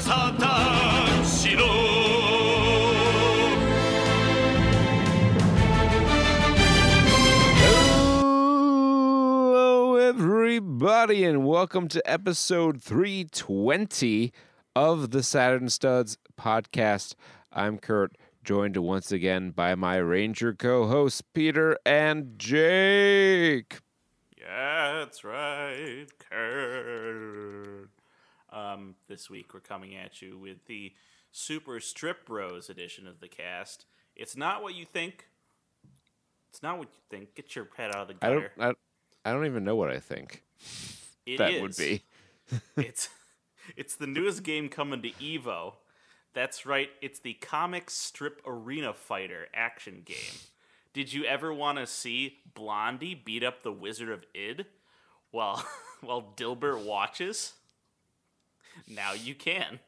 サタンしろ Hello, everybody, and welcome to episode 320 of the Saturn Studs podcast. I'm Kurt, joined once again by my Ranger co hosts, Peter and Jake. Yeah, that's right, Kurt. Um, this week we're coming at you with the Super Strip Bros edition of the cast. It's not what you think. It's not what you think. Get your head out of the I don't. I, I don't even know what I think It that would be. it's it's the newest game coming to Evo. That's right. It's the comic strip arena fighter action game. Did you ever want to see Blondie beat up the Wizard of Id while while Dilbert watches? Now you can.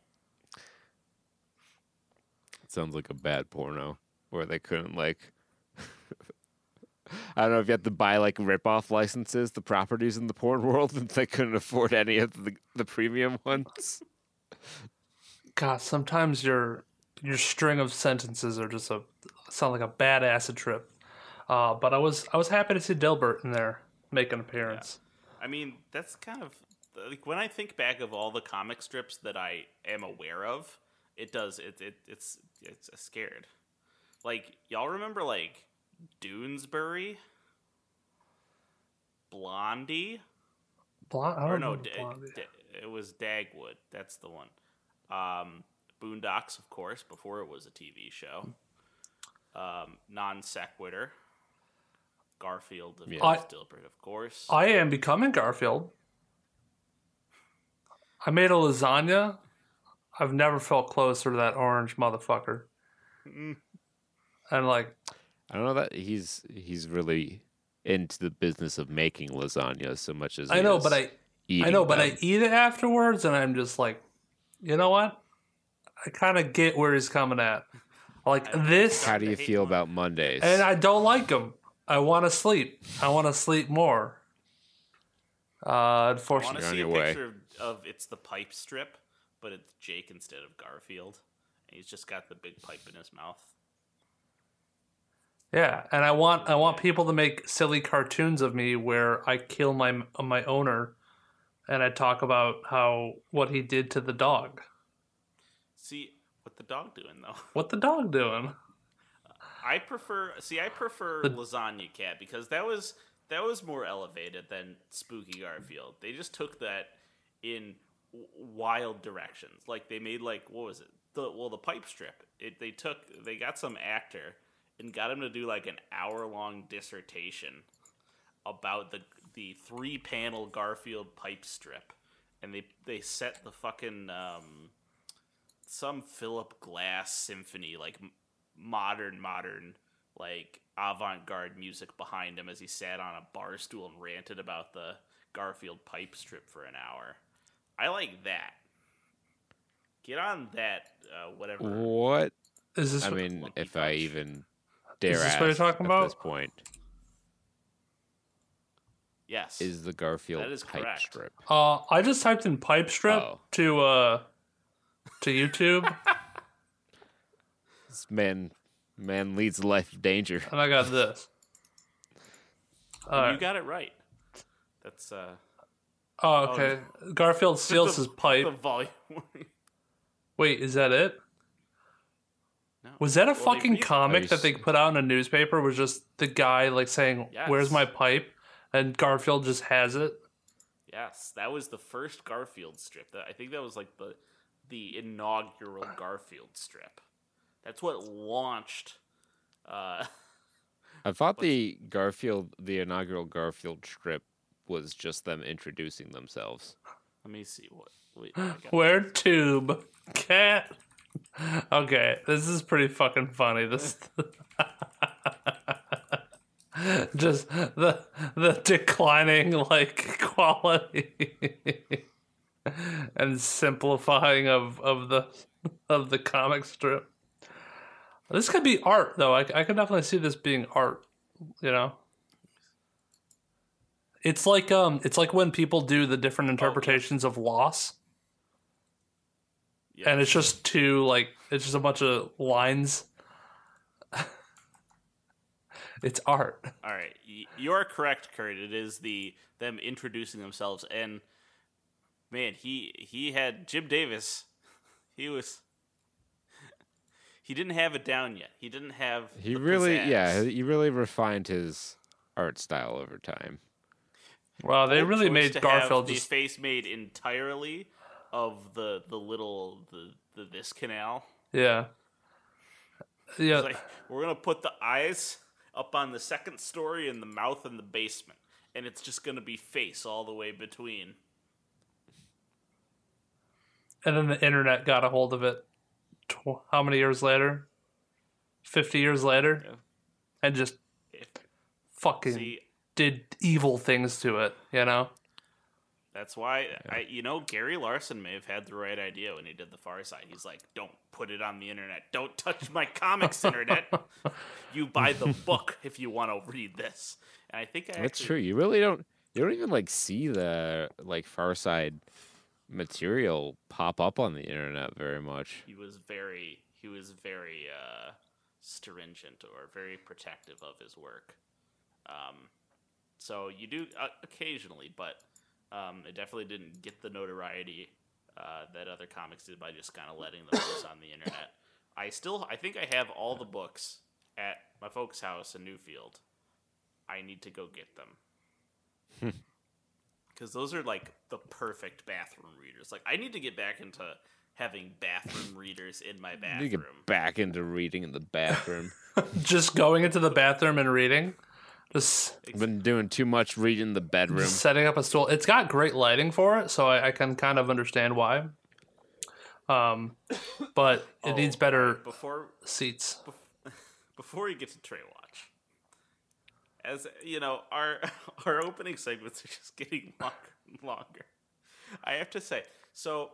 It sounds like a bad porno where they couldn't, like. I don't know if you had to buy like rip-off licenses, the properties in the porn world, and they couldn't afford any of the, the premium ones. God, sometimes your your string of sentences are just a sound like a bad acid trip. Uh, but I was I was happy to see Dilbert in there make an appearance. I mean, that's kind of like when I think back of all the comic strips that I am aware of, it does it, it it's it's scared. Like y'all remember like Doonesbury, Blondie, Blonde, I or don't no, know. Da- Blondie. Da- it was Dagwood. That's the one. Um, Boondocks, of course, before it was a TV show. Um, non sequitur. Garfield, of Yeah. course, I- Dilbert, of course. I am becoming Garfield. I made a lasagna. I've never felt closer to that orange motherfucker. Mm. And like, I don't know that he's he's really into the business of making lasagna so much as I know, but I eating I know, but. I eat it afterwards, and I'm just like, you know what? I kind of get where he's coming at. Like this, How do you feel about Mondays? and I don't like them. I want to sleep. I want to sleep more. Uh, I want unfortunately, to see a way. picture of, of it's the pipe strip, but it's Jake instead of Garfield. And he's just got the big pipe in his mouth. yeah. And I want I want people to make silly cartoons of me where I kill my my owner, and I talk about how what he did to the dog. See what the dog doing though. What the dog doing? I prefer see I prefer The- Lasagna Cat because that was that was more elevated than Spooky Garfield. They just took that in wild directions. Like they made like what was it? The well the pipe strip. It they took they got some actor and got him to do like an hour long dissertation about the the three panel Garfield pipe strip, and they they set the fucking um, some Philip Glass symphony like modern modern like avant-garde music behind him as he sat on a bar stool and ranted about the Garfield pipe strip for an hour. I like that. Get on that uh, whatever. what? Is this? I what- mean, Monkey if I even dare this ask what you're talking at this point, Yes. is the Garfield That is pipe correct. strip? Uh, I just typed in pipe strip Oh. to uh to YouTube, This man, man leads a life of danger. and I got this. you Alright. got it right. That's uh Oh, okay. Garfield steals the- his pipe. the volume. Wait, is that it? no. Was that a Well, fucking comic that they put out in a newspaper? Was just the guy like saying, "Where's my pipe?" and Garfield just has it. Yes, that was the first Garfield strip. That I think that was like the the inaugural Garfield strip. That's what launched. Uh, I thought the Garfield, the inaugural Garfield strip, was just them introducing themselves. let me see what. Wait, I got- Where tube cat? Okay, this is pretty fucking funny. This just the the declining like quality and simplifying of of the of the comic strip. This could be art, though. I, I could definitely see this being art. You know, it's like um, it's like when people do the different interpretations of loss. and it's just two like it's just a bunch of lines. it's art. All right, you're correct, Kurt. It is the them introducing themselves, and man, he he had Jim Davis. He was he didn't have it down yet. He didn't have He the really, pizzazz. yeah, he really refined his art style over time. Well, they really made Garfield the just face made entirely of the the little the, the this canal. yeah. Yeah, It's like we're gonna put the eyes up on the second story and the mouth in the basement, and it's just gonna be face all the way between. and then the internet got a hold of it. Tw- how many years later? Fifty years later, Yeah. and just fucking see, did evil things to it. You know? that's why I, you know, Gary Larson may have had the right idea when he did the Far Side. He's like, "Don't put it on the internet. Don't touch my comics, internet. You buy the book if you want to read this." And I think I That's actually- true. You really don't. You don't even like see the like Far Side material pop up on the internet very much. he was very he was very uh, stringent or very protective of his work. Um, so you do uh, occasionally, but um, it definitely didn't get the notoriety uh, that other comics did by just kind of letting them loose on the internet. I still I think I have all the books at my folks' house in Newfield. I need to go get them. Because those are like the perfect bathroom readers. Like I need to get back into having bathroom readers in my You bathroom. get back into reading in the bathroom. Just going into the bathroom and reading. Just Been doing too much reading in the bedroom. Setting up a stool. It's got great lighting for it, so I, I can kind of understand why. Um, but it Oh, needs better before seats. before you get to Trae Watch. As you know, our our opening segments are just getting longer and longer. I have to say, so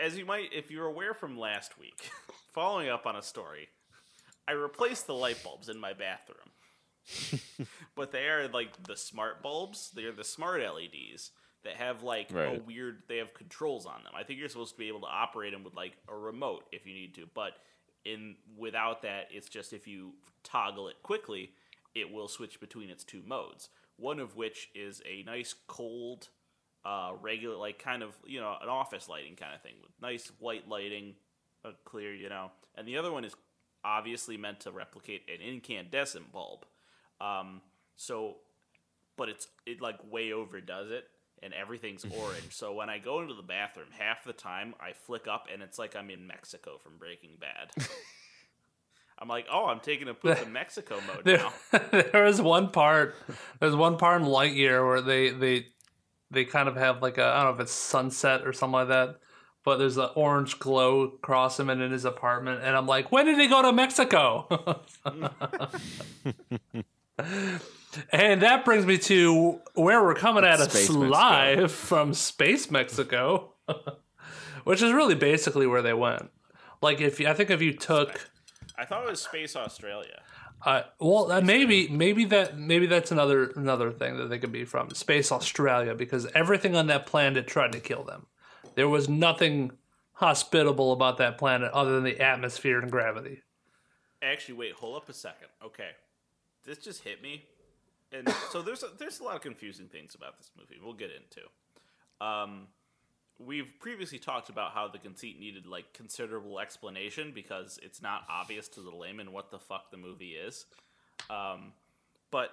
as you might, if you're aware from last week, following up on a story, I replaced the light bulbs in my bathroom, but they are like the smart bulbs. They're the smart LEDs that have like a weird. They have controls on them. I think you're supposed to be able to operate them with like a remote if you need to, but in without that, it's just if you toggle it quickly, it will switch between its two modes. One of which is a nice cold, uh, regular, like kind of you know an office lighting kind of thing with nice white lighting, uh, clear, you know. And the other one is obviously meant to replicate an incandescent bulb. Um, so, but it's it like way overdoes it, and everything's orange. So when I go into the bathroom, half the time I flick up, and it's like I'm in Mexico from Breaking Bad. I'm like, oh, I'm taking a poop in Mexico mode There, now. there is one part. There's one part in Lightyear where they they they kind of have like a I don't know if it's sunset or something like that. But there's an orange glow across him and in his apartment, and I'm like, when did he go to Mexico? And that brings me to where we're coming at us Space Mexico. live from Space Mexico, which is really basically where they went. Like if you, I think if you took I thought it was Space Australia. uh, well, uh, maybe maybe that maybe that's another another thing that they could be from space Australia because everything on that planet tried to kill them. There was nothing hospitable about that planet other than the atmosphere and gravity. Actually, wait, hold up a second. Okay, this just hit me, and so there's a, there's a lot of confusing things about this movie. We'll get into. Um, we've previously talked about how the conceit needed like considerable explanation because it's not obvious to the layman what the fuck the movie is. Um, but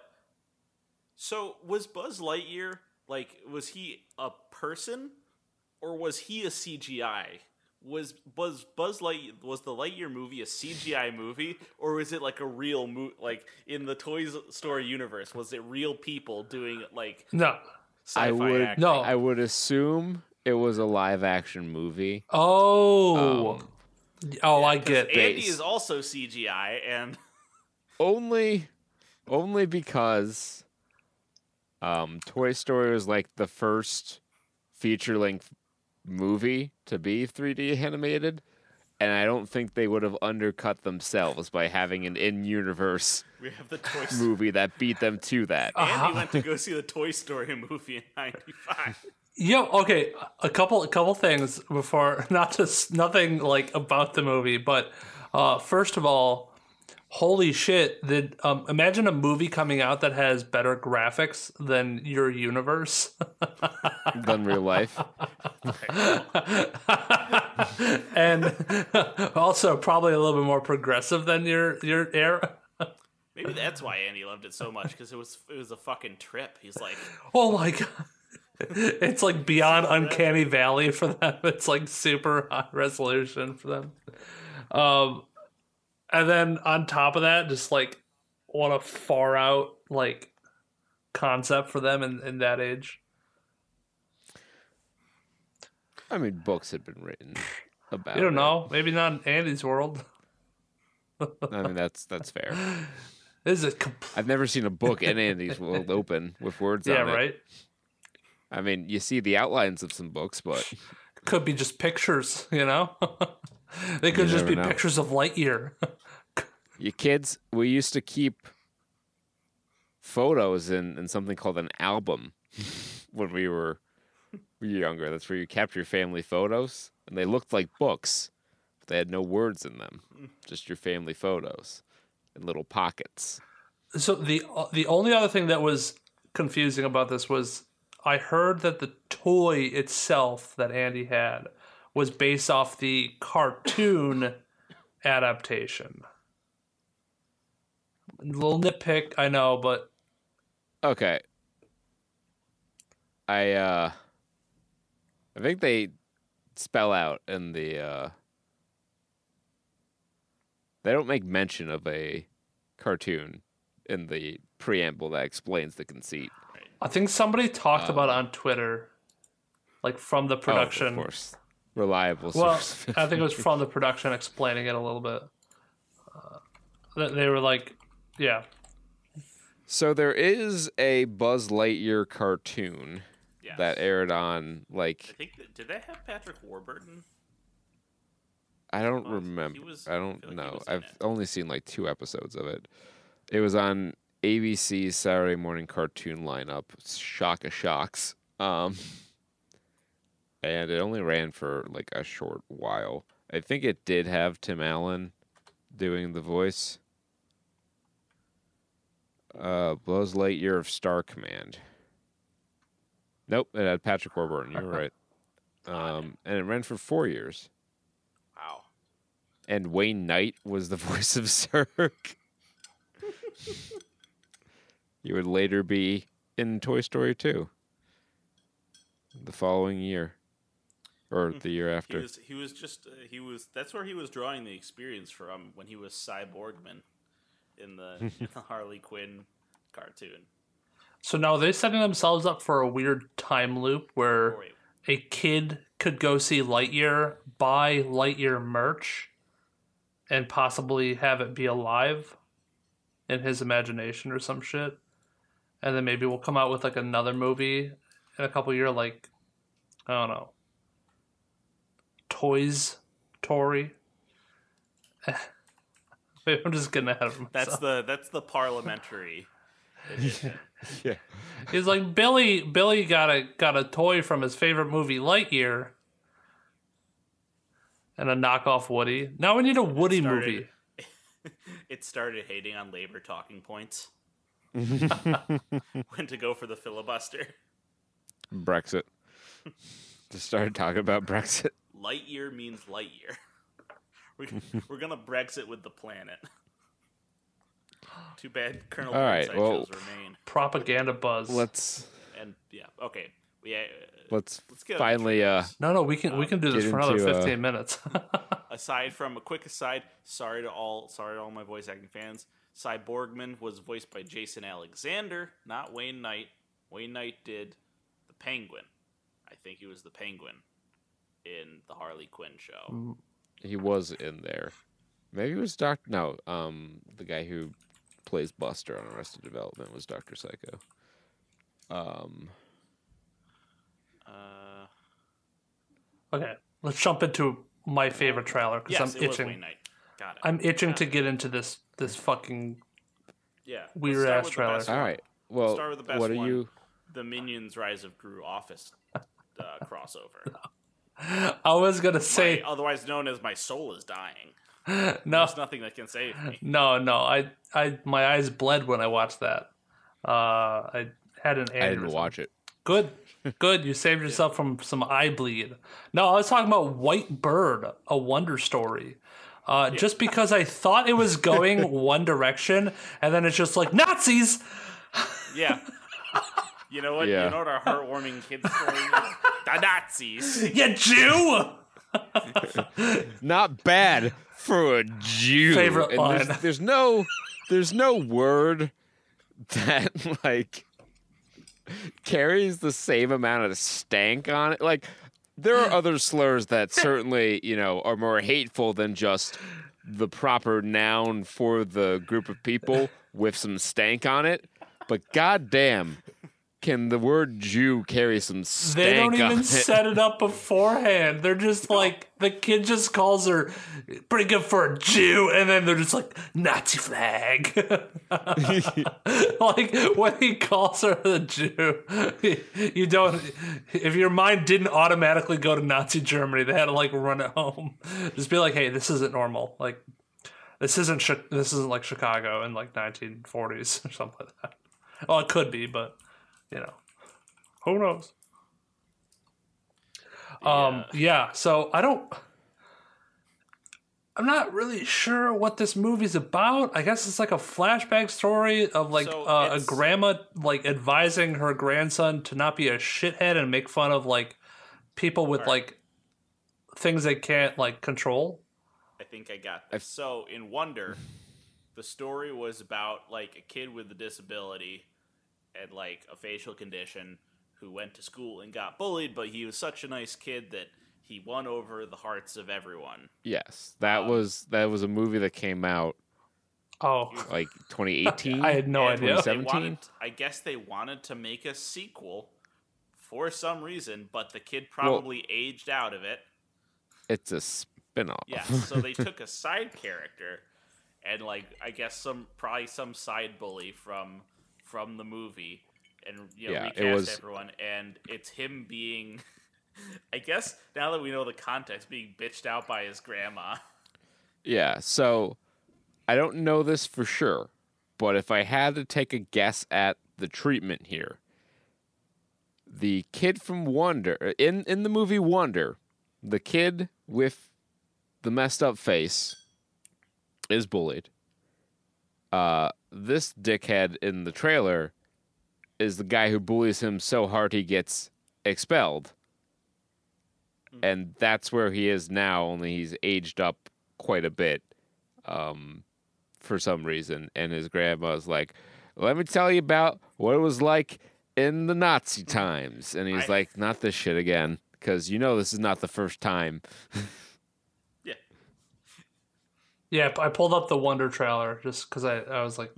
so was Buzz Lightyear like was he a person or was he a CGI? Was Buzz Buzz Light was the Lightyear movie a CGI movie or was it like a real mo- like in the Toy Story universe? Was it real people doing like No. sci-fi I would acting? No. I would assume it was a live action movie. Oh. Um, oh, I 'Cause get. Andy Space. is also CGI and only only because um Toy Story was like the first feature length movie to be 3D animated and I don't think they would have undercut themselves by having an in-universe We have the Toy movie that beat them to that. Andy went to go see the Toy Story movie in '95. Yo, okay, a couple a couple things before not just nothing like about the movie, but uh first of all, holy shit, did um imagine a movie coming out that has better graphics than your universe. than real life. and also probably a little bit more progressive than your your era. Maybe that's why Andy loved it so much because it was it was a fucking trip. He's like, Oh my god. It's like beyond uncanny valley for them. It's like super high resolution for them. Um and then on top of that, just like what a far out like concept for them in, in that age. I mean, books had been written about. You don't it. know. Maybe not in Andy's world. I mean, that's that's fair. This is a comp- I've never seen a book in Andy's World open with words yeah, on it. right. I mean, you see the outlines of some books, but Could be just pictures, you know. they could You just be know. pictures of Lightyear. you kids, we used to keep photos in, in something called an album when we were younger. That's where you kept your family photos, and they looked like books, but they had no words in them, just your family photos in little pockets. So the uh, the only other thing that was confusing about this was I heard that the toy itself that Andy had was based off the cartoon adaptation. A little nitpick, I know, but Okay. I uh I think they spell out in the uh they don't make mention of a cartoon in the preamble that explains the conceit. I think somebody talked about it on Twitter, like from the Oh, production. of course. Reliable Well, source. Well, I think it was from the production explaining it a little bit. Uh, they- they were like, yeah, so there is a Buzz Lightyear cartoon yeah. that aired on like. I think that, did they have Patrick Warburton? I don't Oh, remember. was- I I don't feel like know. I've it. only seen like two episodes of it. It was on ABC's Saturday morning cartoon lineup, Shock of Shocks. Um, and it only ran for like a short while. I think it did have Tim Allen doing the voice. Uh, Buzz Lightyear of Star Command. Nope, it had Patrick Warburton. You're right. Um, and it ran for four years Wow. and Wayne Knight was the voice of Zurg. he would later be in Toy Story 2 the following year or the year He after. was he was just uh, he was that's where he was drawing the experience from when he was Cyborgman in the, in the Harley Quinn cartoon. So now they're setting themselves up for a weird time loop where Or a kid could go see Lightyear, buy Lightyear merch, and possibly have it be alive in his imagination or some shit. And then maybe we'll come out with like another movie in a couple years, like I don't know, Toys Tory. Eh. I'm just getting ahead of myself. that's the that's the parliamentary. edition. Yeah. He's like Billy. Billy got a got a toy from his favorite movie, Lightyear, and a knockoff Woody. Now we need a Woody started- movie. it started hating on labor talking points. when to go for the filibuster. Brexit. Just started talking about Brexit. Lightyear means light year. We're, we're gonna Brexit with the planet. Too bad Colonel All right, Burnside well- shows remain. Propaganda buzz. Let's And yeah, okay. We, uh, let's let's get finally uh trailers. no, no, we can we can do this for another into, uh, fifteen minutes. aside from a quick aside, sorry to all sorry to all my voice acting fans. Cyborgman was voiced by Jason Alexander, not Wayne Knight. Wayne Knight did the Penguin. I think he was the Penguin in the Harley Quinn show. he was in there. Maybe it was Doctor no, um the guy who plays Buster on Arrested Development was Doctor Psycho. Um Uh, okay, let's jump into my favorite trailer because Yes, I'm it was itching. Wayne Knight. Got it. I'm itching Got to it. get into this this fucking yeah. let's weird ass trailer. All right. All one. right. Well, Start with the best what are one. you? The Minions Rise of Gru Office uh, crossover. I was gonna say My- otherwise known as My Soul is Dying. no There's nothing that can save me. no no I I my eyes bled when I watched that. Uh I had an aneurysm. I didn't watch it. Good. Good. You saved yourself from some eye bleed. No, I was talking about White Bird, a wonder story. Uh, Just because I thought it was going one direction, and then it's just like Nazis. Yeah. You know what? Yeah. You know what our heartwarming kids story is? The Nazis. You Jew. Not bad for a Jew. Favorite And there's, there's no, there's no word that like carries the same amount of stank on it. Like there are other slurs that certainly you know are more hateful than just the proper noun for the group of people with some stank on it. But goddamn, can the word Jew carry some stank They don't on even it? set it up beforehand. They're just like the kid just calls her pretty good for a Jew, and then they're just like Nazi flag. like when he calls her the Jew, you don't. If your mind didn't automatically go to Nazi Germany, they had to like run it home. Just be like, hey, this isn't normal. Like this isn't this isn't like Chicago in like 1940s or something like that. Well, it could be, but you know, who knows. Um, yeah, so I don't. I'm not really sure what this movie's about. I guess it's like a flashback story of like So uh, a grandma like advising her grandson to not be a shithead and make fun of like people with Alright. like things they can't like control. I think I got this. So in Wonder, the story was about like a kid with a disability and like a facial condition who went to school and got bullied, but he was such a nice kid that he won over the hearts of everyone. Yes, that Um, was that was a movie that came out Oh, like 2018. I had no idea. they 2017? wanted- I guess they wanted to make a sequel for some reason, but the kid probably aged out of it. It's a spin-off. Yeah, so they took a side character and like I guess some probably some side bully from from the movie and you know Yeah, it recast was- everyone and it's him being I guess now that we know the context being bitched out by his grandma. Yeah, so I don't know this for sure, but if I had to take a guess at the treatment here, the kid from Wonder in in the movie Wonder, the kid with the messed up face is bullied. Uh, this dickhead in the trailer is the guy who bullies him so hard he gets expelled. And that's where he is now, only he's aged up quite a bit um, for some reason. And his grandma's like, let me tell you about what it was like in the Nazi times. And he's I- like, not this shit again, because you know this is not the first time. Yeah. yeah. I pulled up the Wonder trailer just because I, I was like,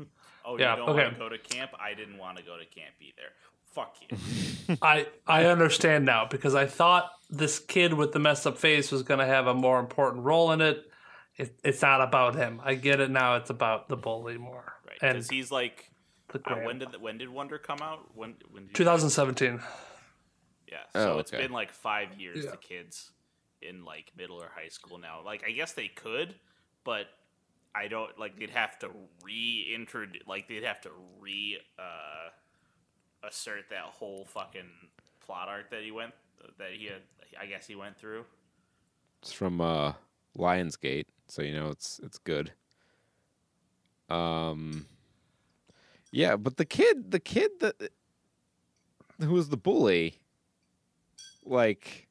Oh, Yeah, you don't okay. want to go to camp? I didn't want to go to camp either. Fuck you. I I understand now because I thought this kid with the messed up face was going to have a more important role in it. it. It's not about him. I get it now. It's about the bully more. Right. Because he's like the uh, when did when did Wonder come out? When when did 2017. Yeah. So Oh, it's okay. been like five years Yeah. to kids in like middle or high school now. Like I guess they could, but I don't like they'd have to reintroduce like they'd have to re uh assert that whole fucking plot arc that he went that he had I guess he went through. It's from uh, Lionsgate, so you know it's it's good. Um, yeah, but the kid, the kid that who was the bully, like,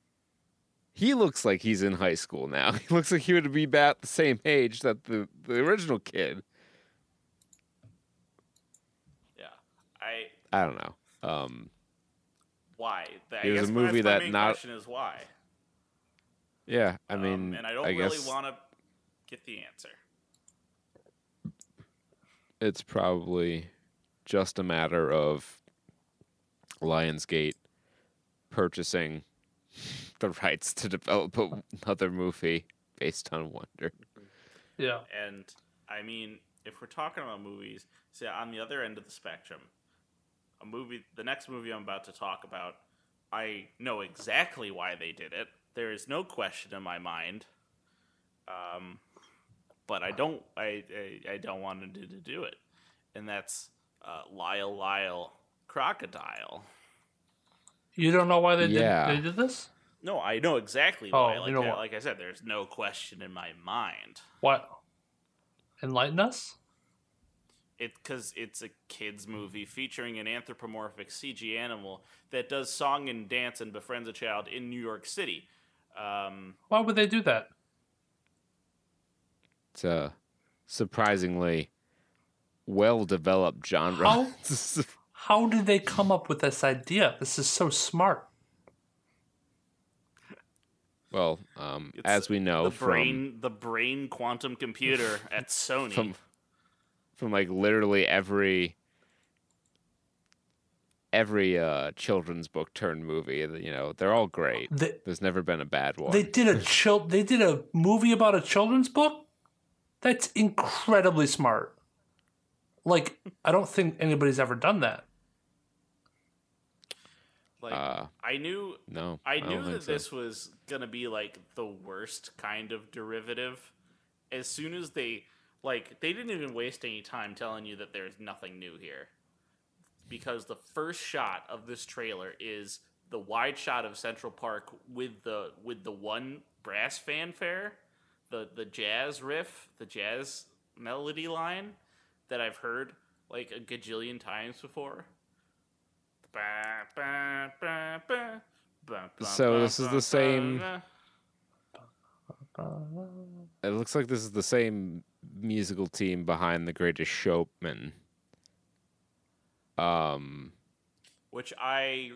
he looks like he's in high school now. He looks like he would be about the same age that the the original kid. Yeah. I I don't know. Um, why? I It was a movie that main not- question is why. yeah, I Um, mean, and I don't I really guess want to get the answer. it's probably just a matter of Lionsgate purchasing the rights to develop another movie based on wonder. Yeah. And I mean, if we're talking about movies, see on the other end of the spectrum, a movie, the next movie I'm about to talk about, I know exactly why they did it. There is no question in my mind. Um, but I don't, I, I, I don't want to, to do it, and that's uh, Lyle Lyle Crocodile. You don't know why they Yeah. did they did this? No, I know exactly Oh, why. you Like, know I- what? like I said, there's no question in my mind. What? Enlighten us? it because it's a kids movie featuring an anthropomorphic CG animal that does song and dance and befriends a child in New York City. Um, Why would they do that? It's a surprisingly well developed genre. How? How did they come up with this idea? This is so smart. Well, um, as we know the from brain, the brain quantum computer at Sony. from from like literally every every uh children's book turned movie you know they're all great They, there's never been a bad one they did a chil- They did a movie about a children's book. That's incredibly smart. Like I don't think anybody's ever done that. Like uh I knew, no I knew that so. this was gonna be like the worst kind of derivative. As soon as they like, they didn't even waste any time telling you that there's nothing new here, because the first shot of this trailer is the wide shot of Central Park with the with the one brass fanfare, the the jazz riff, the jazz melody line that I've heard like a gajillion times before. So this is the same- it looks like this is the same musical team behind the greatest showman um which I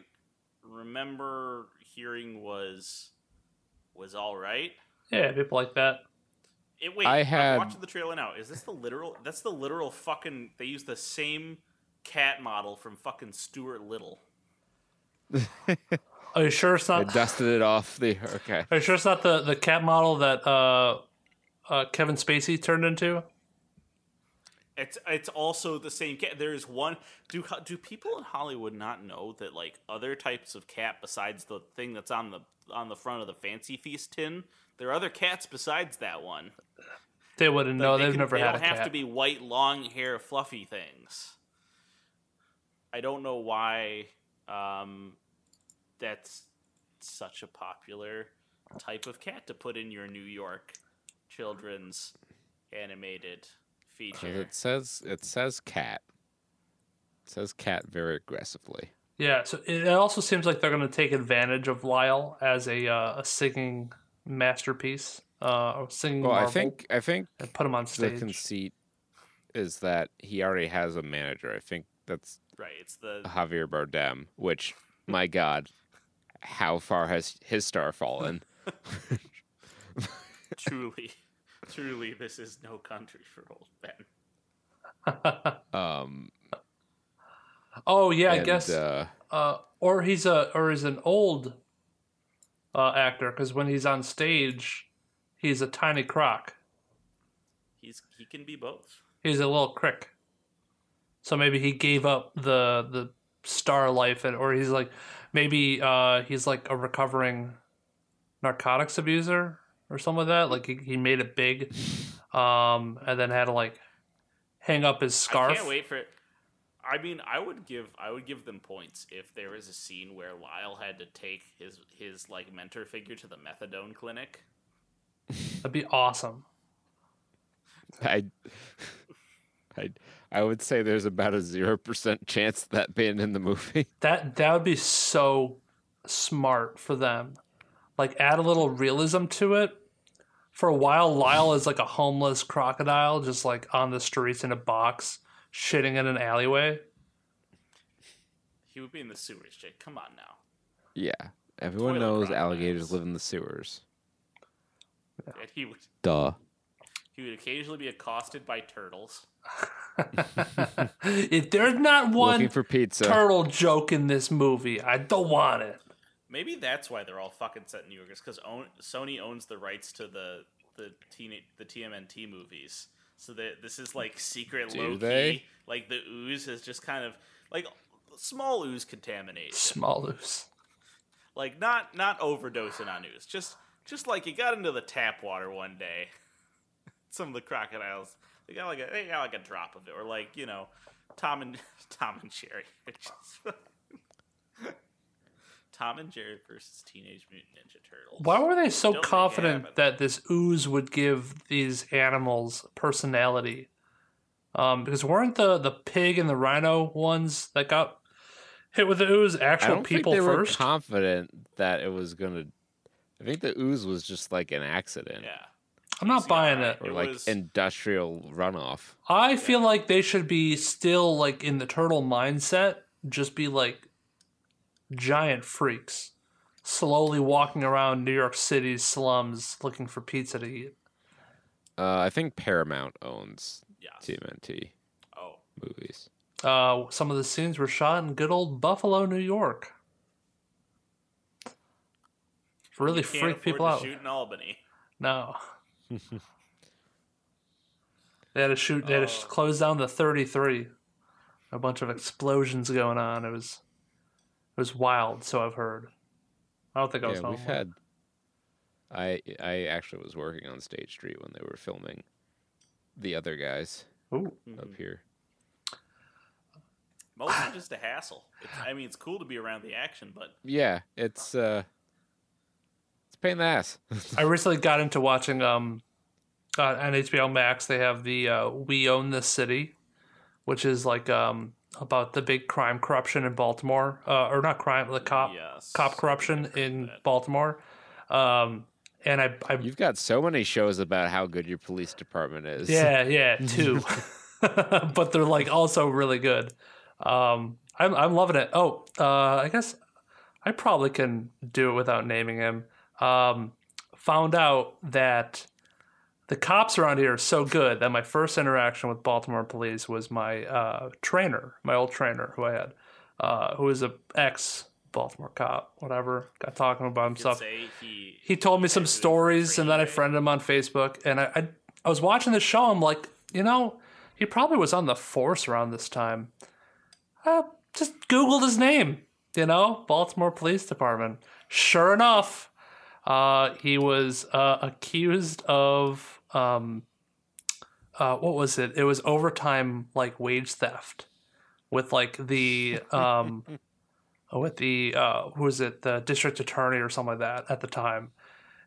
remember hearing was was all right. Yeah, people like that. It, wait, I I'm watching the trailer now. Is this the literal? That's the literal fucking. They use the same cat model from fucking Stuart Little. Are you sure it's not? i dusted it off the okay Are you sure it's not the the cat model that uh, uh, Kevin Spacey turned into? It's it's also the same cat. There is one. Do do people in Hollywood not know that like other types of cat besides the thing that's on the on the front of the fancy feast tin, there are other cats besides that one. They wouldn't know. They They've can- never they had don't a have cat. to be white, long hair, fluffy things. I don't know why um, that's such a popular type of cat to put in your New York children's animated feature. it says it says cat it says cat very aggressively Yeah, so it also seems like they're going to take advantage of Lyle as a uh, a singing masterpiece, uh, singing well i think i think and put him on stage. the conceit is that he already has a manager i think that's Right, it's the Javier Bardem, which, my God, how far has his star fallen? truly, truly, this is no country for old Ben. Um, oh yeah, I guess, uh, uh, or he's a or he's an old uh, actor because when he's on stage, he's a tiny croc. He's he can be both. He's a little crick. So maybe he gave up the the star life, and or he's like maybe uh, he's like a recovering narcotics abuser or something like that. Like he, he made it big, um, and then had to like hang up his scarf. I can't wait for it. I mean, I would give I would give them points if there was a scene where Lyle had to take his his like mentor figure to the methadone clinic. That'd be awesome. I, I, I would say there's about a zero percent chance of that being in the movie. That that would be so smart for them. Like add a little realism to it. For a while, Lyle is like a homeless crocodile, just like on the streets in a box, shitting in an alleyway. He would be in the sewers, Jake. Come on now. Yeah, everyone Toilet knows crocodiles. alligators live in the sewers. And he would Duh. He would occasionally be accosted by turtles. if there's not Looking one for pizza. turtle joke in this movie, I don't want it. Maybe that's why they're all fucking set in New York. Is because own, Sony owns the rights to the the teen the TMNT movies. So that this is like secret Do low key. they? Like the ooze is just kind of like small ooze contamination. Small ooze. Like not not overdosing on ooze. Just just like you got into the tap water one day. Some of the crocodiles they got like a they got like a drop of it, or like you know, Tom and Tom and Jerry. Tom and Jerry versus Teenage Mutant Ninja Turtles. Why were they so Don't make it confident happen. that this ooze would give these animals personality? Um, because weren't the the pig and the rhino ones that got hit with the ooze I actual don't people think they first? were confident that it was gonna. I think the ooze was just like an accident Yeah. I'm not buying it. or It like was- industrial runoff. I feel like they should be still like in the turtle mindset, just be like giant freaks, slowly walking around New York City's slums looking for pizza to eat. Uh, I think Paramount owns Yes. TMNT Oh. movies. Uh, some of the scenes were shot in good old Buffalo, New York. Really freak people to out. Shoot in Albany. No. They had to shoot. They had to Oh. close down the 33. A bunch of explosions going on. It was, it was wild. So I've heard. I don't think I was Yeah, home. we've had. I I actually was working on State Street when they were filming the other guys Ooh. up here. Mostly just a hassle. It's, I mean, it's cool to be around the action, but Yeah, it's uh, it's a pain in the ass. I recently got into watching um, uh, on HBO Max. They have the uh, "We Own This City," which is like um about the big crime corruption in Baltimore, uh, or not crime, the cop yes. cop corruption in that. Baltimore. Um, and I, I You've got so many shows about how good your police department is. yeah, yeah, two, but they're like also really good. Um, I'm I'm loving it. Oh, uh, I guess I probably can do it without naming him. Um, found out that the cops around here are so good that my first interaction with Baltimore police was my uh, trainer, my old trainer who I had, uh, who was a ex Baltimore cop, whatever. Got talking about himself he, he told me some stories and then I friended him on Facebook and I, I I was watching the show I'm like you know he probably was on the force around this time I just googled his name you know Baltimore Police Department sure enough uh, he was uh, accused of um, uh, what was it? It was overtime like wage theft with like the um, with the uh who was it? The district attorney or something like that at the time.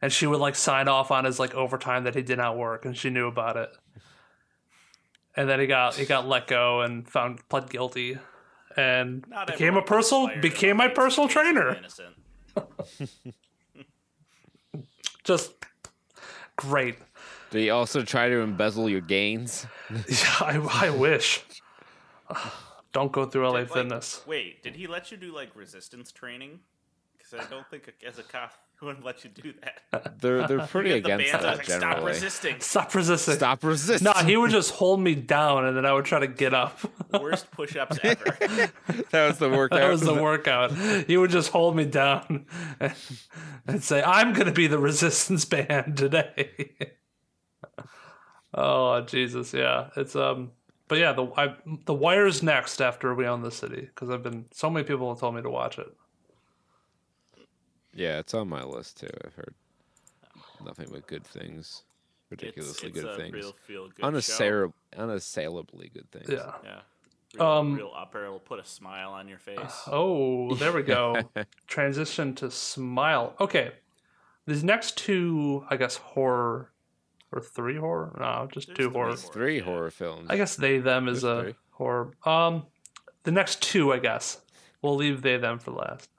And she would like sign off on his like overtime that he did not work and she knew about it. And then he got he got let go and found pled guilty. And not became a everyone personal became my personal trainer. Innocent. just great Do you also try to embezzle your gains? I, I wish don't go through LA Like, Fitness Wait, did he let you do like resistance training? Because I don't think as a cop he wouldn't let you do that. They're they're pretty You get the against bands, I was that like, Stop resisting. stop resisting Stop resisting. no he would just hold me down and then I would try to get up Worst push-ups ever. that was the workout. That was the workout. He would just hold me down and, and say, "I'm going to be the resistance band today." oh Jesus, yeah, it's um, but yeah, the I, the Wire's next after We Own the City because I've been so many people have told me to watch it. Yeah, it's on my list too. I've heard nothing but good things, ridiculously it's good a things, real feel good show. Unassail- unassailably good things. Yeah. Yeah. Real, Um, real upper. It'll put a smile on your face. Oh, there we go. Transition to Smile. Okay, these next two, I guess, horror or three horror? No, just There's two horror. There's three Yeah. horror films. I guess they them is There's a three. horror. Um, the next two, I guess, we'll leave they them for last.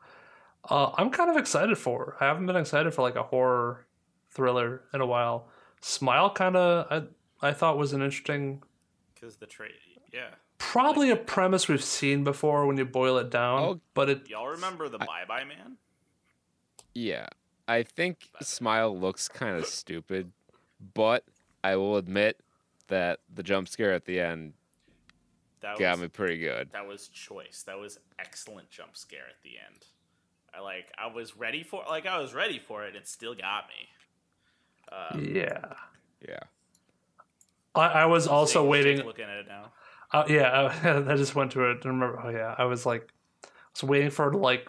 Uh, I'm kind of excited for. I haven't been excited for like a horror thriller in a while. Smile kind of I I thought was an interesting, Because the trade. Yeah. probably a premise we've seen before when you boil it down. Oh. but it Y'all remember the Bye Bye Man? Yeah, I think Smile looks kind of stupid, but I will admit that the jump scare at the end That got was, me pretty good. That was choice. That was excellent jump scare at the end. I like. I was ready for. Like I was ready for it. It still got me. Um, Yeah. Yeah. I, I was also Jake- waiting. Jake's looking at it now. Uh, yeah, I, I just went to it. and Remember? Oh yeah, I was like, I was waiting for her to like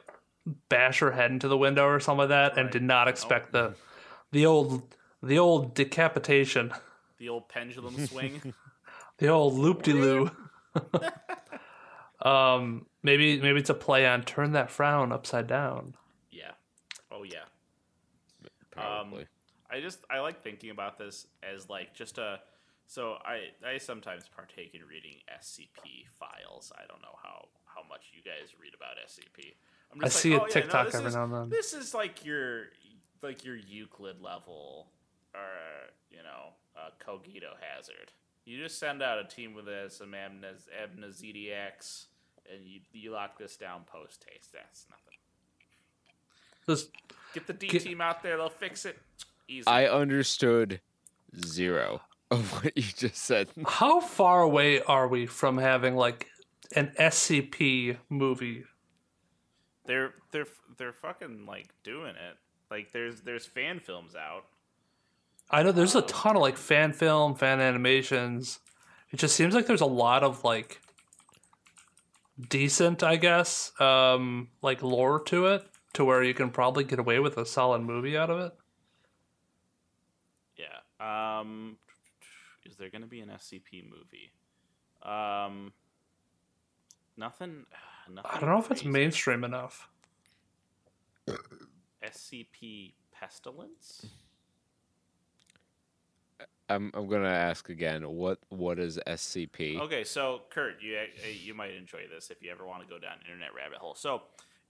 bash her head into the window or something like that, and did not expect the the old the old decapitation, The old pendulum swing. the old loop de loo. um, maybe maybe it's a play on turn that frown upside down. yeah. Oh yeah. Probably. I just I like thinking about this as like just a so I I sometimes partake in reading SCP files. I don't know how how much you guys read about SCP. I'm I see a "Oh, yeah, no, TikTok this every is- now and then." This is like your like your Euclid level or you know uh, cogito hazard. You just send out a team with some amnes- amnesiacs and you you lock this down post haste. That's nothing. Just Get the D Get- team out there. They'll fix it. Easy. I understood zero of what you just said. how far away are we from having like an SCP movie? They're they're they're fucking like doing it. Like there's there's fan films out. I know there's a um, ton of like fan film, fan animations. It just seems like there's a lot of like decent, I guess, um, like lore to it, to where you can probably get away with a solid movie out of it. Yeah. Um is there going to be an SCP movie? Um nothing nothing I don't know if it's mainstream enough. SCP Pestilence? I'm I'm gonna ask again. What what is SCP? Okay, so Kurt, you uh, you might enjoy this if you ever want to go down internet rabbit hole. So,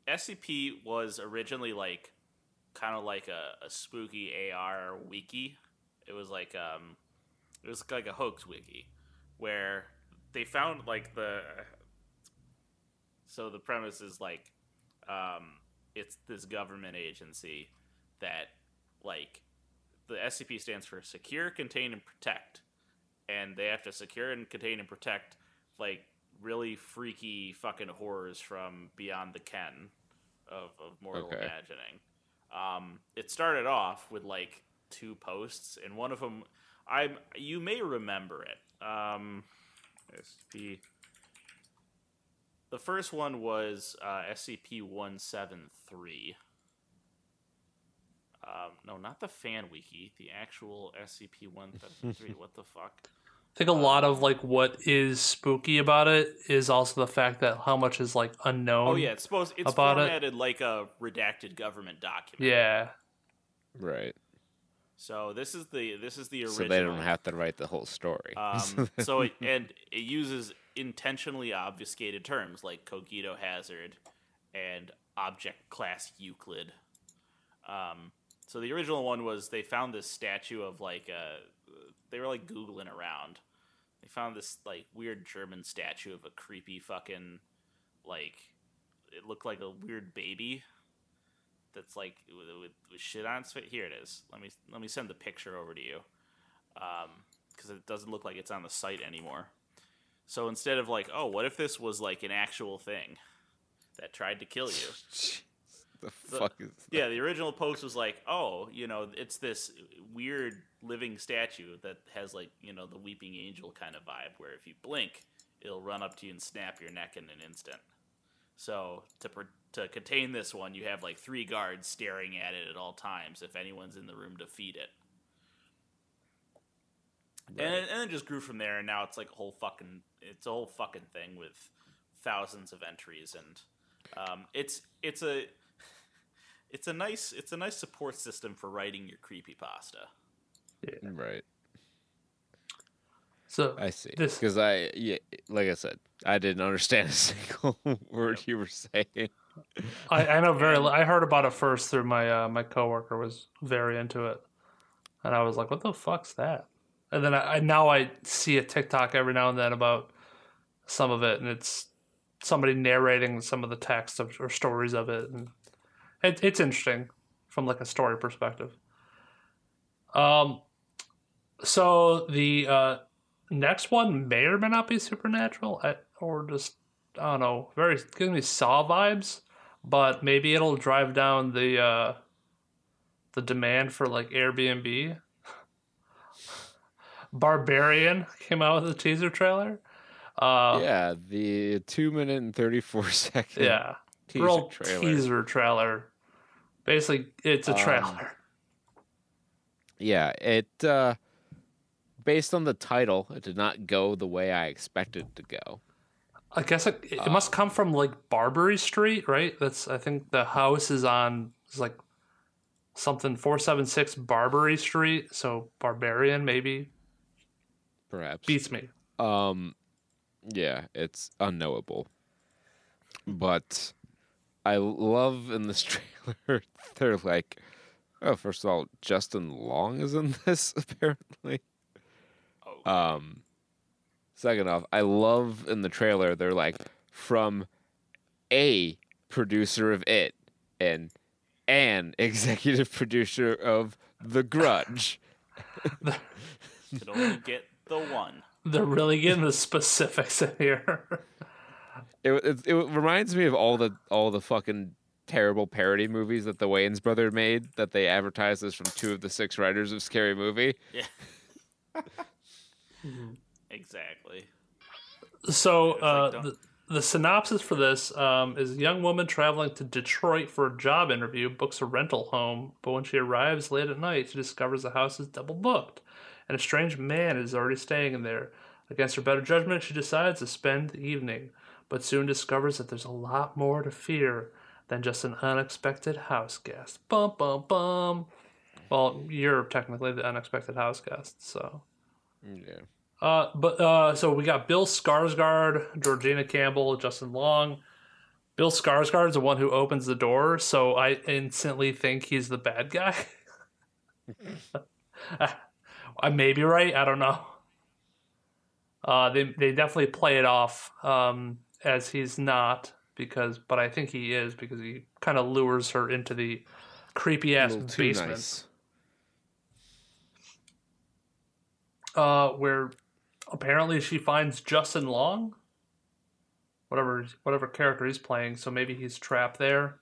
SCP was originally like kind of like a, a spooky AR wiki. It was like um, it was like a hoax wiki where they found like the. So the premise is like, um, it's this government agency that like the SCP stands for Secure, Contain, and Protect and they have to secure and contain and protect like really freaky fucking horrors from beyond the ken of, of mortal Okay. imagining. Um, it started off with like two posts, and one of them, I you may remember it. Um, SCP. The first one was uh, SCP one seven three. Um, no, not the fan wiki. The actual SCP one seven three. What the fuck? I think a lot of like what is spooky about it is also the fact that how much is like unknown. Oh yeah, it's supposed it's about it. formatted like a redacted government document. Yeah. Right. So this is the this is the original. So they don't have to write the whole story. Um, so it, and it uses intentionally obfuscated terms like cogito hazard and object class Euclid. Um, so the original one was they found this statue of like a they were like googling around. They found this like weird German statue of a creepy fucking like it looked like a weird baby that's like with, with, shit on its face. Here it is. Let me let me send the picture over to you um, because it doesn't look like it's on the site anymore. So instead of like, oh, what if this was like an actual thing that tried to kill you? the fuck is Yeah, the original post was like, oh, you know, it's this weird living statue that has like, you know, the weeping angel kind of vibe where if you blink, it'll run up to you and snap your neck in an instant. So to pr- to contain this one, you have like three guards staring at it at all times if anyone's in the room to feed it. And, it, and it just grew from there, and now it's like a whole fucking it's a whole fucking thing with thousands of entries, and um, it's it's a it's a nice it's a nice support system for writing your creepy pasta. right. So I see. This- Because I, yeah, like I said, I didn't understand a single word you were saying. I, I know very. li- I heard about it first through my uh, my coworker was very into it, and I was like, "What the fuck's that?" And then I, I now I see a TikTok every now and then about some of it, and it's somebody narrating some of the text of, or stories of it, and it, it's interesting from like a story perspective. Um, so the uh, next one may or may not be supernatural, or just I don't know, very gives me Saw vibes, but maybe it'll drive down the uh, the demand for like Airbnb. Barbarian came out with a teaser trailer. Uh, yeah, the two minute and thirty four second. yeah, teaser trailer. teaser trailer. Basically, it's a Um, trailer. Yeah, it uh based on the title, it did not go the way I expected it to go. I guess it, it uh, must come from like Barbary Street, right? That's I think the house is on is like something four seven six Barbary Street. So Barbarian maybe Perhaps. beats me. Um, yeah, it's unknowable. But I love in this trailer, they're like, oh, first of all, Justin Long is in this, apparently. Oh, Um, second off, I love in the trailer, they're like, from a producer of It and an executive producer of The Grudge. could only get the one. They're really getting the specifics in here. It, it it reminds me of all the all the fucking terrible parody movies that the Wayans brother made that they advertised as from two of the six writers of Scary Movie. Yeah. exactly. So uh, don't- the, the synopsis for this um, is a young woman traveling to Detroit for a job interview books a rental home, but when she arrives late at night, she discovers the house is double booked, and a strange man is already staying in there. Against her better judgment, she decides to spend the evening, but soon discovers that there's a lot more to fear than just an unexpected house guest. Bum bum bum. Well, you're technically the unexpected house guest, so. Yeah. Uh, but uh, so we got Bill Skarsgård, Georgina Campbell, Justin Long. Bill Skarsgård is the one who opens the door, so I instantly think he's the bad guy. I may be right. I don't know. Uh, they they definitely play it off um, as he's not because, but I think he is because he kind of lures her into the creepy ass basement nice. uh, where apparently she finds Justin Long, whatever whatever character he's playing. So maybe he's trapped there.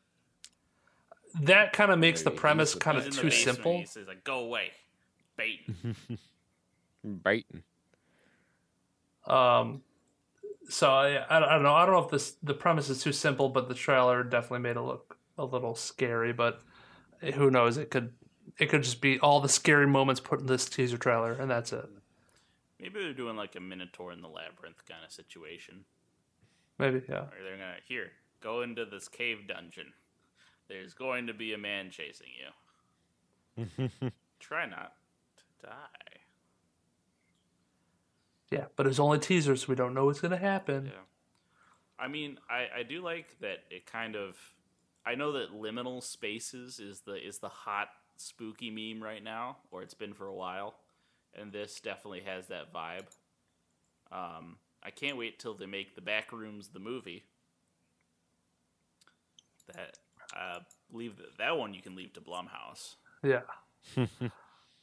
That kind of makes the premise kind of too basement, simple. He says like, "Go away, bait." Biting. Um, so I, I don't know. I don't know if this the premise is too simple, but the trailer definitely made it look a little scary. But who knows? It could it could just be all the scary moments put in this teaser trailer, and that's it. Maybe they're doing like a Minotaur in the Labyrinth kind of situation. Maybe yeah. Or they're gonna here go into this cave dungeon. There's going to be a man chasing you. Try not to die. Yeah, but it's only teasers, so we don't know what's gonna happen. Yeah. I mean, I, I do like that it kind of I know that liminal spaces is the is the hot spooky meme right now, or it's been for a while. And this definitely has that vibe. Um, I can't wait till they make the back rooms the movie. That uh, leave the, that one you can leave to Blumhouse. Yeah.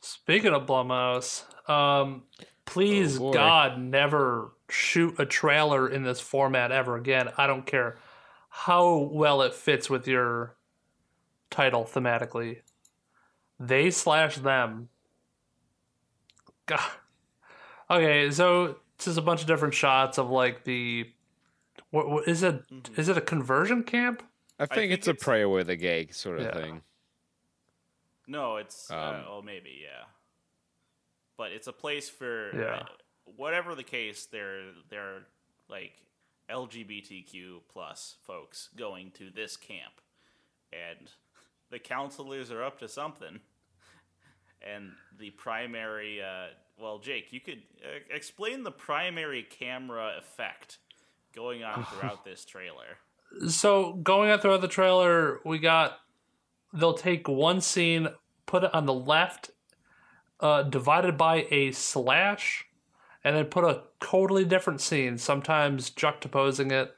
Speaking of Blumhouse, um, please Oh. God never shoot a trailer in this format ever again. I don't care how well it fits with your title thematically. They slash them. God. Okay, so this is a bunch of different shots of like the. What, what is it? Is it a conversion camp? I think, think it's a prayer with a the gay sort of Yeah. thing. No, it's uh, Um, oh maybe yeah, but it's a place for Yeah. uh, whatever the case. They're they're like LGBTQ plus folks going to this camp, and the counselors are up to something. And the primary, uh, well, Jake, you could uh, explain the primary camera effect going on throughout this trailer. so going on throughout the trailer, we got they'll take one scene, put it on the left, uh, divided by a slash, and then put a totally different scene. Sometimes juxtaposing it,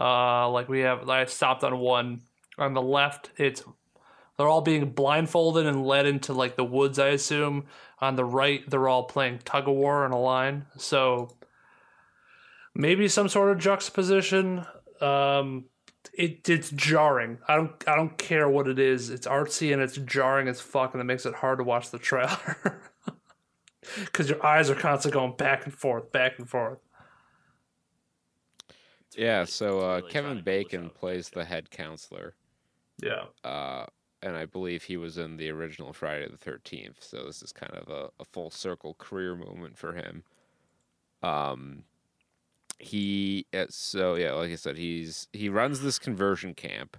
uh, like we have. I stopped on one on the left. It's they're all being blindfolded and led into like the woods. I assume on the right they're all playing tug of war in a line. So maybe some sort of juxtaposition. Um, it it's jarring. I don't I don't care what it is. It's artsy and it's jarring as fuck, and it makes it hard to watch the trailer. because your eyes are constantly going back and forth, back and forth. It's Yeah, so uh, really Kevin to pull this Bacon plays the head counselor. Yeah. uh, and I believe he was in the original Friday the Thirteenth. So this is kind of a, a full circle career moment for him. Um, he uh, so yeah, like I said, he's he runs this conversion camp.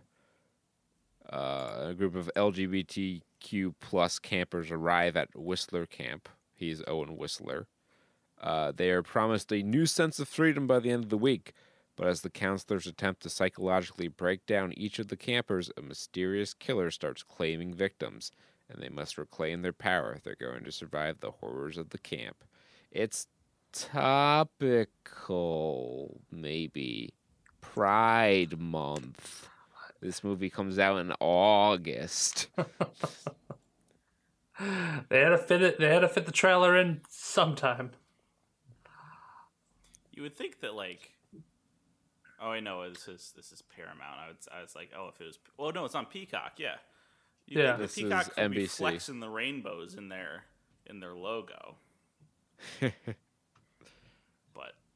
Uh, a group of LGBTQ plus campers arrive at Whistler Camp. He's Owen Whistler. Uh, they are promised a new sense of freedom by the end of the week. But as the counselors attempt to psychologically break down each of the campers, a mysterious killer starts claiming victims, and they must reclaim their power if they're going to survive the horrors of the camp. It's topical, maybe. Pride Month. This movie comes out in August. They had to fit it. They had to fit the trailer in sometime. You would think that like, oh, I know this is this is Paramount. I was I was like, oh, if it was, well, no, it's on Peacock. Yeah, You'd Yeah. think that This is Peacock would be NBC. flexing the rainbows in their in their logo, but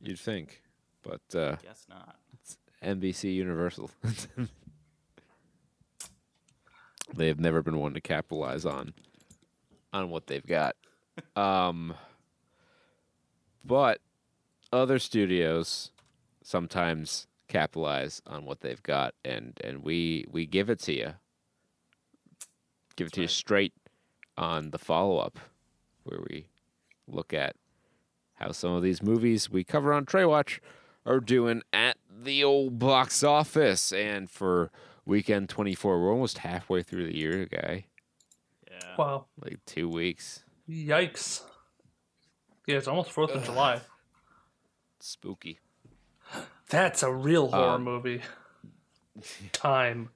You'd think, but uh, guess not. NBC Universal. they have never been one to capitalize on on what they've got. Um, but other studios sometimes capitalize on what they've got, and and we we give it to you. Give it to you straight on the follow up, where we look at how some of these movies we cover on Trae Watch are doing at the old box office. And for weekend 24, we're almost halfway through the year, guy. Yeah. Wow. Like two weeks. Yikes. Yeah, it's almost Fourth of July. Spooky. That's a real horror Um, movie. Time.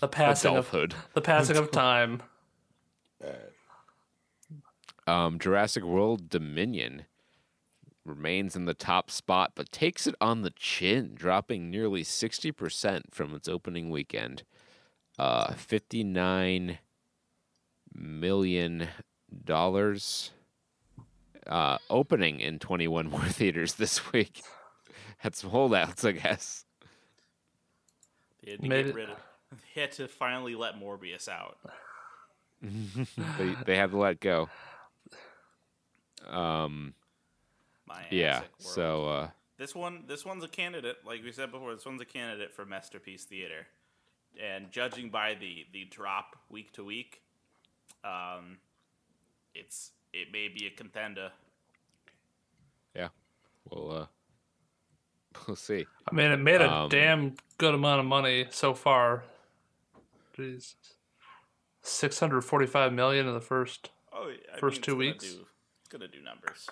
The passing of Adulthood. the passing of time. Um, Jurassic World Dominion remains in the top spot, but takes it on the chin, dropping nearly 60% from its opening weekend. Uh, $59 million. Uh, opening in 21 more theaters this week. Had some holdouts, I guess. They had to Made get rid of. They had to finally let Morbius out. They, they had to let go. Um, My yeah, Jurassic World. so uh, this one this one's a candidate like we said before this one's a candidate for masterpiece theater and judging by the the drop week to week um it's it may be a contender yeah, we'll, uh, we'll see. I mean, it made a Um, damn damn good amount of money so far. Jeez. 645 million in the first. oh I First mean, two it's gonna weeks? do, gonna do numbers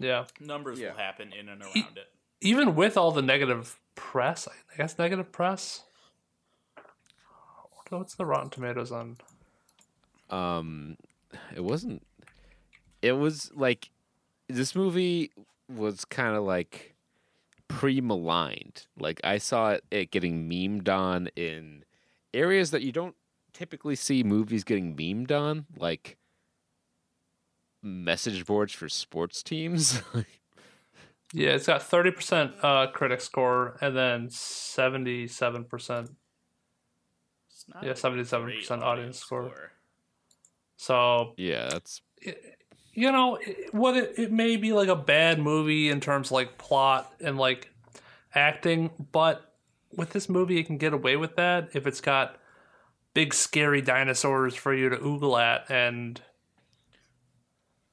Yeah. numbers Yeah. will happen in and around it Even with all the negative press, I guess negative press. What's the Rotten Tomatoes on? um it wasn't it was like this movie was kind of like pre-maligned like i saw it, it getting memed on in areas that you don't typically see movies getting memed on like message boards for sports teams Yeah, it's got 30% uh, critic score and then 77%. It's not Yeah, 77% great audience score. So, yeah that's you know, it, what it, it may be like a bad movie in terms of like plot and like acting, but with this movie, it can get away with that if it's got big scary dinosaurs for you to oogle at and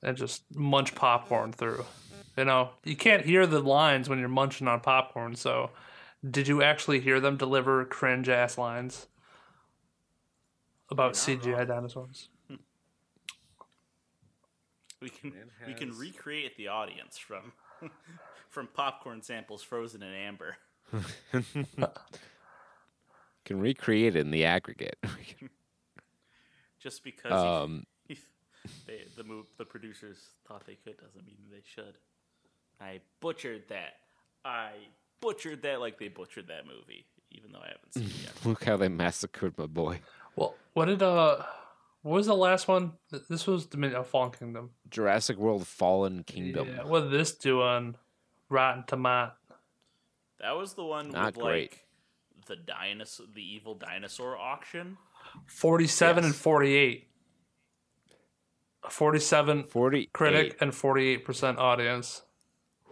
and just munch popcorn through. You know, you can't hear the lines when you're munching on popcorn. So, did you actually hear them deliver cringe ass lines about CGI wrong. dinosaurs? we can Man we can recreate the audience from from popcorn samples frozen in amber can recreate it in the aggregate just because um he, they, the move, the producers thought they could doesn't mean they should. I butchered that. I butchered that like they butchered that movie, even though I haven't seen it yet. look how they massacred my boy Well, what did uh, What was the last one? This was Dominion of Fallen Kingdom. Jurassic World Fallen Kingdom. Yeah, what did this do on Rotten Tomat? That was the one Not with great. like the dinosaur, the evil dinosaur auction. 47 and Yes. 48. 47 Forty critic and 48% audience.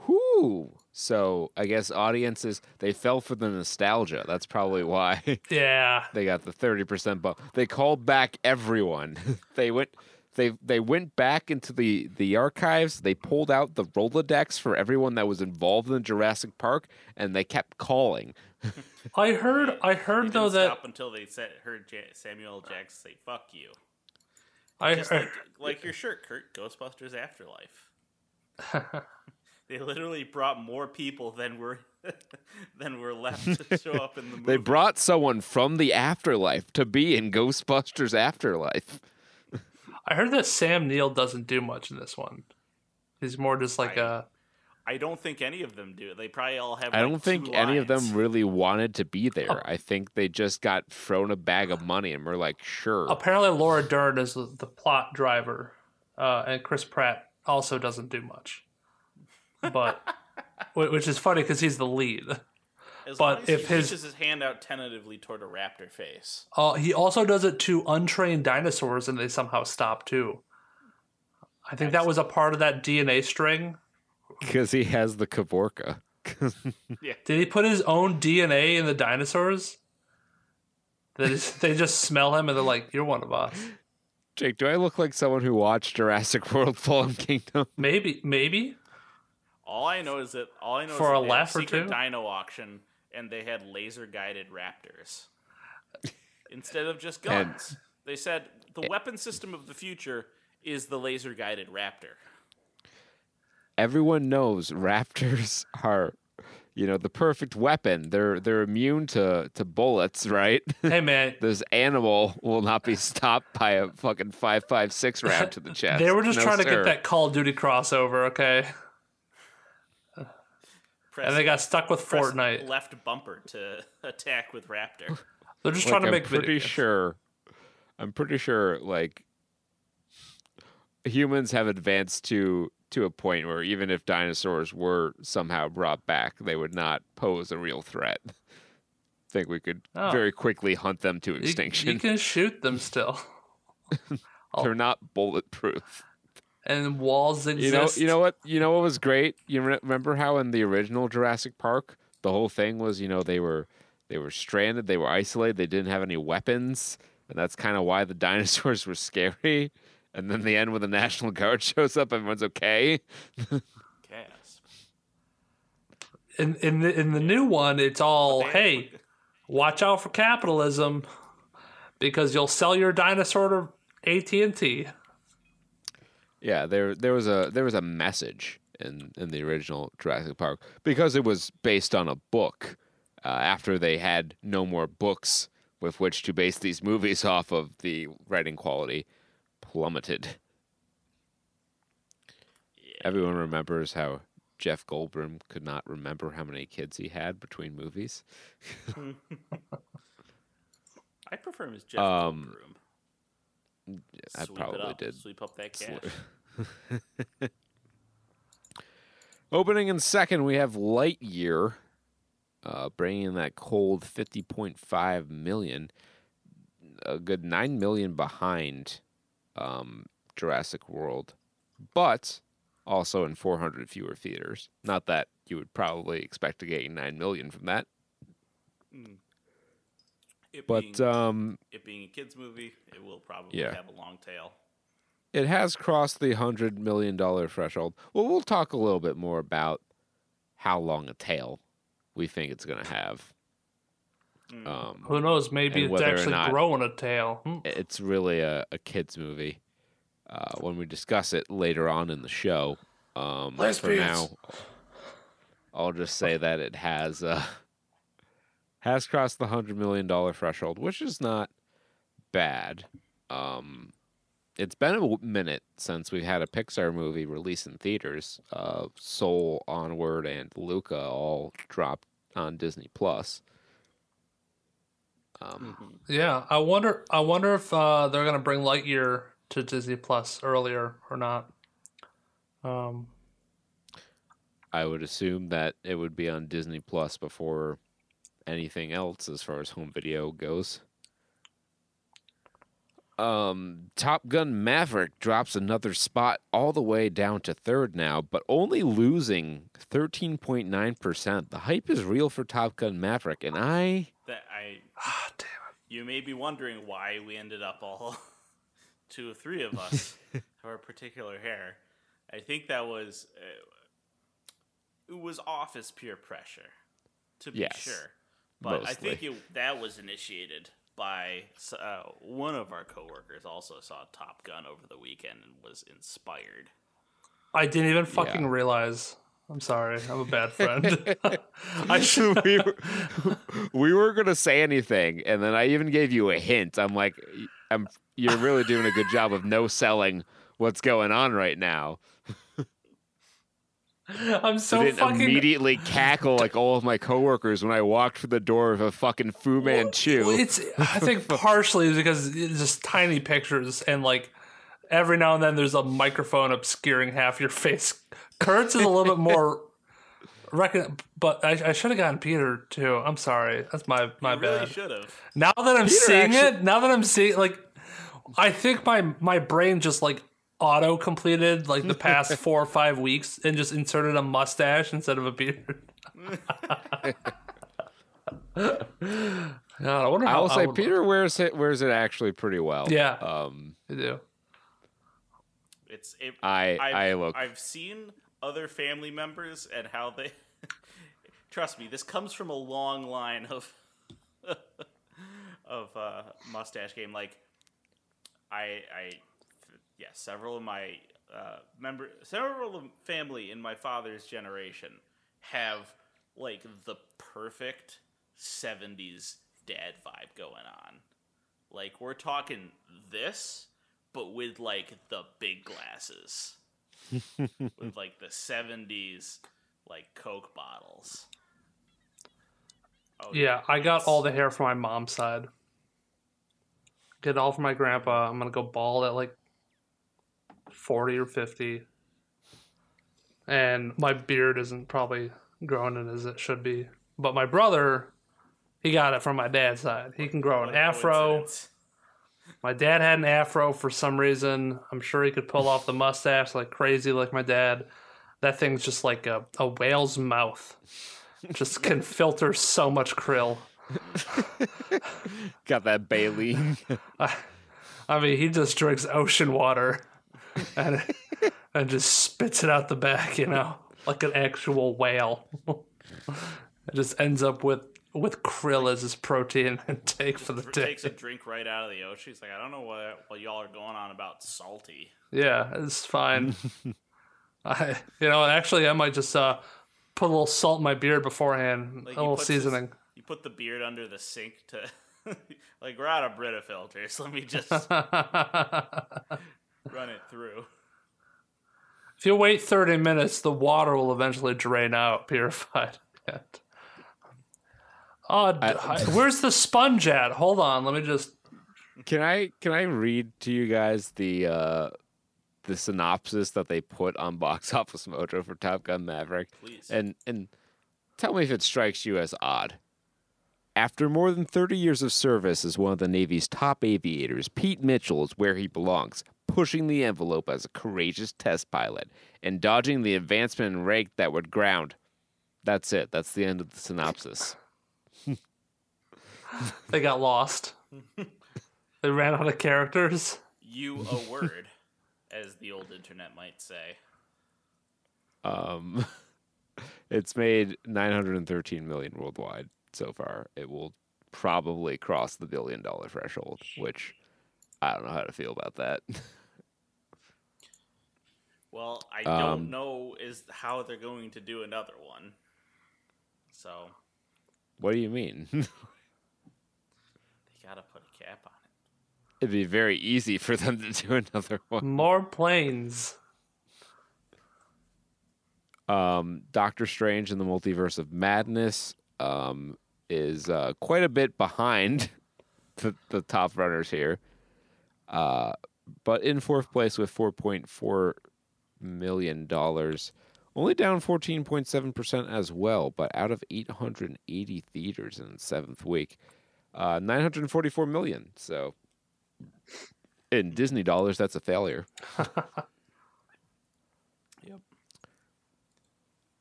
Whoo! So I guess audiences they fell for the nostalgia. That's probably why Yeah. they got the thirty percent bump. They called back everyone. they went they they went back into the the archives. They pulled out the Rolodex for everyone that was involved in Jurassic Park, and they kept calling. I heard I They heard didn't though that stop until they said heard Ja- Samuel Jackson say "fuck you." I, Just like like your shirt, Kurt. Ghostbusters Afterlife. They literally brought more people than were than were left to show up in the movie. They brought someone from the afterlife to be in Ghostbusters Afterlife. I heard that Sam Neill doesn't do much in this one. He's more just like I- a I don't think any of them do. They probably all have. I like, don't think two any of them really wanted to be there. Oh. I think they just got thrown a bag of money and were like, sure. apparently Laura Dern is the, the plot driver, uh, and Chris Pratt also doesn't do much. But which is funny because he's the lead. As but long as if he his- reaches his hand out tentatively toward a raptor face. Uh, he also does it to untrained dinosaurs, and they somehow stop too. I think that was a part of that DNA string. Because he has the Kavorka. Did he put his own DNA in the dinosaurs? They just, they just smell him and they're like, "You're one of us." Jake, do I look like someone who watched Jurassic World Fallen Kingdom? Maybe, maybe. All I know is that all I know For is a that they had laugh or two? dino auction and they had laser guided raptors instead of just guns. they said the weapon system of the future is the laser guided raptor. Everyone knows raptors are, you know, the perfect weapon. They're they're immune to, to bullets, right? Hey man, this animal will not be stopped by a fucking five five six round to the chest. they were just No, trying to get that Call of Duty crossover, okay? Press, And they got stuck with Fortnite. left bumper to attack with raptor. They're just Like, trying to I'm make pretty video games. sure. I'm pretty sure, like humans have advanced to to a point where even if dinosaurs were somehow brought back, they would not pose a real threat. I think we could Oh. very quickly hunt them to You- extinction. You, can shoot them still, They're not bulletproof. and walls exist. You know, you know what? You know what was great? You re- remember how in the original Jurassic Park, the whole thing was, you know, they were they were stranded, they were isolated, they didn't have any weapons, and that's kind of why the dinosaurs were scary. And then the end when the National Guard shows up, everyone's okay. Gasp. in in the in the new one, it's all hey, watch out for capitalism because you'll sell your dinosaur to AT and T. Yeah, there there was a there was a message in in the original Jurassic Park because it was based on a book. Uh, after they had no more books with which to base these movies off of, the writing quality plummeted. Everyone remembers how Jeff Goldblum could not remember how many kids he had between movies. I prefer him as Jeff Um, Goldblum. I Sweep probably did. Sweep up that cash. Opening in second, we have Lightyear, uh, bringing in that cold fifty point five million, a good nine million behind um, Jurassic World, but also in four hundred fewer theaters. Not that you would probably expect to gain nine million from that, It but being, um, it being a kids movie, it will probably Yeah. have a long tail. it has crossed the hundred million dollar threshold. Well, we'll talk a little bit more about how long a tail we think it's going to have. Um, Who knows? Maybe it's actually growing a tail. Hmm. it's really a, a kids movie. Uh, when we discuss it later on in the show, um, for now, I'll just say that it has uh, has crossed the hundred million dollar threshold, which is not bad. Um, it's been a minute since we've had a Pixar movie release in theaters. Uh, Soul, Onward, and Luca all dropped on Disney Plus. Um, Yeah, I wonder. I wonder if uh, they're gonna bring Lightyear to Disney Plus earlier or not. Um, I would assume that it would be on Disney Plus before anything else as far as home video goes. Um, Top Gun Maverick drops another spot all the way down to third now, but only losing 13.9%. The hype is real for Top Gun Maverick, and I That I ah, damn you may be wondering why we ended up all two or three of us have our particular hair. I think that was uh, it was office peer pressure, to be Yes, sure. But I think it, that was initiated by uh, one of our coworkers. Also saw Top Gun over the weekend and was inspired. I didn't even fucking Yeah. realize. I'm sorry. I'm a bad friend. I should. we, were, we weren't gonna say anything, and then I even gave you a hint. I'm like, I'm you're really doing a good job of no selling what's going on right now. I'm so I didn't fucking. immediately cackle like all of my coworkers when I walked through the door of a fucking Fu Manchu. Well, It's. I think partially is because it's just tiny pictures and like every now and then there's a microphone obscuring half your face. Kurtz is a little bit more. Reckon, but I, I should have gotten Peter too. I'm sorry. That's my my you really bad. should have. Now that I'm seeing actually- it, now that I'm seeing like, I think my my brain just like auto completed like the past four or five weeks and just inserted a mustache instead of a beard. God, I wonder. I will say would- Peter wears it wears it actually pretty well. Yeah. Um, I do. It's it, I I've, I look I've seen other family members and how they. trust me, this comes from a long line of of uh, mustache game. Like, I I yeah, several of my uh, member, several of family in my father's generation have like the perfect '70s dad vibe going on. Like we're talking this, but with like the big glasses, with like the '70s like Coke bottles. Oh, Yeah, I got all the hair from my mom's side. Get it all from my grandpa. I'm gonna go bald at like forty or fifty, and my beard isn't probably growing in as it should be. But my brother, he got it from my dad's side. He can grow an afro. coincidence. My dad had an afro for some reason. I'm sure he could pull off the mustache like crazy, like my dad. That thing's just like a, a whale's mouth. Just can filter so much krill. got that Bailey. I mean, he just drinks ocean water and and just spits it out the back, you know, like an actual whale. it just ends up with with krill as his protein intake for the day. Takes a drink right out of the ocean. He's like, I don't know what what y'all are going on about salty. Yeah, it's fine. I, you know, actually, I might just uh, put a little salt in my beard beforehand, Like, a little puts his- seasoning. You put the beard under the sink to, like, we're out of Brita filters. Let me just run it through. If you wait thirty minutes, the water will eventually drain out, purified. Oh, d- I- where's the sponge at? Hold on, let me just. Can I can I read to you guys the uh the synopsis that they put on Box Office Mojo for Top Gun Maverick? Please. And and tell me if it strikes you as odd. After more than 30 years of service as one of the Navy's top aviators, Pete Mitchell is where he belongs, pushing the envelope as a courageous test pilot and dodging the advancement and rank that would ground. That's it. That's the end of the synopsis. They got lost. they ran out of characters. You a word, as the old internet might say. Um, it's made 913 million worldwide so far. It will probably cross the billion dollar threshold, which I don't know how to feel about that. Well, I Um, don't know is how they're going to do another one. So what do you mean? they gotta put a cap on it. It'd be very easy for them to do another one. More planes. Um, Doctor Strange and the Multiverse of Madness um, is uh, quite a bit behind the, the top runners here. Uh, but in fourth place with four point four million dollars, only down fourteen point seven percent as well. But out of eight hundred and eighty theaters in its seventh week, uh, nine hundred forty four million. So in Disney dollars, that's a failure. Yep.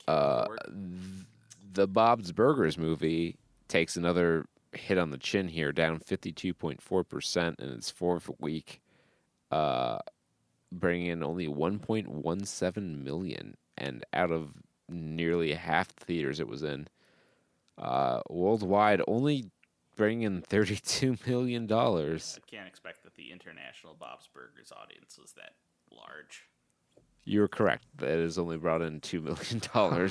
Uh, the Bob's Burgers movie takes another hit on the chin here, down 52.4% in its fourth week, uh, bringing in only 1.17 million. And out of nearly half the theaters it was in, uh, worldwide, only bringing in $32 million. I can't expect that the international Bob's Burgers audience was that large. You're correct. That has only brought in $2 million,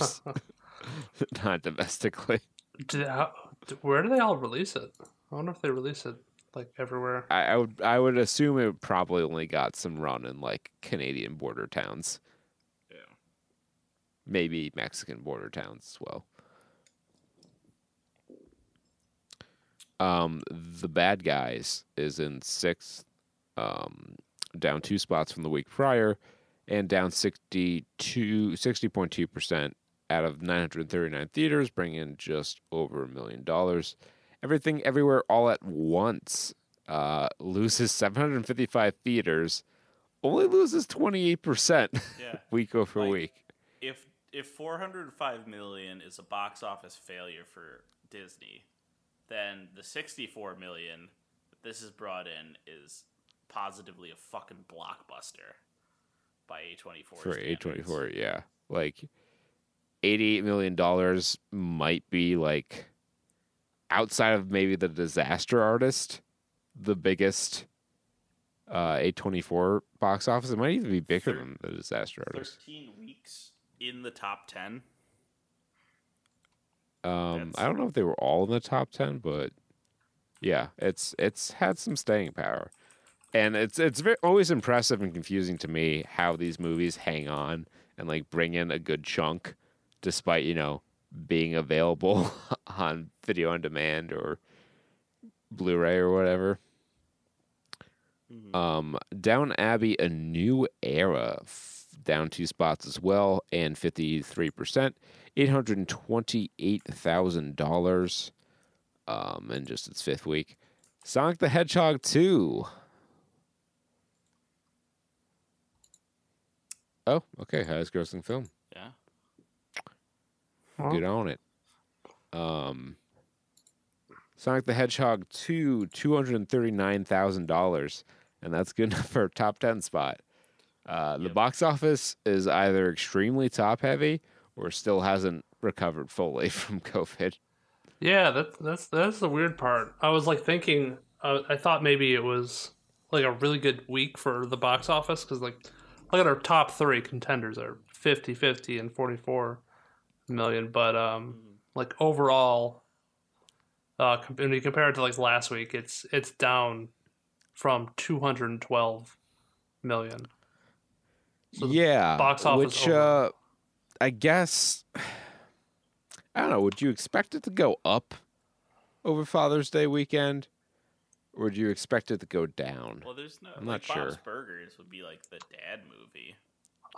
not domestically. Do, how, do- where do they all release it? I wonder if they release it like everywhere. I, I would I would assume it probably only got some run in like Canadian border towns, Yeah. maybe Mexican border towns as well. Um, the bad guys is in sixth, um, down two spots from the week prior, and down 62, 60.2 percent out of 939 theaters, bringing in just over a million dollars. Everything, everywhere, all at once, uh, loses 755 theaters, only loses 28 percent Yeah. week over Like- week. if if 405 million is a box office failure for Disney, then the 64 million that this has brought in is positively a fucking blockbuster by A24. for standards. four. Yeah, like eighty eight million dollars might be like outside of maybe the Disaster Artist, the biggest uh, A twenty four box office. It might even be bigger Thir- than the Disaster Artist. 13 weeks in the top 10. Um, I don't know if they were all in the top ten, but yeah, it's it's had some staying power, and it's it's very, always impressive and confusing to me how these movies hang on and like bring in a good chunk, despite you know being available on video on demand or Blu-ray or whatever. Um, Downton Abbey, a new era, f- down two spots as well, and fifty-three percent, eight hundred and twenty-eight thousand dollars. Um, in just its fifth week, Sonic the Hedgehog two. Oh, okay, highest grossing film. Yeah. Good on it. Um, Sonic the Hedgehog 2, $239,000. And that's good enough for a top 10 spot. Uh, the Yep. box office is either extremely top heavy or still hasn't recovered fully from COVID. Yeah, that's that's that's the weird part. I was like thinking, uh, I thought maybe it was like a really good week for the box office because like look at our top three contenders are 50, 50, and 44 million. But um, like overall, uh, when you compare it to like last week, it's it's down from 212 million. So yeah. box office Which, overall. uh, I guess, I don't know. Would you expect it to go up over Father's Day weekend? Or would you expect it to go down? Well, there's no. I'm like not Bob's sure. Burgers would be like the dad movie.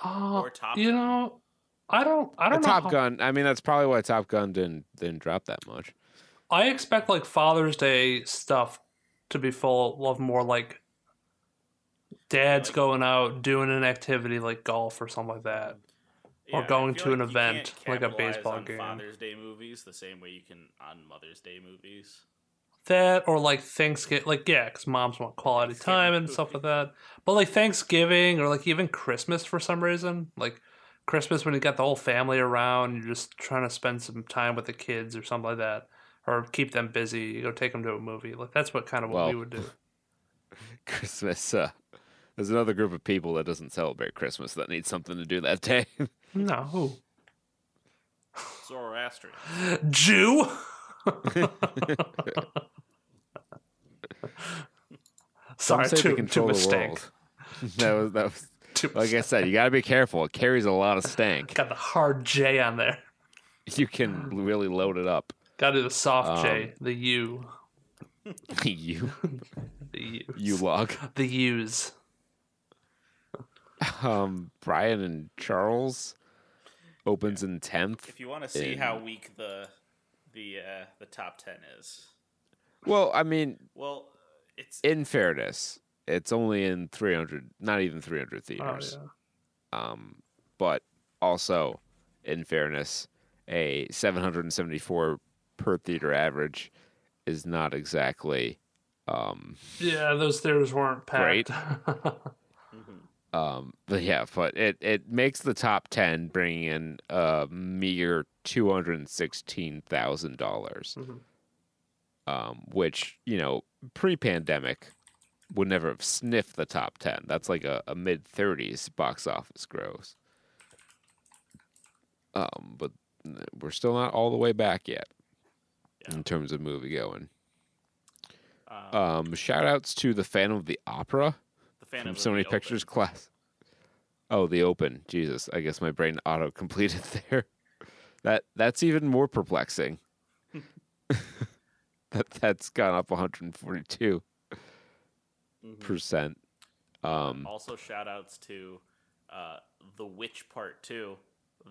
Uh, or Top you Gun. know, I don't, I don't know. Top how- Gun. I mean, that's probably why Top Gun didn't didn't drop that much. I expect like Father's Day stuff to be full of more like dads Like- going out doing an activity like golf or something like that. Or going feel to an event, like a baseball on game. Father's Day movies the same way you can on Mother's Day movies. That or like Thanksgiving, like yeah, because moms want quality time and stuff like that. But like Thanksgiving or like even Christmas for some reason, like Christmas when you got the whole family around, you're just trying to spend some time with the kids or something like that, or keep them busy. You go take them to a movie. Like that's what kind of what Well, we would do. Christmas. Uh, there's another group of people that doesn't celebrate Christmas that needs something to do that day. No, who? Zoroastrian. Jew. Sorry, Some say they too, control too mistake. that was that was Too like I said. You got to be careful. It carries a lot of stank. Got the hard J on there. You can really load it up. Got to do the soft Um, J, the U. U. The U. you log. The U's. Um, Brian and Charles opens in tenth. If you want to see In- how weak the the uh, the top ten is, Well, I mean, well, it's in fairness, it's only in three hundred, not even three hundred theaters. yeah. Um, but also, in fairness, a seven hundred and seventy-four per theater average is not exactly um Yeah, those theaters weren't packed. Um, but yeah, but it, it makes the top ten, bringing in a mere two hundred and sixteen thousand dollars, Mhm. um, which you know pre-pandemic would never have sniffed the top ten. That's like a, a mid thirties box office gross. Um, but we're still not all the way back yet Yeah. in terms of movie going. um, Um, shout outs to the Phantom of the Opera Phantom from many Pictures class. Oh, the open. Jesus, I guess my brain auto completed there. That that's even more perplexing. that that's gone up 142 percent. Um, Also, shout outs to uh, The Witch Part 2,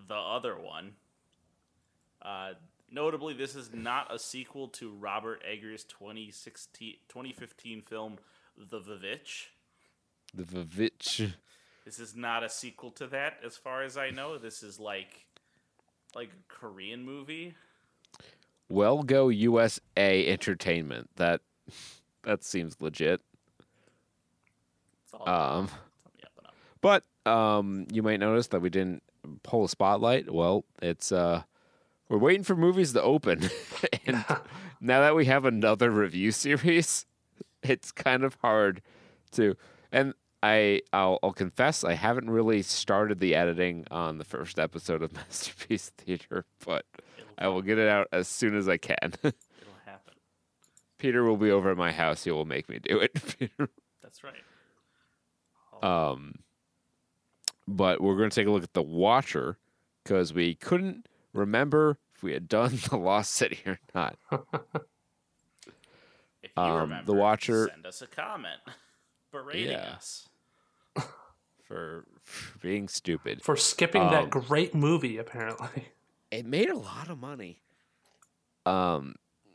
the other one. Uh, notably, this is not a sequel to Robert Eggers' 2016, 2015 film, The Vivitch. The Vivitch. This is not a sequel to that, as far as I know. This is like like a Korean movie. Well, go USA Entertainment. That that seems legit. Um, it's on the up and up. But um, you might notice that we didn't pull a spotlight. Well, it's uh, we're waiting for movies to open, and now that we have another review series, it's kind of hard to. And I, I'll, I'll confess, I haven't really started the editing on the first episode of Masterpiece Theater, but It'll, I will get it out as soon as I can. it'll happen. Peter will be over at my house. He will make me do it. Peter That's right. Um, but we're going to take a look at The Watcher because we couldn't remember if we had done The Lost City or not. If you um, The remember, Watcher- send us a comment berating Yeah. us. For, for being stupid. For skipping Um, that great movie, apparently. It made a lot of money. Um,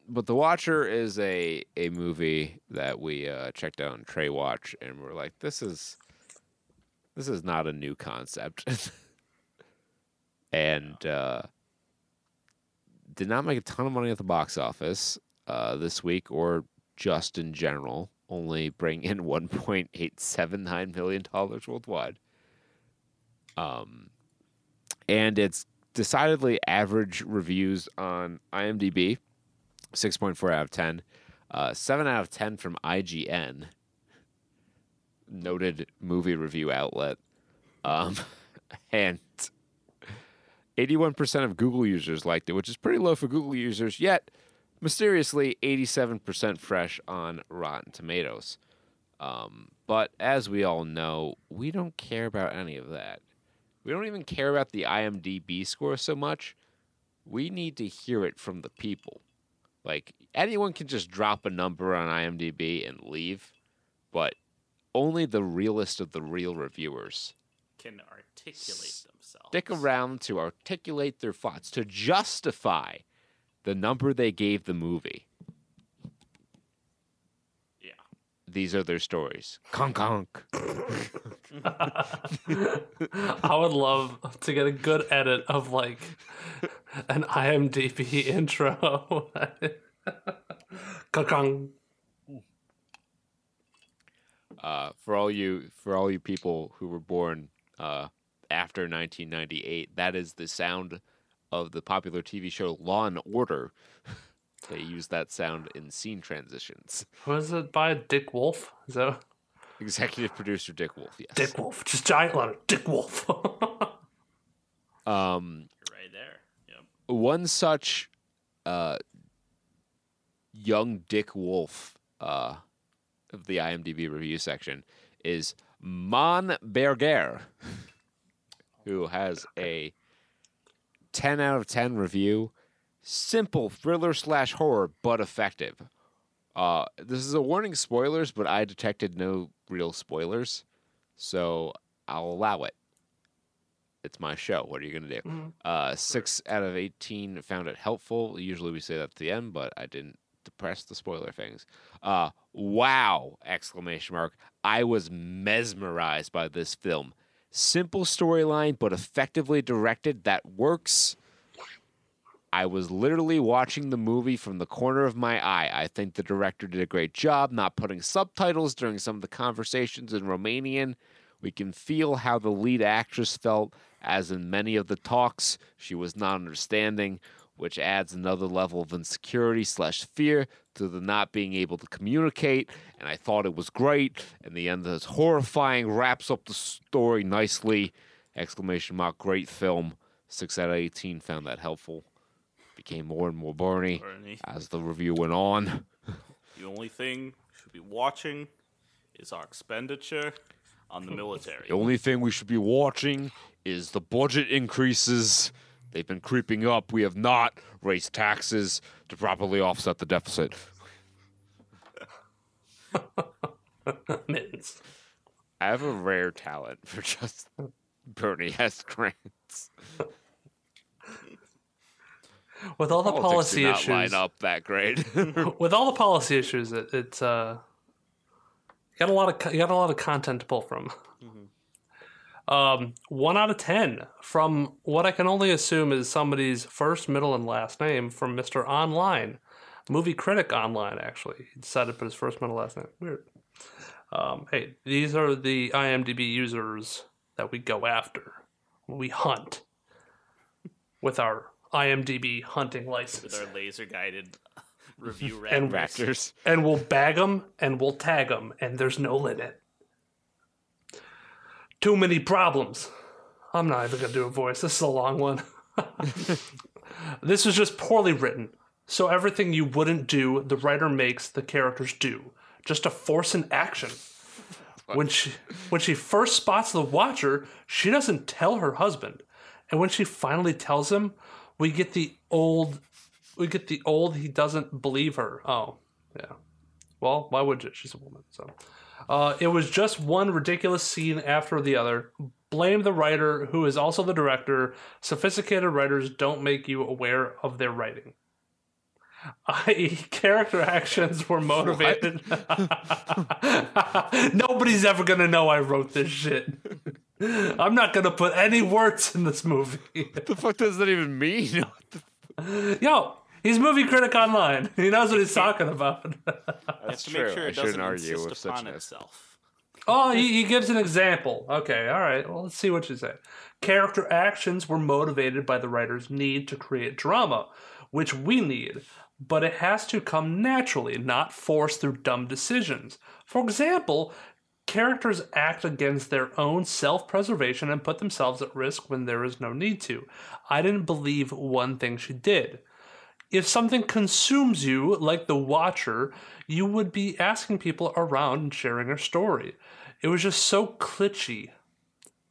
but The Watcher is a a movie that we uh, checked out on Trae Watch, and we're like, this is this is not a new concept, and uh, did not make a ton of money at the box office uh, this week or just in general. Only bring in one point eight seven nine million dollars worldwide. Um, and it's decidedly average reviews on IMDb, six point four out of ten, uh, seven out of ten from IGN, noted movie review outlet, um, and eighty-one percent of Google users liked it, which is pretty low for Google users. Yet, mysteriously, eighty-seven percent fresh on Rotten Tomatoes. Um, but as we all know, we don't care about any of that. We don't even care about the IMDb score so much. We need to hear it from the people. Like anyone can just drop a number on IMDb and leave, but only the realest of the real reviewers Can articulate themselves. stick around to articulate their thoughts, to justify the number they gave the movie. Yeah. These are their stories. Conk conk. I would love to get a good edit of like an IMDb intro. Kakang. uh, for all you for all you people who were born uh, after 1998, that is the sound of the popular TV show Law and Order. they use that sound in scene transitions. Was it by Dick Wolf? Is that Executive producer Dick Wolf, yes. Dick Wolf? Just giant letter. Dick Wolf. Um, You're right there. Yep. one such uh, young Dick Wolf uh, of the IMDb review section is Mon Berger, who has a 10 out of 10 review. Simple thriller slash horror, but effective. Uh, this is a warning spoilers, but I detected no real spoilers, so I'll allow it. It's my show. What are you gonna do? Mhm. Uh, six out of eighteen found it helpful. Usually we say that at the end, but I didn't depress the spoiler things. Uh, wow! Exclamation mark! I was mesmerized by this film. Simple storyline, but effectively directed. That works. I was literally watching the movie from the corner of my eye. I think the director did a great job not putting subtitles during some of the conversations in Romanian. We can feel how the lead actress felt, as in many of the talks, she was not understanding, which adds another level of insecurity slash fear to the not being able to communicate. And I thought it was great. And the end is horrifying, wraps up the story nicely. Exclamation mark, great film. Six out of 18 found that helpful. Became more and more Barney Bernie, as the review went on. the only thing you should be watching is our expenditure on the military. The only thing we should be watching is the budget increases. They've been creeping up. We have not raised taxes to properly offset the deficit. Mittens. I have a rare talent for just Bernie S. grants. With all the Politics policy do not issues, line up that great. with all the policy issues, it, it's uh, you got a lot of you got a lot of content to pull from. Um, one out of ten from what I can only assume is somebody's first, middle, and last name from Mister Online, movie critic online. Actually, he decided to put his first, middle, and last name. Weird. Um, hey, these are the IMDb users that we go after. We hunt with our IMDb hunting license. with our laser guided review And. Raptors. and we'll bag them and we'll tag them, and there's no limit. Too many problems. I'm not even gonna do a voice. This is a long one. this was just poorly written. So everything you wouldn't do, the writer makes the characters do, just to force an action. When she when she first spots the Watcher, she doesn't tell her husband, and when she finally tells him, we get the old, we get the old. He doesn't believe her. Oh, yeah. Well, why would you? She's a woman. So, uh, it was just one ridiculous scene after the other. Blame the writer, who is also the director. Sophisticated writers don't make you aware of their writing. I.e., character actions were motivated. Nobody's ever gonna know I wrote this shit. I'm not gonna put any words in this movie. What the fuck does that even mean? Yo, he's movie critic online. He knows what he's talking about. That's to true. make sure I it shouldn't doesn't argue with such upon a- itself. oh, he, he gives an example. Okay, all right. Well, let's see what you say. Character actions were motivated by the writer's need to create drama, which we need, but it has to come naturally, not forced through dumb decisions. For example, characters act against their own self preservation and put themselves at risk when there is no need to. I didn't believe one thing she did. If something consumes you, like The Watcher, you would be asking people around and sharing her story. It was just so glitchy. I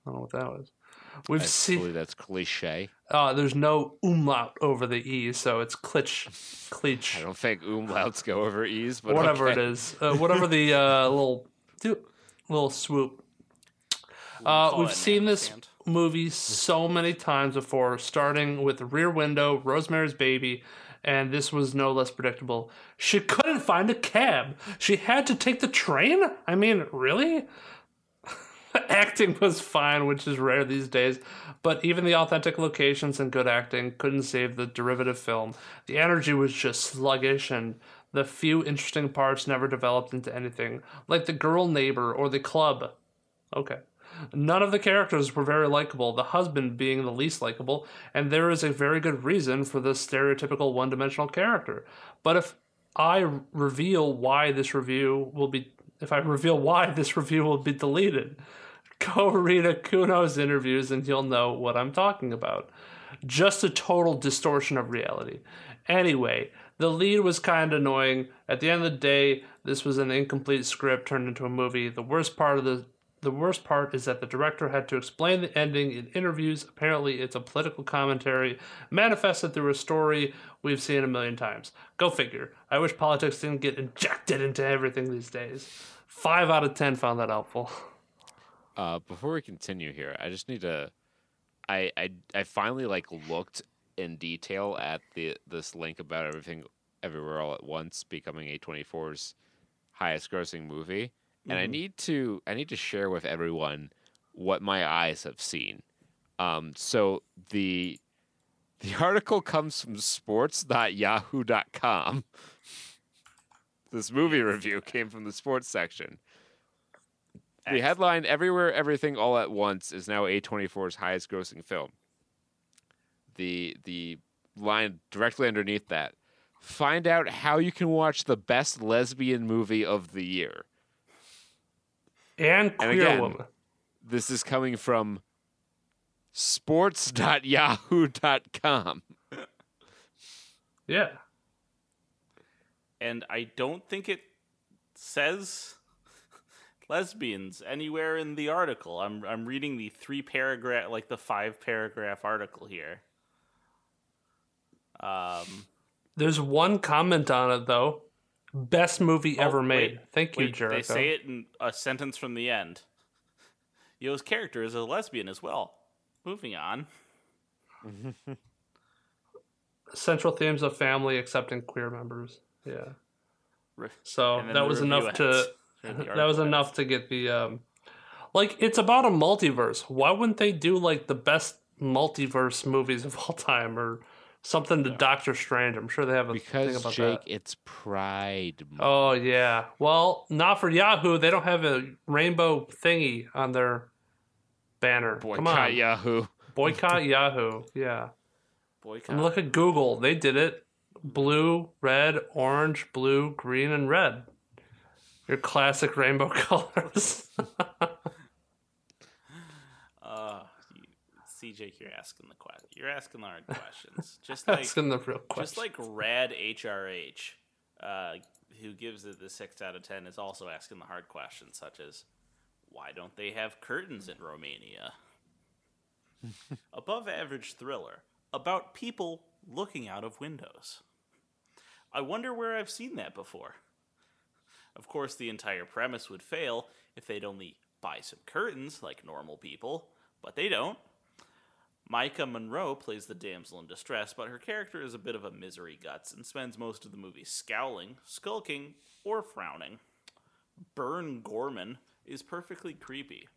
don't know what that was. We've I seen. believe that's cliche. Uh, there's no umlaut over the e, so it's klitsch, I don't think umlauts go over e's, but whatever okay. it is, uh, whatever the uh, little little swoop. Uh, we've seen this movie so many times before, starting with Rear Window, Rosemary's Baby, and this was no less predictable. She couldn't find a cab. She had to take the train? I mean, really? acting was fine, which is rare these days, but even the authentic locations and good acting couldn't save the derivative film. The energy was just sluggish, and the few interesting parts never developed into anything, like the girl neighbor or the club. Okay. None of the characters were very likable, the husband being the least likable, and there is a very good reason for this stereotypical one dimensional character. But if I reveal why this review will be if I reveal why this review will be deleted, go read Okuno's interviews and you'll know what I'm talking about. Just a total distortion of reality. Anyway, the lead was kind of annoying. At the end of the day, this was an incomplete script turned into a movie. The worst part of the The worst part is that the director had to explain the ending in interviews. Apparently, it's a political commentary manifested through a story we've seen a million times. Go figure. I wish politics didn't get injected into everything these days. Five out of ten found that helpful. Uh, before we continue here, I just need to. I I I finally like looked in detail at the this link about everything everywhere all at once becoming A24's highest grossing movie, and I need to I need to share with everyone what my eyes have seen. Um, so the the article comes from sports.yahoo.com. This movie review came from the sports section. The headline Everywhere Everything All at Once is now A24's highest grossing film. The the line directly underneath that. Find out how you can watch the best lesbian movie of the year. And queer again- woman. This is coming from sports.yahoo.com. Yeah. and I don't think it says lesbians anywhere in the article. I'm I'm reading the three paragraph, like the five paragraph article here. Um, There's one comment on it though. Best movie oh, ever wait, made. Thank you, wait, Jericho. They say it in a sentence from the end. Yeoh's character is a lesbian as well. Moving on. Central themes of family accepting queer members. Yeah. So that was enough to ends. That was ends. enough to get the um like it's about a multiverse. Why wouldn't they do like the best multiverse movies of all time or something to Doctor Strange? I'm sure they have a thing Because about Jake, that. it's Pride Month. Oh yeah. Well, not for Yahoo. They don't have a rainbow thingy on their banner. Come Boycott on. Yahoo. Boycott Yahoo. Yeah. Boycott. And look at Google. They did it. Blue, red, orange, blue, green, and red. Your classic rainbow colors. Uh, you, CJ, you're asking the question. You're asking the hard questions. Just like Asking the real question. just like Rad HRH, uh, who gives it the six out of ten, is also asking the hard questions, such as why don't they have curtains in Romania? Above average thriller about people looking out of windows. I wonder where I've seen that before. Of course, the entire premise would fail if they'd only buy some curtains like normal people, but they don't. Maika Monroe plays the damsel in distress, but her character is a bit of a misery guts and spends most of the movie scowling, skulking, or frowning. Burn Gorman is perfectly creepy.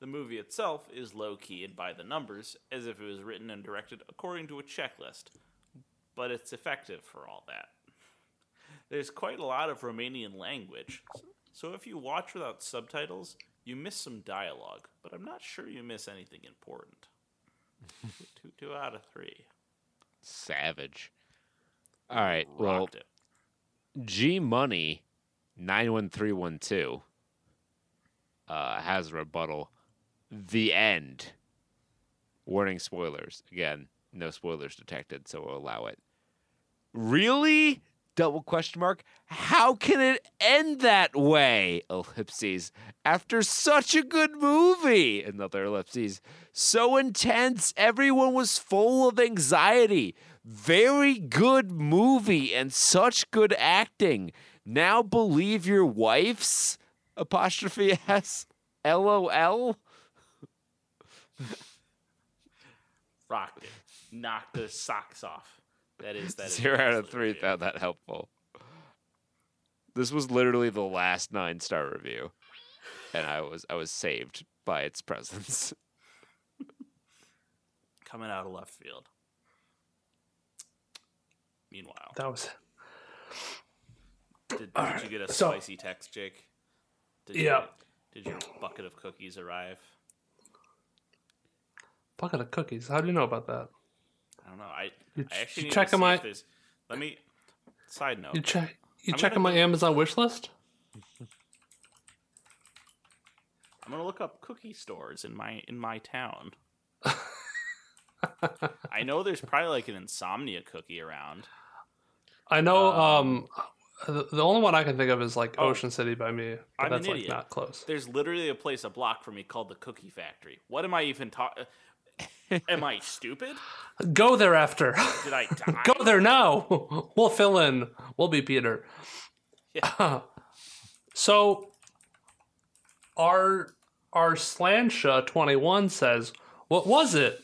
The movie itself is low key and by the numbers, as if it was written and directed according to a checklist, but it's effective for all that. There's quite a lot of Romanian language, so if you watch without subtitles, you miss some dialogue, but I'm not sure you miss anything important. two, two out of three. Savage. All right. Well, it. G Money 91312 uh, has a rebuttal. The end. Warning spoilers. Again, no spoilers detected, so we'll allow it. Really? Double question mark. How can it end that way? Ellipses. After such a good movie. Another ellipses. So intense. Everyone was full of anxiety. Very good movie and such good acting. Now believe your wife's apostrophe s lol. Rocked it. Knocked the socks off. That is that. is Zero out of three review. found that helpful. This was literally the last nine star review, and I was I was saved by its presence. Coming out of left field. Meanwhile, that was did, did Alright, you get a so- spicy text, Jake? Did Yeah. You, did your bucket of cookies arrive? bucket of cookies. How do you know about that? I don't know. I, You I actually you need to checking my- Let me. Side note. You check. You I'm my go- Amazon wish list? I'm gonna look up cookie stores in my in my town. I know there's probably like an insomnia cookie around. I know. Um, The, the only one I can think of is like Oh. Ocean City by me. But I'm an that's like idiot. not close. There's literally a place a block from me called the Cookie Factory. What am I even talking? Am I stupid? Go there after. Did I die? Go there now. we'll fill in. We'll be Peter. Yeah. so our our Slansha twenty one says, "What was it?"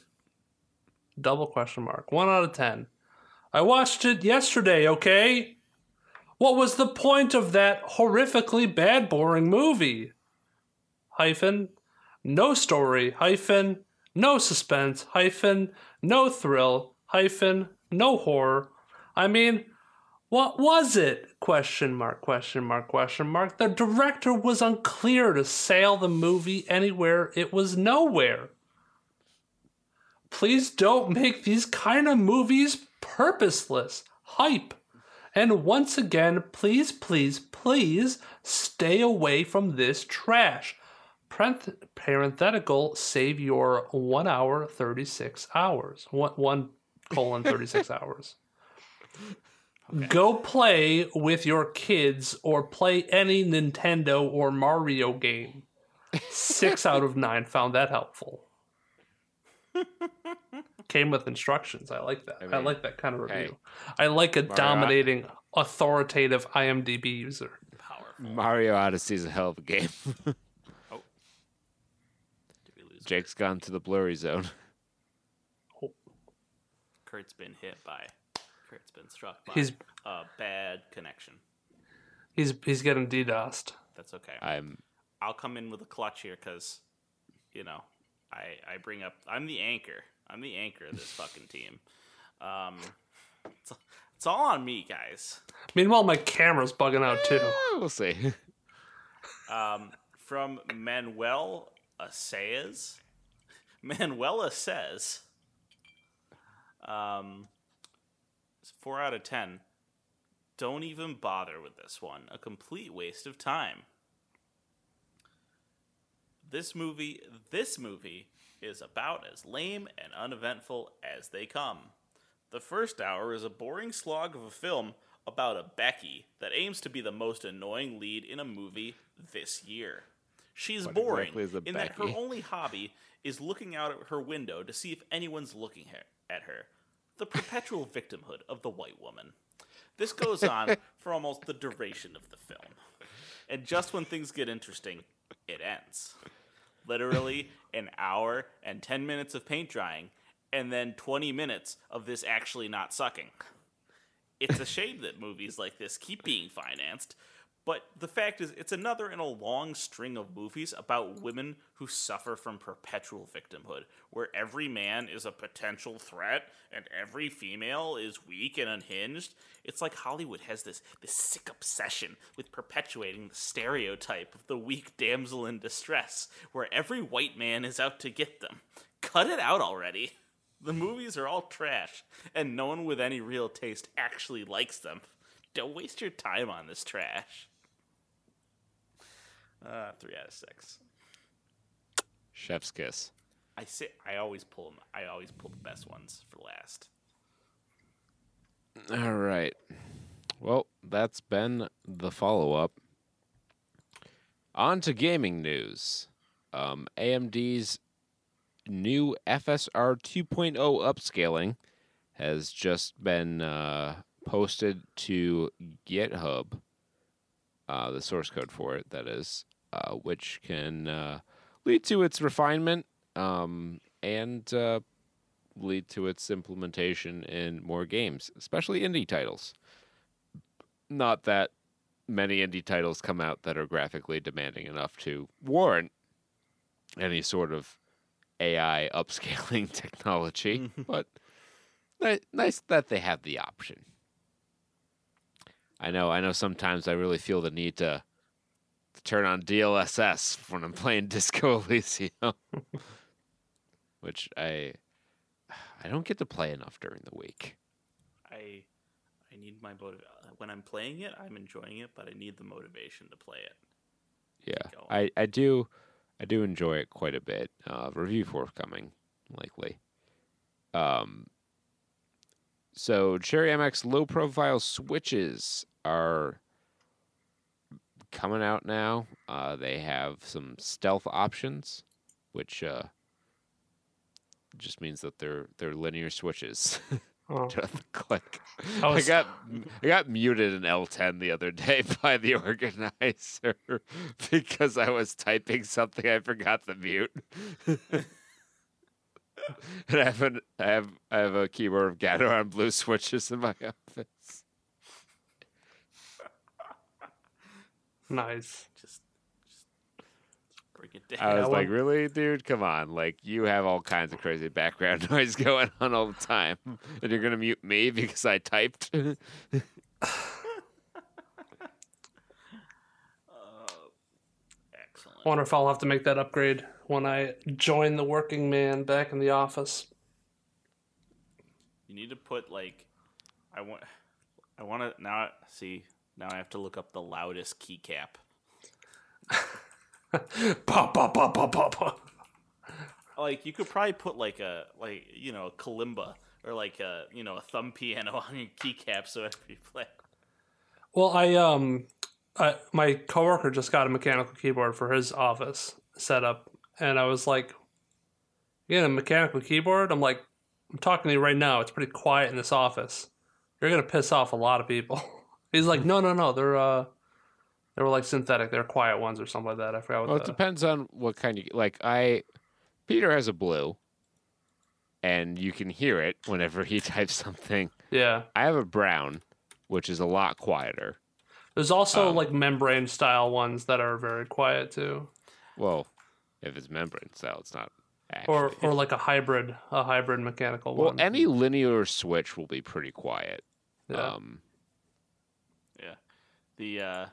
Double question mark. One out of ten. I watched it yesterday. Okay. What was the point of that horrifically bad, boring movie? Hyphen. No story. Hyphen. No suspense. Hyphen. No thrill. Hyphen. No horror. I mean, what was it? Question mark, question mark, question mark. The director was unclear to sail the movie anywhere. It was nowhere. Please don't make these kind of movies purposeless. Hype. And once again, please, please, please stay away from this trash. Parenth- parenthetical, save your one hour, 36 hours. One, one colon, 36 hours. Go play with your kids or play any Nintendo or Mario game. Six out of nine found that helpful. Came with instructions. I like that. I, mean, like that kind of hey, review. I like a Mario- dominating, authoritative IMDb user. Powerful. Mario Odyssey is a hell of a game. Did we lose? Jake's gone to the blurry zone. Kurt's been hit by. Kurt's been struck by He's a bad connection. he's he's getting DDoSed. That's okay. I'm I'll come in with a clutch here because, you know, I I bring up. I'm the anchor. I'm the anchor of this fucking team. Um, it's, it's all on me, guys. Meanwhile, my camera's bugging out too. Eh, we'll see. Um, from Manuel Says. Manuela says, um, four out of ten. Don't even bother with this one. A complete waste of time. This movie, this movie is about as lame and uneventful as they come. The first hour is a boring slog of a film about a Becky that aims to be the most annoying lead in a movie this year. She's What boring exactly is a in that her only hobby is looking out at her window to see if anyone's looking at her. The perpetual victimhood of the white woman. This goes on for almost the duration of the film. And just when things get interesting, it ends. Literally an hour and 10 minutes of paint drying, and then 20 minutes of this actually not sucking. It's a shame that movies like this keep being financed, but the fact is, it's another in a long string of movies about women who suffer from perpetual victimhood, where every man is a potential threat and every female is weak and unhinged. It's like Hollywood has this, this sick obsession with perpetuating the stereotype of the weak damsel in distress, where every white man is out to get them. Cut it out already. The movies are all trash, and no one with any real taste actually likes them. Don't waste your time on this trash. Uh, three out of six. Chef's kiss. I say I always pull them. I always pull the best ones for last. All right. Well, that's been the follow up. On to gaming news. Um, AMD's new FSR 2.0 upscaling has just been uh, posted to GitHub. Uh, the source code for it, that is, uh, which can uh, lead to its refinement um, and uh, lead to its implementation in more games, especially indie titles. Not that many indie titles come out that are graphically demanding enough to warrant any sort of AI upscaling technology, but nice that they have the option. I know, I know sometimes I really feel the need to, to turn on DLSS when I'm playing Disco Elysium, which I I don't get to play enough during the week. I I need my motiv- when I'm playing it. I'm enjoying it, but I need the motivation to play it. Yeah, I, I do I do enjoy it quite a bit. Uh, review forthcoming, likely. Um. So Cherry MX low profile switches are coming out now. Uh, they have some stealth options, which uh, just means that they're they're linear switches. Oh. click. I I got I got muted in L10 the other day by the organizer because I was typing something I forgot to mute. and I have an, I have I have a keyboard of Gato on blue switches in my office. Nice. Just, just bring it down. I was like, really, dude? Come on! Like you have all kinds of crazy background noise going on all the time, and you're gonna mute me because I typed. Uh, excellent. I wonder if I'll have to make that upgrade when I join the working man back in the office. You need to put like, I want, I want to now. See, now I have to look up the loudest keycap. Pop, pop, pop, pop, pop, pop. Like you could probably put like a like you know a kalimba or like a you know a thumb piano on your keycap so you play. Well, I um, I, my coworker just got a mechanical keyboard for his office setup, and I was like, "You got a mechanical keyboard?" I'm like, "I'm talking to you right now. It's pretty quiet in this office. You're gonna piss off a lot of people." He's like, "No, no, no. They're uh, they were like synthetic. They're quiet ones or something like that. I forgot what Well, it depends on what kind you like. I Peter has a blue, and you can hear it whenever he types something. yeah." I have a brown, which is a lot quieter. There's also Um, like membrane style ones that are very quiet too, Well, if it's membrane style, it's not actually. or or like a hybrid, a hybrid mechanical well, one. Well, any linear switch will be pretty quiet. yeah. Um, the uh,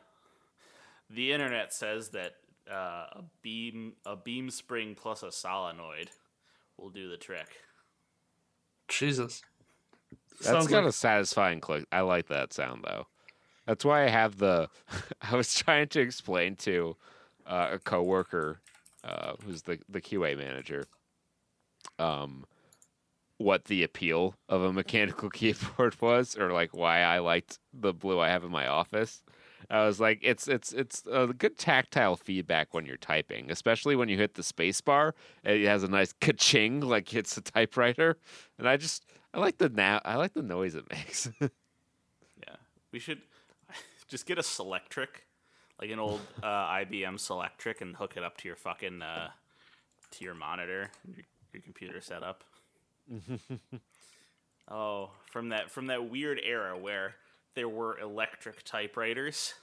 the internet says that uh, a beam a beam spring plus a solenoid will do the trick. Jesus. that's Sounds got like- a satisfying click. I like that sound though. That's why I have the. I was trying to explain to uh, a coworker uh, who's the the QA manager. Um, what the appeal of a mechanical keyboard was, or like why I liked the blue I have in my office. I was like, it's it's it's a good tactile feedback when you're typing, especially when you hit the space bar. It has a nice ka-ching, like hits the typewriter, and I just I like the now I like the noise it makes. Yeah, we should just get a Selectric, like an old uh, IBM Selectric, and hook it up to your fucking uh, to your monitor, your, your computer setup. oh, from that from that weird era where there were electric typewriters.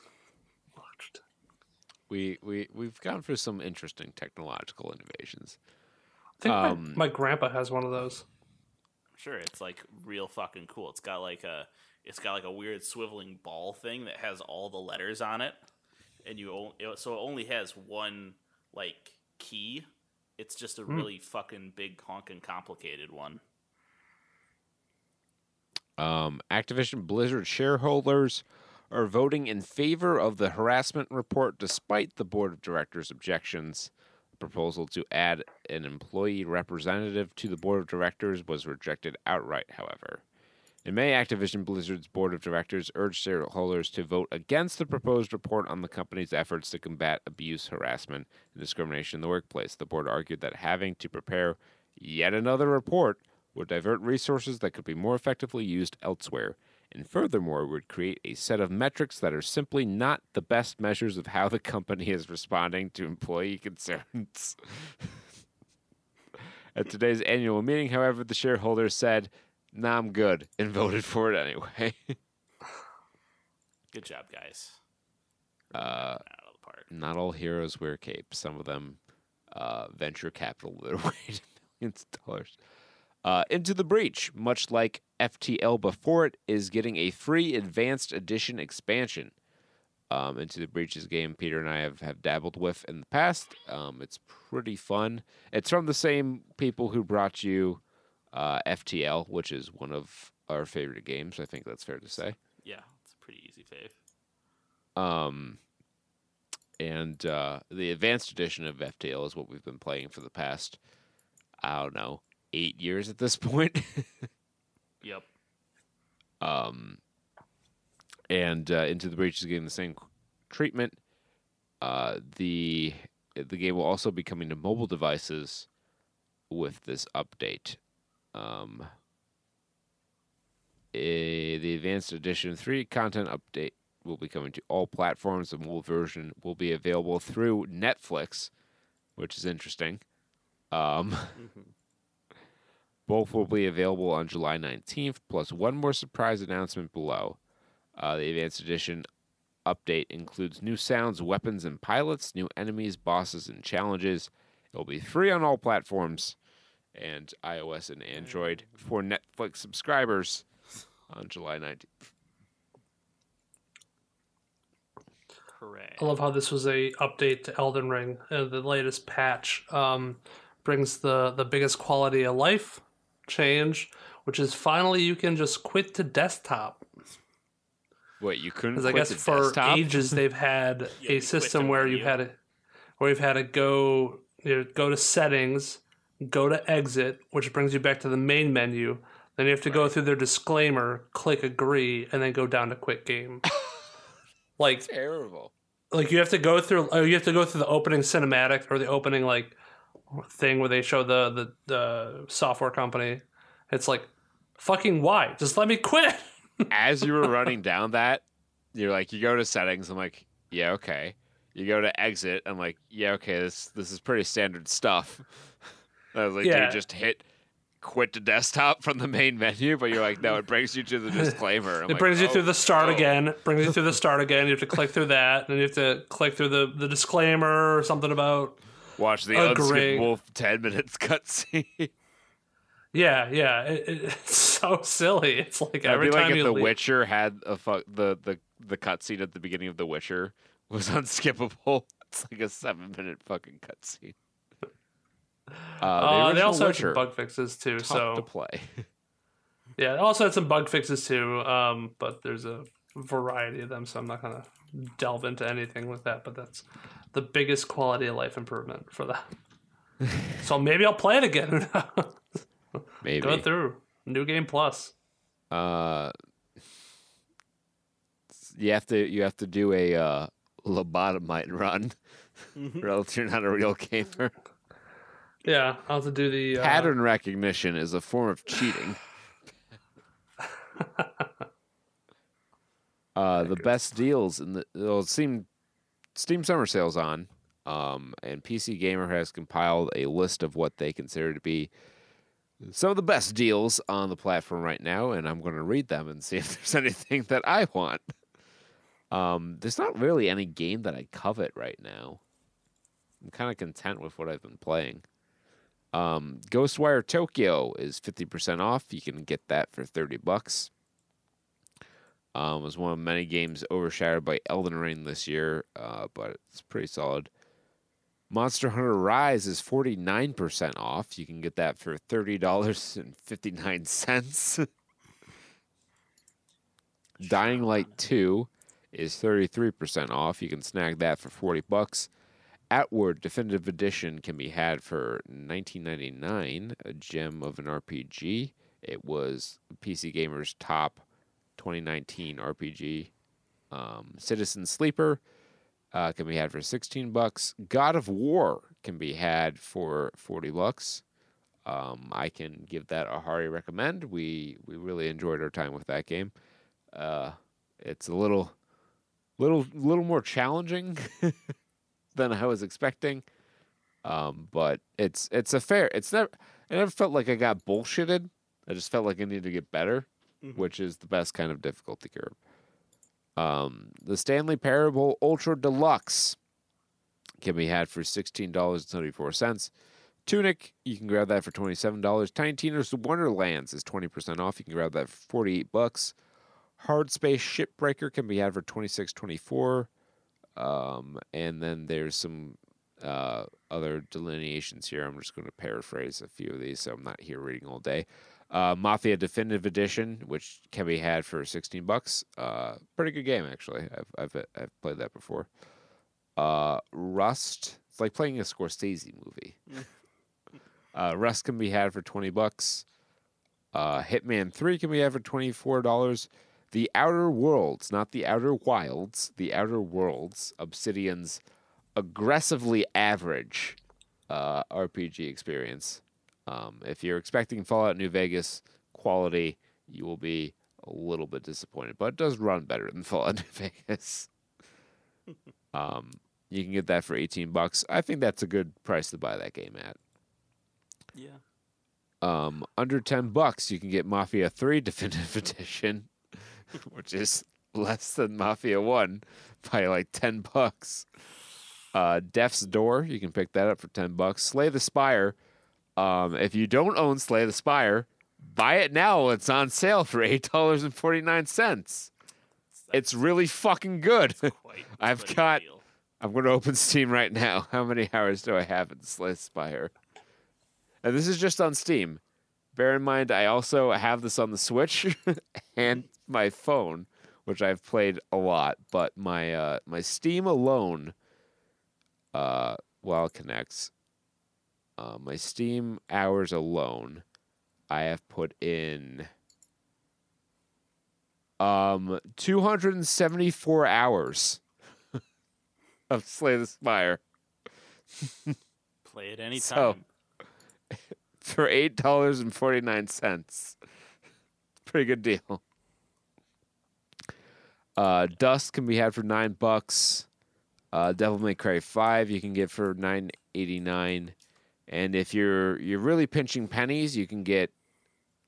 we we we've gone through some interesting technological innovations. I think Um, my, my grandpa has one of those. Sure, it's like real fucking cool. It's got like a it's got like a weird swiveling ball thing that has all the letters on it, and you o- it, so it only has one like key. It's just a really fucking big honking complicated one. Um, Activision Blizzard shareholders are voting in favor of the harassment report despite the board of directors' objections. The proposal to add an employee representative to the board of directors was rejected outright, however. In May, Activision Blizzard's board of directors urged shareholders to vote against the proposed report on the company's efforts to combat abuse, harassment, and discrimination in the workplace. The board argued that having to prepare yet another report would divert resources that could be more effectively used elsewhere, and furthermore would create a set of metrics that are simply not the best measures of how the company is responding to employee concerns. At today's annual meeting, however, the shareholders said, Nah, I'm good, and voted for it anyway. Good job, guys. uh, Out of the park. not all heroes wear capes. Some of them uh, venture capital way to millions of dollars. Uh, Into the Breach, much like FTL before it, is getting a free advanced edition expansion. Um, Into the Breach is a game Peter and I have, have dabbled with in the past. Um, it's pretty fun. It's from the same people who brought you uh, FTL, which is one of our favorite games. I think that's fair to say. Yeah, it's a pretty easy fave. Um, and uh, the advanced edition of FTL is what we've been playing for the past, I don't know, eight years at this point. Yep. um, and uh, Into the Breach is getting the same treatment. Uh, the the game will also be coming to mobile devices with this update. Um, eh, the Advanced Edition 3 content update will be coming to all platforms. The mobile version will be available through Netflix, which is interesting. Um, both will be available on July 19th, plus one more surprise announcement below. Uh, the Advanced Edition update includes new sounds, weapons, and pilots, new enemies, bosses, and challenges. It will be free on all platforms and iOS and Android for Netflix subscribers on July 19th. Hooray. I love how this was a update to Elden Ring. Uh, the latest patch um, brings the the biggest quality of life change, which is finally you can just quit to desktop. Wait, you couldn't Because I guess the for desktop? ages they've had Yeah, a system where you menu. had to where you've had to go you know, go to settings, go to exit, which brings you back to the main menu. Then you have to go through their disclaimer, click agree, and then go down to quit game. like Terrible. like you have to go through oh, you have to go through the opening cinematic or the opening like thing where they show the the, the software company it's like fucking why just let me quit As you were running down that, you're like, you go to settings. I'm like, yeah, okay. You go to exit. I'm like, yeah, okay. This this is pretty standard stuff. I was like, do Yeah. you just hit quit to desktop from the main menu? But you're like, no, it brings you to the disclaimer. I'm it like, brings you oh, through the start oh. again brings you through the start again you have to click through that then you have to click through the the disclaimer or something about Watch the unskippable ten minutes cutscene. yeah yeah it, it- it's so silly it's like every be like if The leave- Witcher had a fu- the the the cutscene at the beginning of The Witcher was unskippable. It's like a seven minute fucking cutscene. Uh, the uh, they also had some bug fixes too so to play. Yeah, it also had some bug fixes too, um, but there's a variety of them, so I'm not gonna delve into anything with that. But that's the biggest quality of life improvement for that. so maybe I'll play it again. Maybe. Go through new game plus. Uh, you have to you have to do a uh, lobotomite run, or else you're not a real gamer. Yeah, I'll have to do the uh, Pattern recognition is a form of cheating. uh, the best deals in the well, Steam Steam Summer Sales on, um, and PC Gamer has compiled a list of what they consider to be some of the best deals on the platform right now, and I'm going to read them and see if there's anything that I want. Um, there's not really any game that I covet right now. I'm kind of content with what I've been playing. Um, Ghostwire Tokyo is 50% off. You can get that for 30 bucks. Um, it was one of many games overshadowed by Elden Ring this year, uh, but it's pretty solid. Monster Hunter Rise is 49% off. You can get that for $30.59. Dying Light 2 is 33% off. You can snag that for 40 bucks. Outward Definitive Edition can be had for 19.99, a gem of an RPG. It was PC Gamer's top 2019 RPG. Um, Citizen Sleeper uh, can be had for 16 bucks. God of War can be had for 40 bucks. Um, I can give that a hearty recommend. We we really enjoyed our time with that game. Uh, it's a little little little more challenging than I was expecting. Um, but it's it's a fair. It's never. I never felt like I got bullshitted. I just felt like I needed to get better, which is the best kind of difficulty curve. Um, the Stanley Parable Ultra Deluxe can be had for sixteen dollars and seventy four cents. Tunic, you can grab that for twenty seven dollars. Tiny Tina's Wonderlands is twenty percent off. You can grab that for forty eight bucks. Hard Space Shipbreaker can be had for twenty six twenty four. Um, and then there's some uh, other delineations here. I'm just going to paraphrase a few of these, so I'm not here reading all day. Uh, Mafia Definitive Edition, which can be had for 16 bucks. Uh, pretty good game actually. I've I've I've played that before. Uh, Rust. It's like playing a Scorsese movie. uh, Rust can be had for 20 bucks. Uh, Hitman 3 can be had for $24. The Outer Worlds, not the Outer Wilds, the Outer Worlds, Obsidian's aggressively average uh, RPG experience. Um, if you're expecting Fallout New Vegas quality, you will be a little bit disappointed, but it does run better than Fallout New Vegas. um, you can get that for 18 bucks. I think that's a good price to buy that game at. Yeah. Um, under 10 bucks, you can get Mafia 3 Definitive Edition, which is less than Mafia 1 by like 10 bucks. Uh, Death's Door, you can pick that up for 10 bucks. Slay the Spire, um, if you don't own Slay the Spire, buy it now. It's on sale for $8.49. It's really fucking good. Quite. I've got. Deal. I'm going to open Steam right now. How many hours do I have in Slay the Spire? And this is just on Steam. Bear in mind, I also have this on the Switch and my phone, which I've played a lot. But my uh, my Steam alone, uh, while it connects, uh, my Steam hours alone, I have put in um 274 hours of Slay the Spire Play it anytime. So- for eight dollars and forty nine cents. Pretty good deal. Uh, Dust can be had for nine bucks. Uh, Devil May Cry Five you can get for nine eighty nine, and if you're you're really pinching pennies, you can get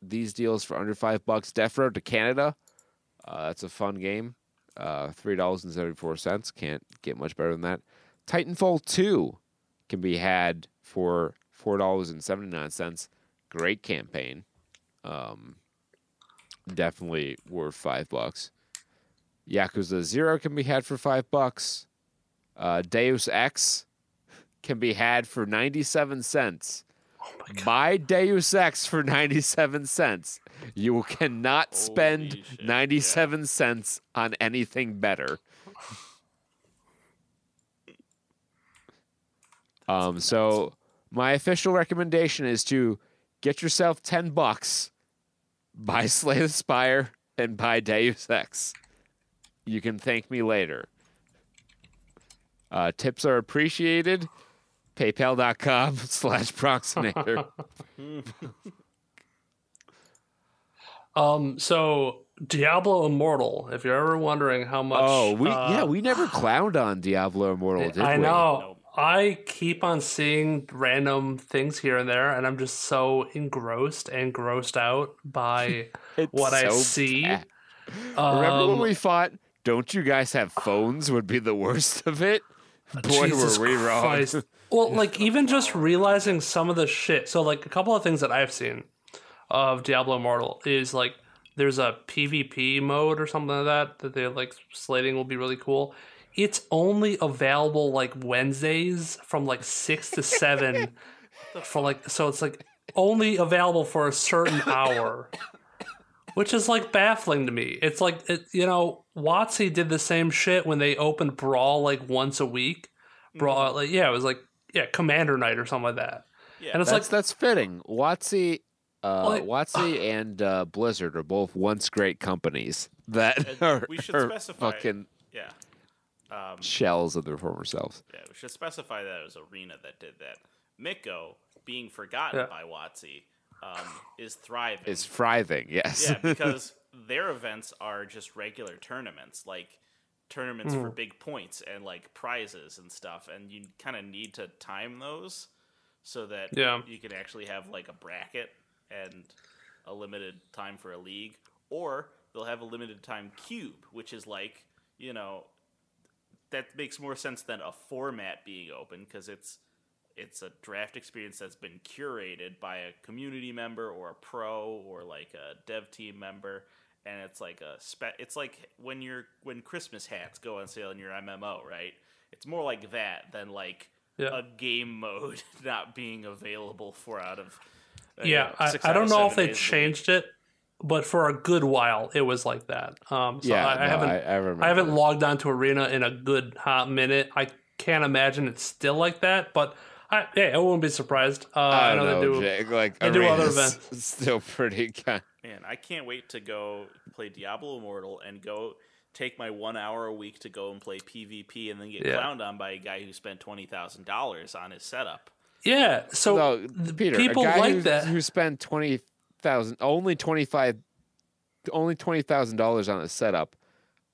these deals for under five bucks. Death Road to Canada, uh, that's a fun game. Uh, Three dollars and seventy four cents. Can't get much better than that. Titanfall Two can be had for four dollars and seventy nine cents. Great campaign. Um, definitely worth five bucks. Yakuza Zero can be had for five bucks. Uh, Deus Ex can be had for ninety seven cents. Oh my Deus Ex for ninety seven cents. You cannot spend shit, ninety seven cents on anything better. Um, so my official recommendation is to get yourself ten bucks, buy Slay the Spire, and buy Deus Ex. You can thank me later. Uh, tips are appreciated. PayPal.com slash Proxinator. Um, so Diablo Immortal. If you're ever wondering how much, oh, we uh, yeah, we never clowned on Diablo Immortal, did I we? know. Nope. I keep on seeing random things here and there, and I'm just so engrossed and grossed out by It's what I see. bad. Remember when Um, we thought, don't you guys have phones would be the worst of it? Boy, Jesus were we wrong. Christ. Well, like even just realizing some of the shit. So, like a couple of things that I've seen of Diablo Immortal is like there's a PvP mode or something like that that they're like slating will be really cool. It's only available like Wednesdays from like six to seven for like so it's like only available for a certain hour. Which is like baffling to me. It's like it, you know, WotC did the same shit when they opened Brawl like once a week. Brawl, like yeah, it was like yeah, Commander Night or something like that. Yeah, And it's that's like that's fitting. WotC, uh, Like- WotC and uh, Blizzard are both once great companies that are, we should are specify- fucking yeah. Um, shells of their former selves. yeah, we should specify that it was Arena that did that. Miko, being forgotten Yeah. by WotC, um, is thriving. Is thriving, yes. yeah, because their events are just regular tournaments, like tournaments for big points and like prizes and stuff, and you kind of need to time those so that Yeah. you can actually have like a bracket and a limited time for a league, or they'll have a limited time cube, which is like you know that makes more sense than a format being open because it's it's a draft experience that's been curated by a community member or a pro or like a dev team member and it's like a spe- it's like when you're when christmas hats go on sale in your mmo right it's more like that than like Yeah. a game mode not being available for out of uh, yeah, you know, I, six I don't of know if they days of the week. changed it, but for a good while it was like that. Um, so yeah, I, I haven't I, I remember. I haven't logged on to Arena in a good hot minute. I can't imagine it's still like that, but I, yeah, I wouldn't be surprised. Uh, I I don't know know, they do. Jake. Like, they do other events. Still pretty good. Man, I can't wait to go play Diablo Immortal and go take my one hour a week to go and play PvP and then get Yeah. clowned on by a guy who spent twenty thousand dollars on his setup. Yeah, so No, th- Peter, people a guy like who, that. who spent twenty thousand, only twenty five, only twenty thousand dollars on a setup,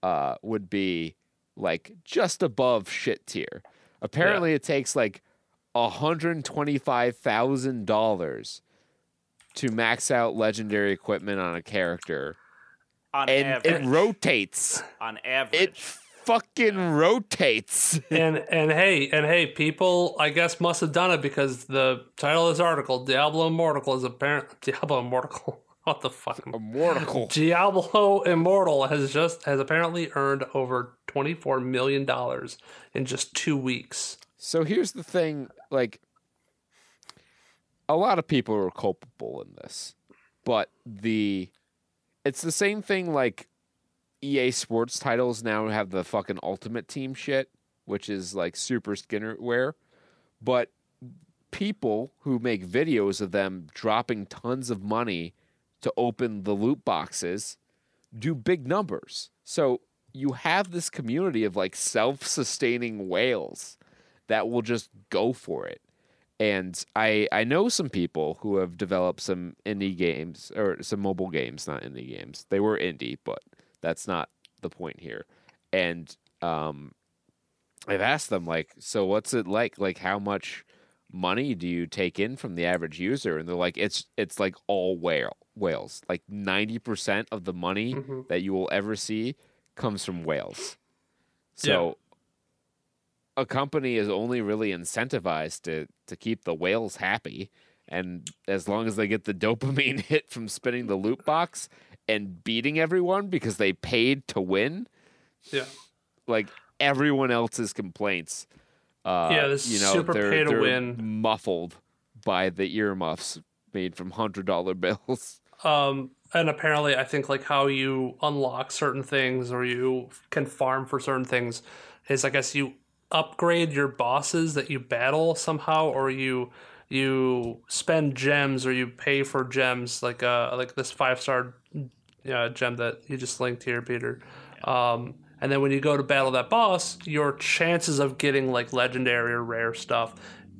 uh, would be like just above shit tier. Apparently, it takes like hundred twenty five thousand dollars to max out legendary equipment on a character, On and average, it rotates. on average, It fucking rotates. and and hey and hey people i guess must have done it because the title of this article diablo immortal is apparent diablo immortal what the fuck Immortal. diablo immortal has just has apparently earned over 24 million dollars in just two weeks So here's the thing, like a lot of people are culpable in this. But the it's the same thing like EA Sports titles now have the fucking ultimate team shit, which is like super Skinnerware. But people who make videos of them dropping tons of money to open the loot boxes do big numbers. So you have this community of like self-sustaining whales that will just go for it. And I I know some people who have developed some indie games or some mobile games, not indie games. They were indie, but that's not the point here. And um I've asked them like, so what's it like? Like how much money do you take in from the average user? And they're like, it's it's like all whale whales. Like ninety percent of the money Mhm. that you will ever see comes from whales. So a company is only really incentivized to to keep the whales happy. And as long as they get the dopamine hit from spinning the loot box and beating everyone because they paid to win yeah. like everyone else's complaints uh Yeah, this you know super they're, pay to they're win. muffled by the earmuffs made from hundred dollar bills. Um and apparently i think like how you unlock certain things or you can farm for certain things is i guess you upgrade your bosses that you battle somehow or you you spend gems or you pay for gems like uh like this five star uh, gem that you just linked here peter. Um and then when you go to battle that boss your chances of getting like legendary or rare stuff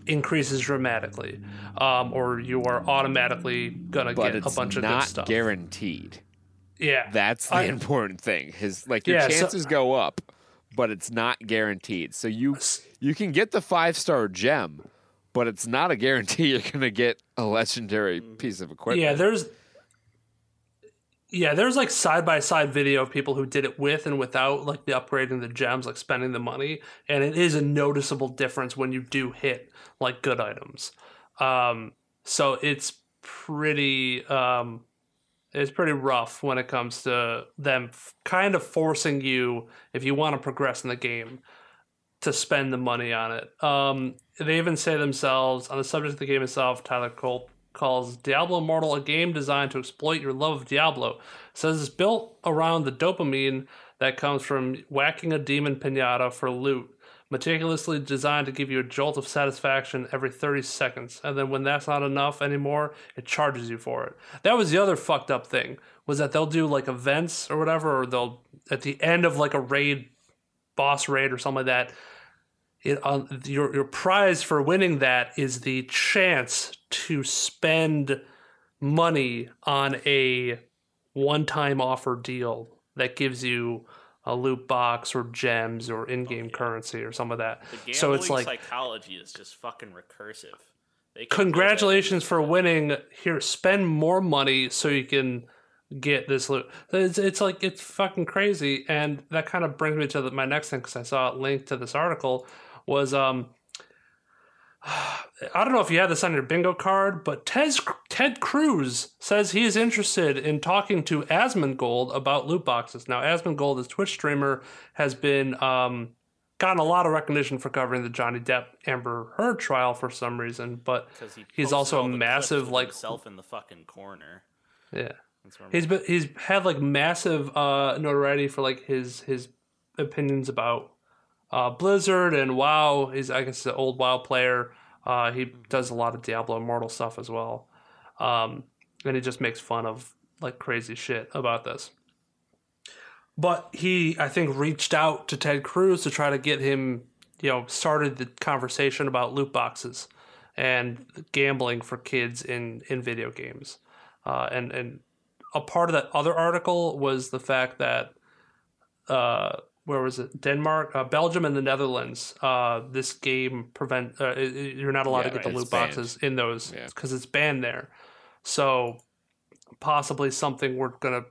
increases dramatically um or you are automatically gonna but get a bunch of good stuff. guaranteed. Yeah. That's the I- important thing. His like your Yeah, so- chances go up, but it's not guaranteed. So you you can get the five star gem, but it's not a guarantee you're gonna get a legendary piece of equipment. Yeah, there's yeah, there's like side by side video of people who did it with and without like the upgrading the gems, like spending the money, and it is a noticeable difference when you do hit like good items. Um, so it's pretty um, it's pretty rough when it comes to them f- kind of forcing you if you want to progress in the game to spend the money on it. Um, they even say themselves on the subject of the game itself. Tyler Cole calls Diablo Immortal a game designed to exploit your love of Diablo. Says it's built around the dopamine that comes from whacking a demon pinata for loot. Meticulously designed to give you a jolt of satisfaction every 30 seconds, and then when that's not enough anymore, it charges you for it. That was the other fucked up thing was that they'll do like events or whatever, or they'll at the end of like a raid, boss raid or something like that, it, uh, your your prize for winning that is the chance to spend money on a one-time offer deal that gives you a loot box or gems or in-game currency or some of that. The So it's like psychology is just fucking recursive. They can build that congratulations for winning. Here, spend more money so you can get this loot. It's, it's like it's fucking crazy, and that kind of brings me to the, my next thing because I saw it linked to this article. Was um, I don't know if you had this on your bingo card, but Ted Ted Cruz says he is interested in talking to Asmongold about loot boxes. Now, Asmongold, this Twitch streamer, has been um, gotten a lot of recognition for covering the Johnny Depp Amber Heard trial for some reason, but he he's also a all the clips massive like himself in the fucking corner. yeah. He's been, he's had like massive uh, notoriety for like his his opinions about uh, Blizzard and WoW. He's I guess an old WoW player. Uh, he does a lot of Diablo Immortal stuff as well, um, and he just makes fun of like crazy shit about this. but he I think reached out to Ted Cruz to try to get him, you know, started the conversation about loot boxes and gambling for kids in in video games. Uh, and and a part of that other article was the fact that uh, where was it? Denmark, uh, Belgium, and the Netherlands. Uh, this game prevent uh, i- i- you're not allowed Yeah, to get the loot it's banned. boxes in those Yeah. because it's banned there. So possibly something we're gonna.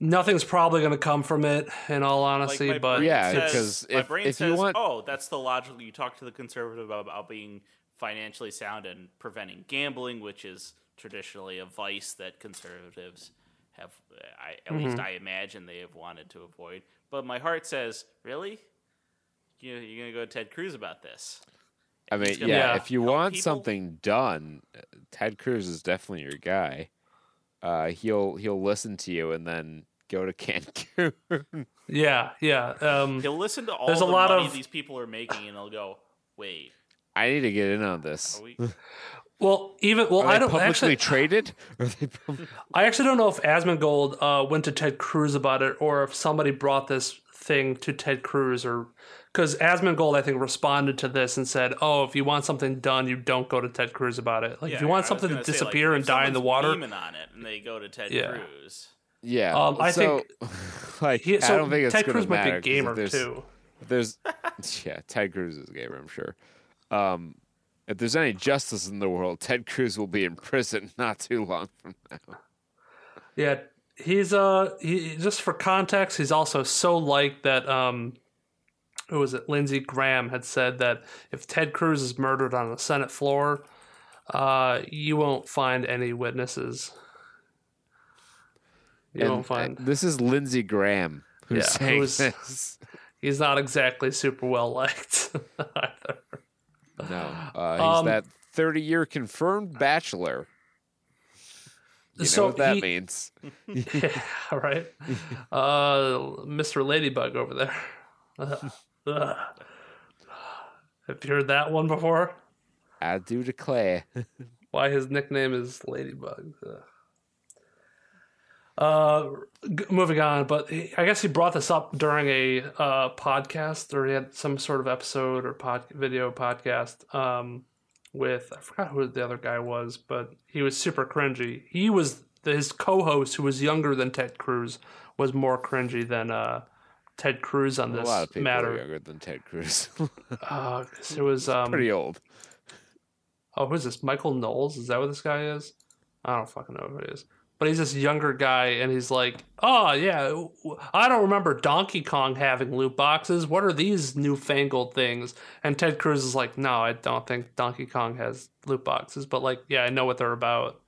Nothing's probably gonna come from it, in all honesty. my but Yeah, says- because my if- brain if you want- oh, that's the logical. You talk to the conservative about, about being financially sound and preventing gambling, which is traditionally a vice that conservatives have. I, at least Mm-hmm. I imagine they have wanted to avoid. But my heart says, really, you you're gonna go to Ted Cruz about this? I mean, yeah, Yeah. if you want people. something done, uh, Ted Cruz is definitely your guy. Uh, he'll he'll listen to you and then go to Cancun. yeah, yeah. Um, He'll listen to all There's the a lot money of- these people are making, and he'll go, wait, I need to get in on this. are we? well, even well, Are I don't publicly actually. traded? Are they pub- I actually don't know if Asmongold uh, went to Ted Cruz about it or if somebody brought this thing to Ted Cruz or because Asmongold I think responded to this and said, "Oh, if you want something done, you don't go to Ted Cruz about it. Like if you want I was something to say, disappear if and die in the water, on it, and they go to Ted Yeah. Cruz. yeah. Um, I so, like, he, so I don't think it's Ted gonna Cruz might be matter a 'cause if gamer there's- too. if There's, yeah, Ted Cruz is a gamer, I'm sure. Um, if there's any justice in the world, Ted Cruz will be in prison not too long from now. Yeah, he's uh he just for context, he's also so liked that um who was it? Lindsey Graham had said that if Ted Cruz is murdered on the Senate floor, uh you won't find any witnesses. You And, won't uh, find this is Lindsey Graham who's Yeah, saying who's- this. he's not exactly super well liked either. No, uh, he's Um, that 30 year confirmed bachelor. You know what that he- means. yeah, right. Uh, Mr. Ladybug over there. Have you heard that one before? I do declare. Why his nickname is Ladybug. Uh, moving on, but he, I guess he brought this up during a uh, podcast, or he had some sort of episode or pod, video podcast um, with I forgot who the other guy was, but he was super cringy. He was his co-host, who was younger than Ted Cruz, was more cringy than uh, Ted Cruz on a this lot of people are matter. younger than Ted Cruz. Uh, it was um, Pretty old. oh, who's this? Michael Knowles? Is that what this guy is? I don't fucking know who it is. But he's this younger guy, and he's like, "Oh yeah, I don't remember Donkey Kong having loot boxes. What are these newfangled things?" And Ted Cruz is like, "No, I don't think Donkey Kong has loot boxes, but like, yeah, I know what they're about."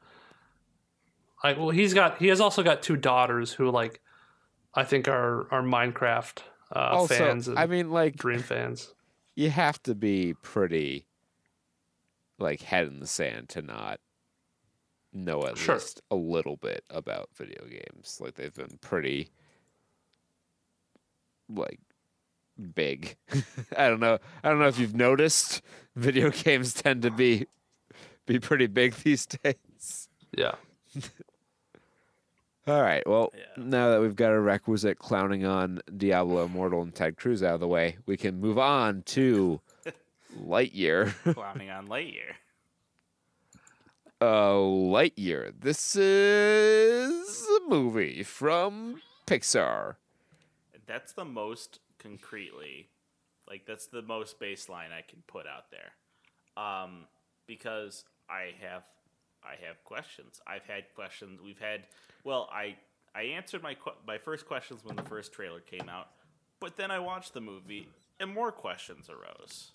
Like, well, he's got he has also got two daughters who like, I think are are Minecraft uh, also, fans I mean, like, Dream fans. you have to be pretty, like, head in the sand to not know at Sure. least a little bit about video games. Like, they've been pretty, like, big. I don't know. I don't know if you've noticed. Video games tend to be be pretty big these days. Yeah. All right. Well, Yeah. now that we've got a requisite clowning on Diablo Immortal and Ted Cruz out of the way, we can move on to Lightyear. clowning on Lightyear. Uh, Lightyear. This is a movie from Pixar. That's the most concretely, like that's the most baseline I can put out there, um, because I have, I have questions. I've had questions. We've had. Well, I I answered my my first questions when the first trailer came out, but then I watched the movie and more questions arose.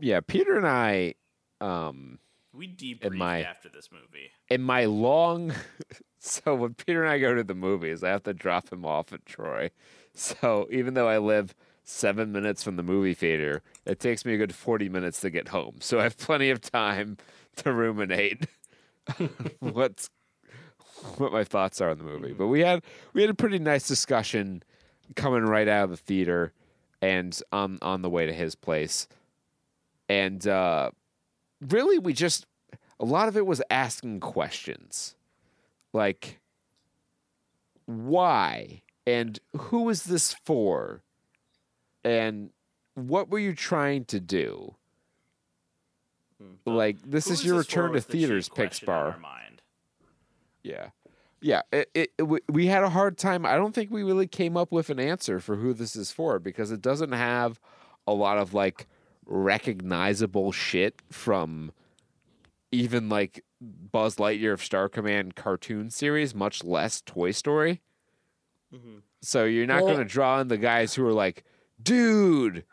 Yeah, Peter and I, um, We debriefed my- after this movie. in my long, so when Peter and I go to the movies, I have to drop him off at Troy. So even though I live seven minutes from the movie theater, it takes me a good forty minutes to get home. So I have plenty of time to ruminate what's what my thoughts are on the movie. But we had we had a pretty nice discussion coming right out of the theater and on on the way to his place. And uh really we just a lot of it was asking questions. Like why and who is this for? And what were you trying to do? But Like this is your return to was the chief theaters, question on our Pixar. Yeah. Yeah, it, it, it- we had a hard time. I don't think we really came up with an answer for who this is for because it doesn't have a lot of like recognizable shit from even like Buzz Lightyear of Star Command cartoon series, much less Toy Story. Mm-hmm. So you're not Well- going to draw in the guys who are like, dude,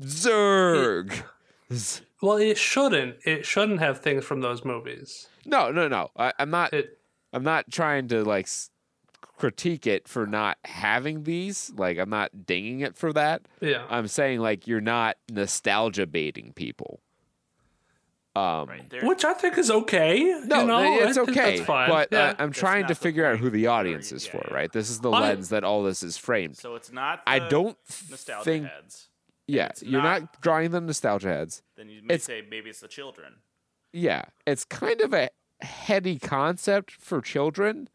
Zurg. Well, it shouldn't. It shouldn't have things from those movies. No, no, no. I, I'm not. It I'm not trying to like s- critique it for not having these. Like I'm not dinging it for that. yeah. I'm saying like you're not nostalgia baiting people. Um, Right. Which I think is okay. no, you know? it's okay. That's fine. But yeah. uh, I'm That's trying to the figure out who the audience is yeah, for. yeah. Right. This is the I- lens that all this is framed. so it's not. I don't nostalgia think. heads. Yeah, it's you're not, not- drawing the nostalgia heads. Then you may It's- say maybe it's the children. Yeah, it's kind of a heady concept for children,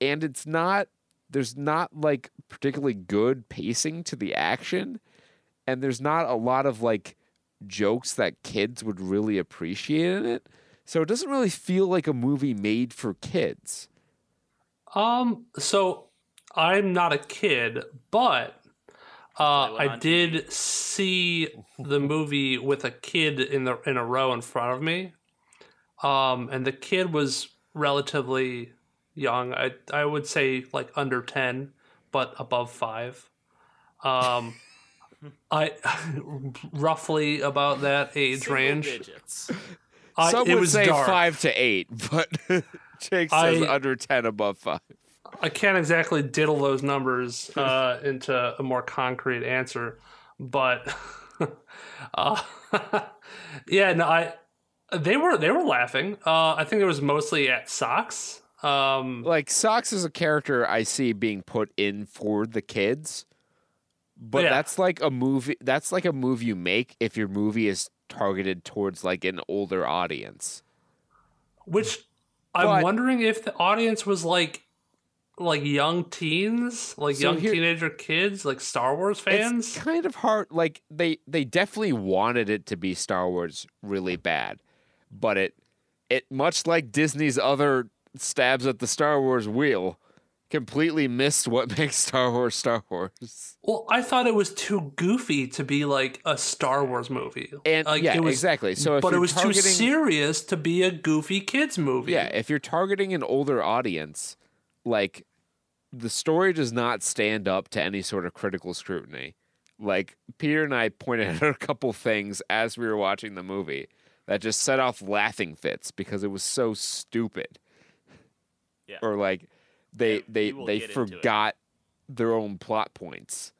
and it's not. There's not like particularly good pacing to the action, and there's not a lot of like jokes that kids would really appreciate in it. So it doesn't really feel like a movie made for kids. Um, so I'm not a kid, but uh, Play I did see the movie with a kid in the in a row in front of me. Um, and the kid was relatively young. I I would say like under ten, but above five. Um, I roughly about that age Single range. digits. I, Some it would was say dark. five to eight, but Jake says I- under ten, above five. I can't exactly diddle those numbers uh, into a more concrete answer, but uh, yeah, no, I they were they were laughing. Uh, I think it was mostly at socks. Um, like Socks is a character I see being put in for the kids. But Yeah. that's like a movie that's like a move you make if your movie is targeted towards like an older audience. which I'm But- wondering if the audience was like like young teens, like So young here- teenager kids, like Star Wars fans. It's kind of hard like they they definitely wanted it to be Star Wars really bad. But it it much like Disney's other stabs at the Star Wars wheel completely missed what makes Star Wars Star Wars. Well, I thought it was too goofy to be like a Star Wars movie. And like, yeah, it was, exactly. So but it was too serious to be a goofy kids movie. Yeah, if you're targeting an older audience, like the story does not stand up to any sort of critical scrutiny. Like Peter and I pointed out a couple things as we were watching the movie that just set off laughing fits because it was so stupid. Yeah. Or like they Yeah, they they get into it. forgot their own plot points.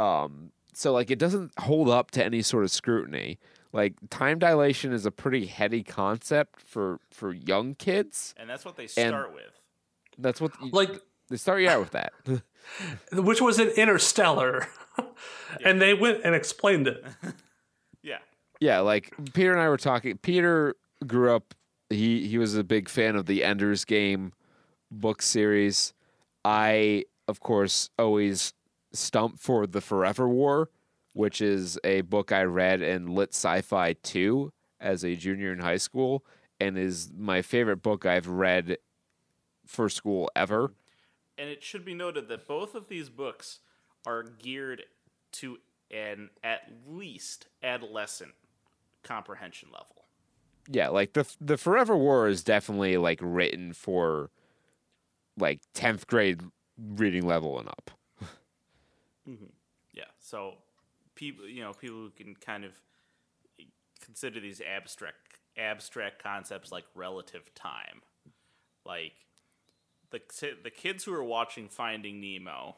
Um so like it doesn't hold up to any sort of scrutiny. Like time dilation is a pretty heady concept for for young kids. And that's what they start with. That's what you, Like they start you out with that. which was an interstellar. and they went and explained it. Yeah. yeah, like Peter and I were talking. Peter grew up. He he was a big fan of the Ender's Game book series. I, of course, always stump for the Forever War, which is a book I read in Lit Sci-Fi two as a junior in high school, and is my favorite book I've read for school ever. And it should be noted that both of these books are geared to an at least adolescent comprehension level. yeah, like the the Forever War is definitely like written for like tenth grade reading level and up. Mm-hmm. Yeah. So people, you know, people who can kind of consider these abstract abstract concepts like relative time. Like the the kids who are watching Finding Nemo,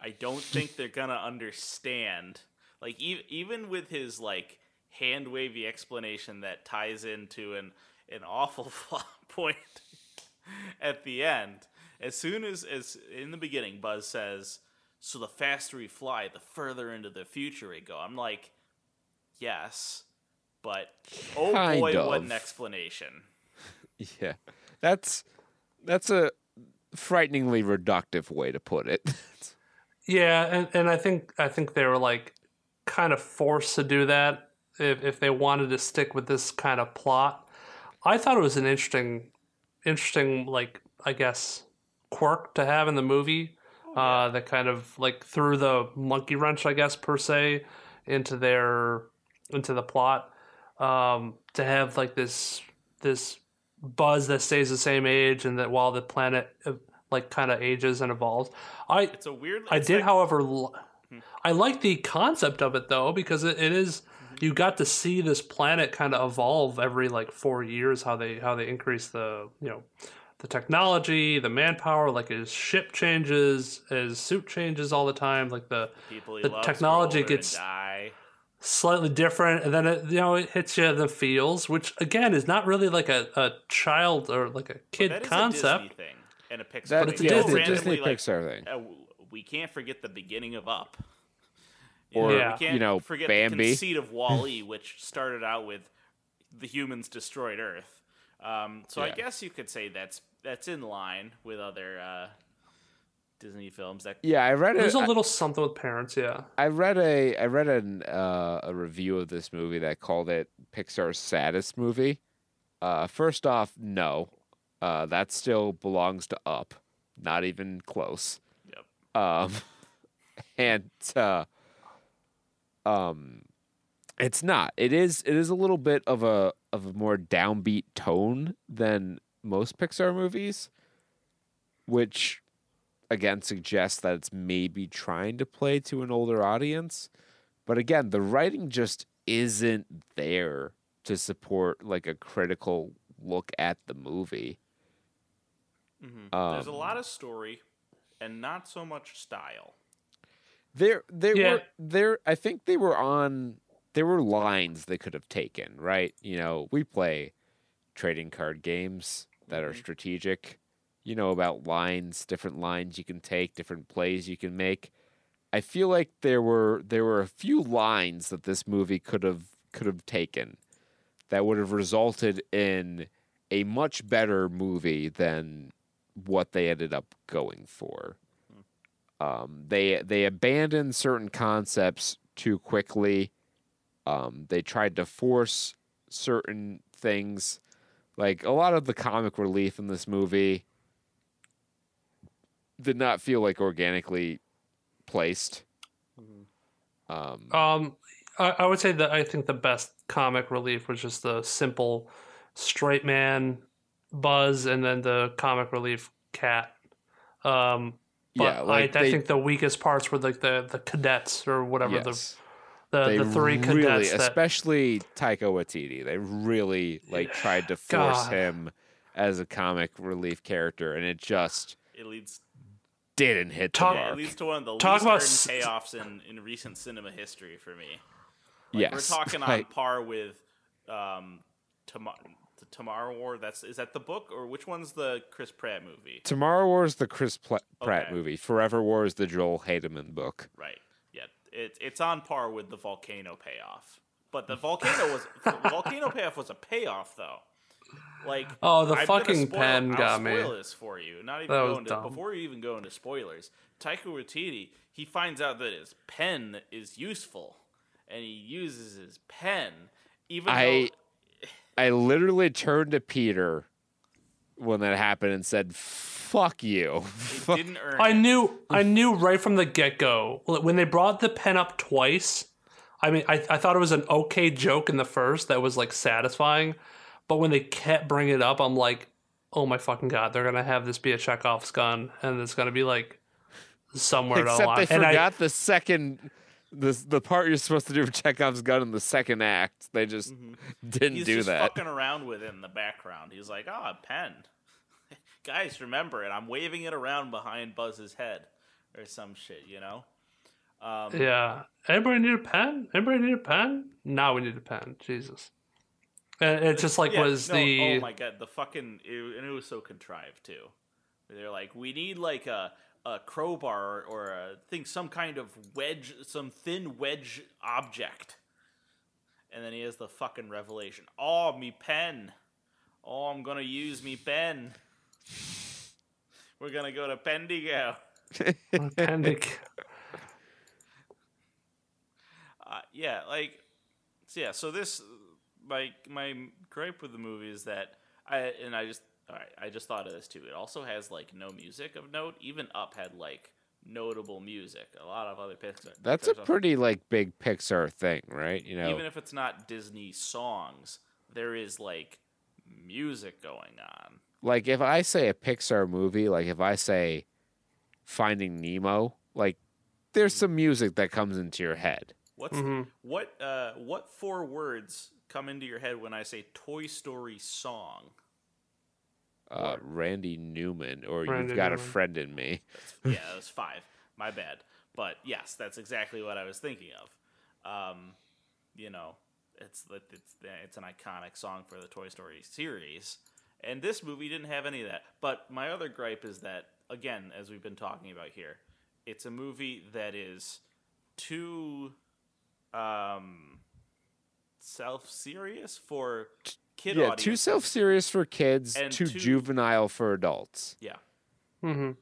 I don't think they're going to understand like e- even with his like hand wavy explanation that ties into an an awful plot point at the end. As soon as as in the beginning Buzz says, "So the faster we fly, the further into the future we go." I'm like, "Yes." But oh Kind boy, what an explanation. Yeah, that's that's a frighteningly reductive way to put it. Yeah, and, and I think I think they were like kind of forced to do that if if they wanted to stick with this kind of plot. I thought it was an interesting interesting like I guess quirk to have in the movie. Uh, that kind of like threw the monkey wrench, I guess per se, into their into the plot. Um, to have like this this buzz that stays the same age, and that while the planet uh, like kind of ages and evolves. I It's a weird. I did, like- however, I like the concept of it though because it, it is you got to see this planet kind of evolve every like four years. How they how they increase the you know the technology, the manpower. Like his ship changes, his suit changes all the time. Like the the technology grow older and gets- slightly different, and then it you know it hits you in the feels, which again is not really like a, a child or like a kid That is concept. a Disney thing and a Pixar That, thing. it's a yeah, don't Disney. Disney like, Pixar thing. uh, we can't forget the beginning of Up. Or, Yeah. we can't you know, forget Bambi. the conceit of Wall-E, which started out with the humans destroyed Earth. Um, so I guess you could say that's that's in line with other uh, Disney films. That Yeah, I read There's it. a little something with parents, yeah. I read a I read an uh, a review of this movie that called it Pixar's saddest movie. Uh, first off, no, uh, that still belongs to Up, not even close. Yep. Um, and uh, um, it's not. It is. It is a little bit of a of a more downbeat tone than most Pixar movies, which again suggests that it's maybe trying to play to an older audience. But again, the writing just isn't there to support like a critical look at the movie. Mhm. there's a Um, lot of story and not so much style. There, there Yeah. were there. I think they were on. There were lines they could have taken. Right, you know, we play trading card games that are Mhm. strategic. You know about lines, different lines you can take, different plays you can make. I feel like there were there were a few lines that this movie could have could have taken that would have resulted in a much better movie than what they ended up going for. Um, they they abandoned certain concepts too quickly. Um, they tried to force certain things, like a lot of the comic relief in this movie did not feel like organically placed. Um, Um, I, I would say that I think the best comic relief was just the simple straight man buzz and then the comic relief cat. Um, but Yeah, like I, I they- think the weakest parts were like the, the cadets or whatever yes. The the, they the three really, cadets that especially Taika Waititi, they really like tried to force God. him as a comic relief character, and it just It leads didn't hit the Talk- yeah, it leads to one of the Talk least about s- payoffs in, in recent cinema history for me. Like, yes, we're talking on like, par with um, Tomorrow. The Tomorrow War. That's is that the book or which one's the Chris Pratt movie? Tomorrow War is the Chris Pla- Pratt Okay. movie. Forever War is the Joel Haldeman book. Right. Yeah. It, it's on par with the volcano payoff. But the volcano was the volcano payoff was a payoff though. Like Oh, the I'm fucking spoil- pen I'll got me. This for you. Not even That going to before you even go into spoilers. Taika Waititi he finds out that his pen is useful, and he uses his pen. Even I though I literally turned to Peter when that happened and said, "Fuck you." it didn't earn. I it. knew I knew right from the get go when they brought the pen up twice. I mean, I, I thought it was an okay joke in the first that was like satisfying, but when they kept bringing it up, I'm like, oh my fucking god, they're gonna have this be a Chekhov's gun, and it's gonna be like somewhere down the Except line. they and I, forgot the second, the the part you're supposed to do with Chekhov's gun in the second act. They just didn't Mm-hmm. He's do just that. fucking around with it in the background. He's like, "Oh, a pen." Guys, remember it. I'm waving it around behind Buzz's head or some shit, you know? Um, yeah, anybody need a pen? Anybody need a pen? Now we need a pen. Jesus. And it just like yeah, was no, the Oh my god, the fucking. It, and it was so contrived, too. They're like, we need like a, a crowbar or, or a thing, some kind of wedge, some thin wedge object. And then he has the fucking revelation. Oh, me pen. Oh, I'm gonna use me pen. We're gonna go to Bendigo. Pendic. Uh, yeah, like, so yeah. So this, my my gripe with the movie is that I and I just all right. I just thought of this too. It also has like no music of note. Even Up had like notable music. A lot of other Pixar. That's a Pixar stuff- pretty like big Pixar thing, right? You know, Even if it's not Disney songs, there is like music going on. like if I say a Pixar movie, like if I say Finding Nemo, like there's some music that comes into your head. What's Mhm. what uh what four words come into your head when I say Toy Story song? Uh, Randy Newman, or Randy you've got a friend in me. yeah, that was five. My bad. But yes, that's exactly what I was thinking of. Um, you know, it's it's it's an iconic song for the Toy Story series, and this movie didn't have any of that. But my other gripe is that, again, as we've been talking about here, it's a movie that is too um, self-serious for kid yeah, too self-serious for kids, And too too- juvenile for adults, Yeah. hmm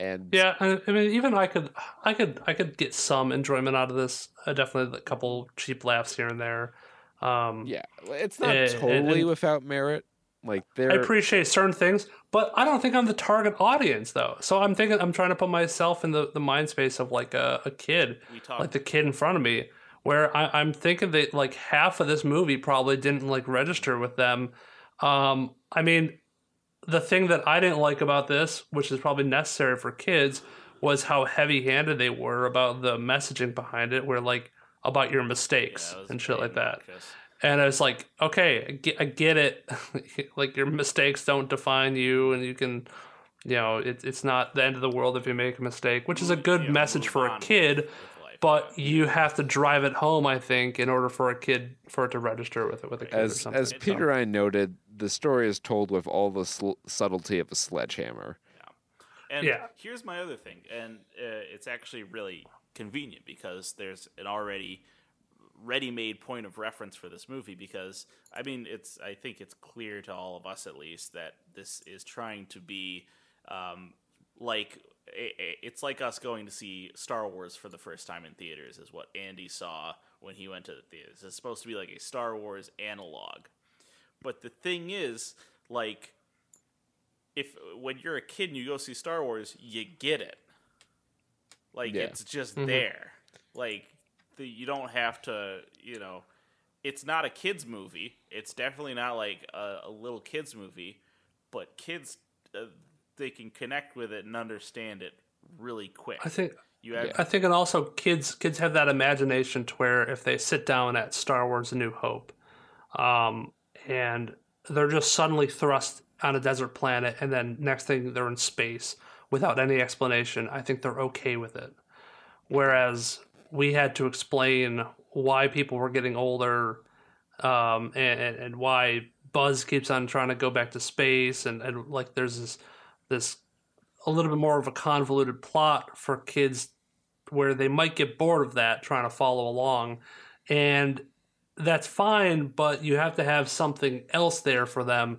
and Yeah, I, I mean, even I could, I could, I could get some enjoyment out of this. Uh, definitely a couple cheap laughs here and there. Um, yeah, it's not Eh, and- totally and- without merit. Like I appreciate certain things, but I don't think I'm the target audience though. So I'm thinking I'm trying to put myself in the, the mind space of like a, a kid, like the kid in front of me, where I, I'm thinking that like half of this movie probably didn't like register with them. Um, I mean, the thing that I didn't like about this, which is probably necessary for kids, was how heavy handed they were about the messaging behind it, where like about your mistakes Yeah, and shit like that. obnoxious. And I was like, okay, I get, I get it. like your mistakes don't define you, and you can, you know, it, it's not the end of the world if you make a mistake, which is a good Yeah, message for a kid. With life, But you have to drive it home, I think, in order for a kid for it to register with it with a kid or as something. as So- Peter I noted, the story is told with all the sl- subtlety of a sledgehammer. Yeah. And Yeah. here's my other thing, and uh, it's actually really convenient because there's an already ready-made point of reference for this movie. Because I mean, it's I think it's clear to all of us at least that this is trying to be um, like i- i- it's like us going to see Star Wars for the first time in theaters is what Andy saw when he went to the theaters. It's supposed to be like a Star Wars analog. But the thing is, like if when you're a kid and you go see Star Wars, you get it. Like Yeah. it's just there. Like the, you don't have to, you know, it's not a kids movie. It's definitely not like a, a little kids movie, but kids uh, they can connect with it and understand it really quick. I think you have I think, and also kids kids have that imagination to where if they sit down at Star Wars: A New Hope, um, and they're just suddenly thrust on a desert planet, and then next thing they're in space without any explanation, I think they're okay with it. Whereas we had to explain why people were getting older, um, and, and and why Buzz keeps on trying to go back to space, and, and like there's this this a little bit more of a convoluted plot for kids where they might get bored of that trying to follow along and that's fine but you have to have something else there for them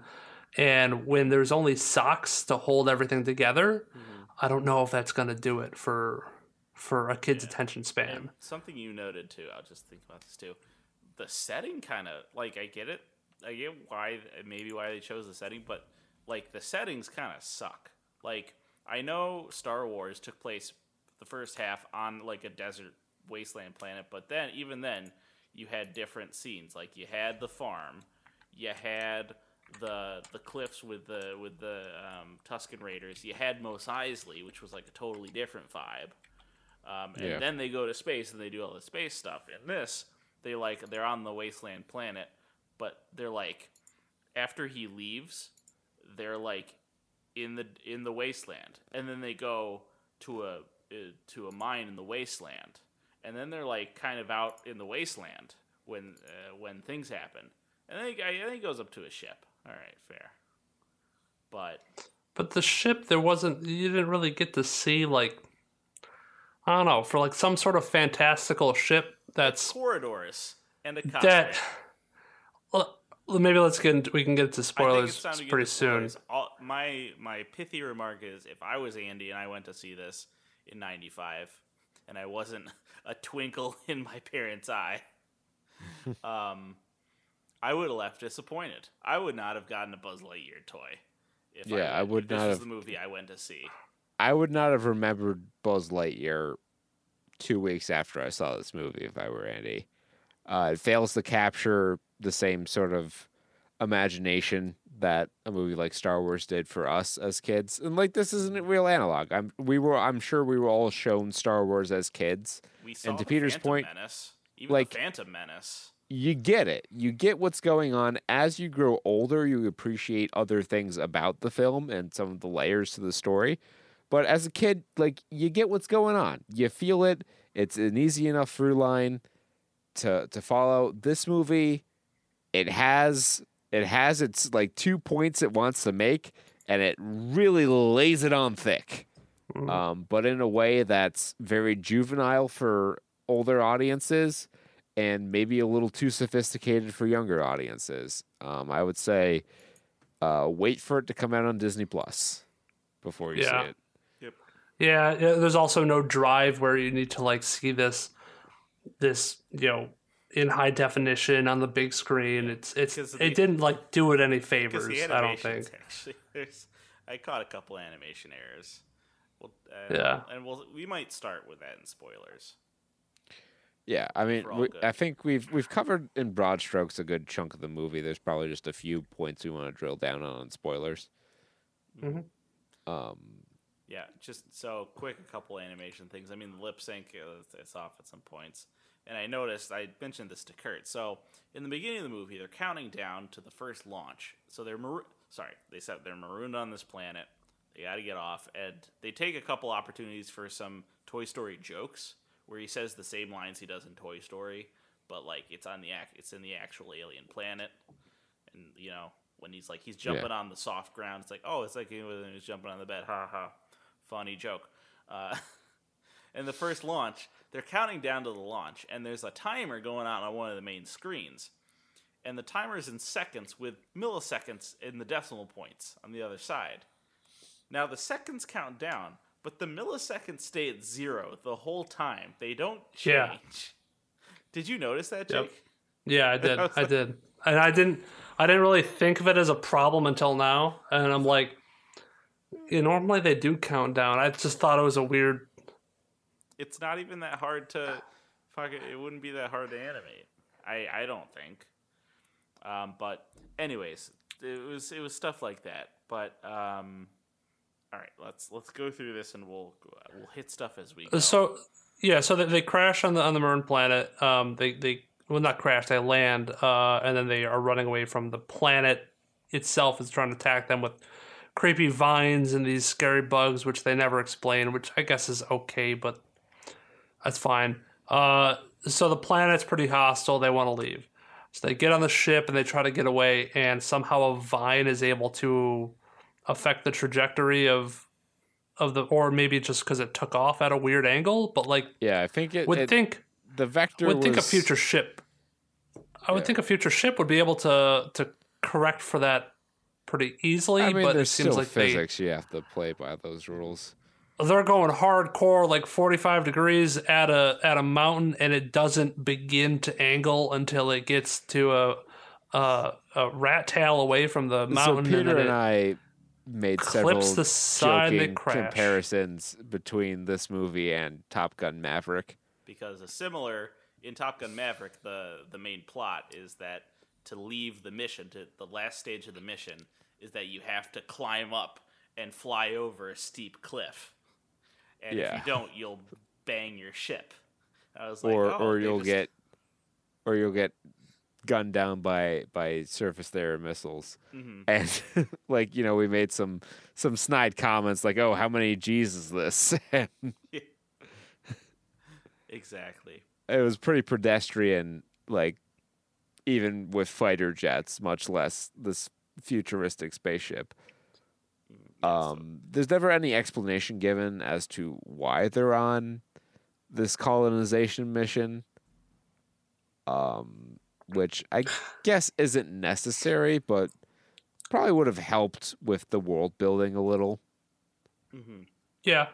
and when there's only socks to hold everything together mm-hmm. i don't know if that's going to do it for for a kid's attention span And something you noted too. I'll just think about this too. The setting kind of like I get it. I get why maybe why they chose the setting, but like the settings kind of suck. Like I know Star Wars took place the first half on like a desert wasteland planet, but then even then you had different scenes. Like you had the farm, you had the the cliffs with the with the um, Tusken Raiders. You had Mos Eisley, which was like a totally different vibe. Um, and Yeah. then they go to space and they do all the space stuff. In this, they like they're on the wasteland planet, but they're like after he leaves, they're like in the in the wasteland, and then they go to a uh, to a mine in the wasteland, and then they're like kind of out in the wasteland when uh, when things happen, and then he, I think he goes up to a ship. All right, fair, but but the ship there wasn't you didn't really get to see like i don't know for like some sort of fantastical ship that's corridors and a cockpit. that Well maybe let's get into, we can get I think spoilers time to pretty soon. spoilers. All, my my pithy remark is: if I was Andy and I went to see this in '95, and I wasn't a twinkle in my parents' eye, um, I would have left disappointed. I would not have gotten a Buzz Lightyear toy. If Yeah, I went- would if this not was have- the movie I went to see. I would not have remembered Buzz Lightyear two weeks after I saw this movie if I were Andy. Uh, it fails to capture the same sort of imagination that a movie like Star Wars did for us as kids. And like this isn't a real analog. I'm we were I'm sure we were all shown Star Wars as kids. We saw to the Peter's Phantom point, Menace, even like- the Phantom Menace. You get it. You get what's going on. As you grow older, you appreciate other things about the film and some of the layers to the story. But as a kid, like you get what's going on. You feel it. It's an easy enough through line to to follow. This movie, it has it has its like two points it wants to make, and it really lays it on thick. Um, but in a way that's very juvenile for older audiences and maybe a little too sophisticated for younger audiences. Um, I would say uh, wait for it to come out on Disney Plus before you Yeah. see it. Yeah, yeah, there's also no drive where you need to like see this this, you know, in high definition on the big screen. It's it's 'Cause it the- didn't like do it any favors, I don't think. actually, there's, I caught a couple animation errors. Well, uh, Yeah. and we'll we might start with that in spoilers. Yeah, I mean, We're all we, good. I think we've we've covered in broad strokes a good chunk of the movie. There's probably just a few points we want to drill down on in spoilers. Mhm. Um, Yeah, just so quick, a couple animation things. I mean, the lip sync is it's off at some points, and I noticed I mentioned this to Kurt. So in the beginning of the movie, they're counting down to the first launch. So they're mar- sorry, they said they're marooned on this planet. They got to get off, and they take a couple opportunities for some Toy Story jokes where he says the same lines he does in Toy Story, but like it's on the ac- it's in the actual alien planet, and you know when he's like he's jumping on the soft ground, it's like oh it's like he was he was jumping on the bed, ha ha, funny joke. Uh, and the first launch, they're counting down to the launch, and there's a timer going on on one of the main screens, and the timer is in seconds with milliseconds in the decimal points on the other side. Now the seconds count down, but the milliseconds stay at zero the whole time. They don't change. Yeah. Did you notice that, Yep. Jake? Yeah, I did. was I did. And I didn't I didn't really think of it as a problem until now. And I'm like yeah, normally they do count down. I just thought it was a weird It's not even that hard to fuck it. It wouldn't be that hard to animate. I I don't think. Um, but anyways, it was it was stuff like that. But um, all right, let's let's go through this and we'll we'll hit stuff as we go. So yeah, so they, they crash on the on the maroon planet. Um, they they well not crash, they land, uh, and then they are running away from the planet itself. Is trying to attack them with creepy vines and these scary bugs, which they never explain, which I guess is okay, but that's fine. Uh, so the planet's pretty hostile. They want to leave. So they get on the ship and they try to get away, and somehow a vine is able to affect the trajectory of of the, or maybe just because it took off at a weird angle. But like, yeah, I think it. would it- think the vector would think a future ship. I would Yeah. think a future ship would be able to to correct for that pretty easily. I mean, but it seems still like they physics. You have to play by those rules. They're going hardcore like 45 degrees at a at a mountain and it doesn't begin to angle until it gets to a a, a rat tail away from the mountain so Peter and then and I made several clips the side and joking crash. comparisons between this movie and Top Gun Maverick. because a similar in Top Gun Maverick, the the main plot is that to leave the mission, to the last stage of the mission, is that you have to climb up and fly over a steep cliff, and if Yeah. you don't, you'll bang your ship. I was like, or oh, or you'll just- get or you'll get gunned down by by surface there missiles Mhm. and like you know we made some some snide comments like oh how many g's is this exactly. it was pretty pedestrian like even with fighter jets much less this futuristic spaceship um there's never any explanation given as to why they're on this colonization mission um which I guess isn't necessary, but probably would have helped with the world building a little. hmm Yeah.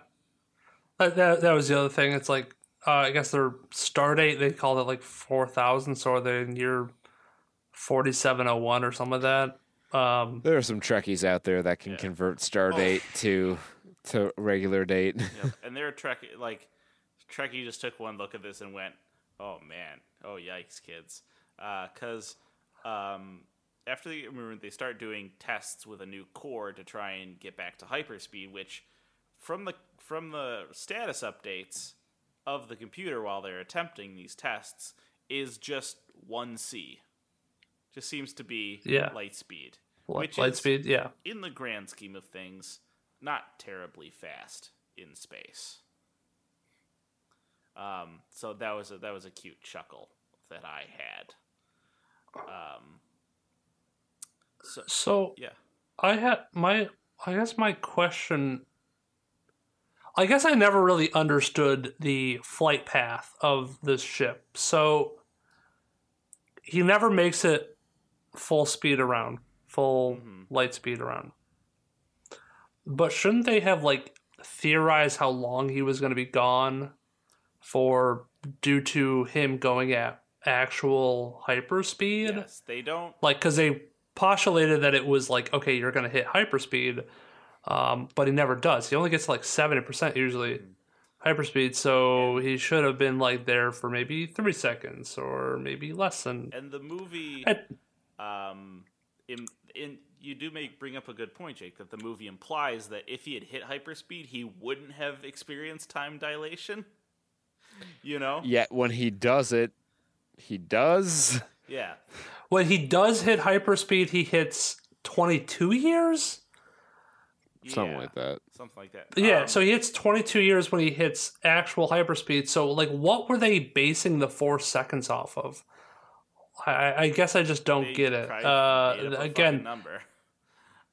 That, that that was the other thing. It's like uh, I guess their star date they called it like four thousand, so are they in year forty seven oh one or some of that? Um, There are some Trekkies out there that can Yeah. convert stardate to to regular date. Yep. and they're Trek like Trekkie just took one look at this and went, "Oh man, oh yikes, kids," because um, after they remember they start doing tests with a new core to try and get back to hyperspeed, which from the from the status updates of the computer while they're attempting these tests is just one C. Just seems to be Yeah. light speed, light, which light is speed, yeah. in the grand scheme of things, not terribly fast in space. Um, so that was a, that was a cute chuckle that I had. Um, so So yeah, I had my I guess my question I guess I never really understood the flight path of this ship. So he never makes it full speed around, full Mhm. light speed around. But shouldn't they have like theorized how long he was going to be gone for due to him going at actual hyperspeed? yes, they don't. like because they postulated that it was like okay you're going to hit hyperspeed um, but he never does he only gets like 70% usually hyperspeed so he should have been like there for maybe three seconds or maybe less than And the movie, And- um, in in you do make bring up a good point, Jake. That the movie implies that if he had hit hyperspeed, he wouldn't have experienced time dilation. You know, Yet when he does it, he does. yeah. when he does hit hyperspeed he hits 22 years Something Yeah, like that. Something like that. yeah Um, so he hits 22 years when he hits actual hyperspeed so like what were they basing the four seconds off of i, I guess i just don't get it uh, made up a fucking again number.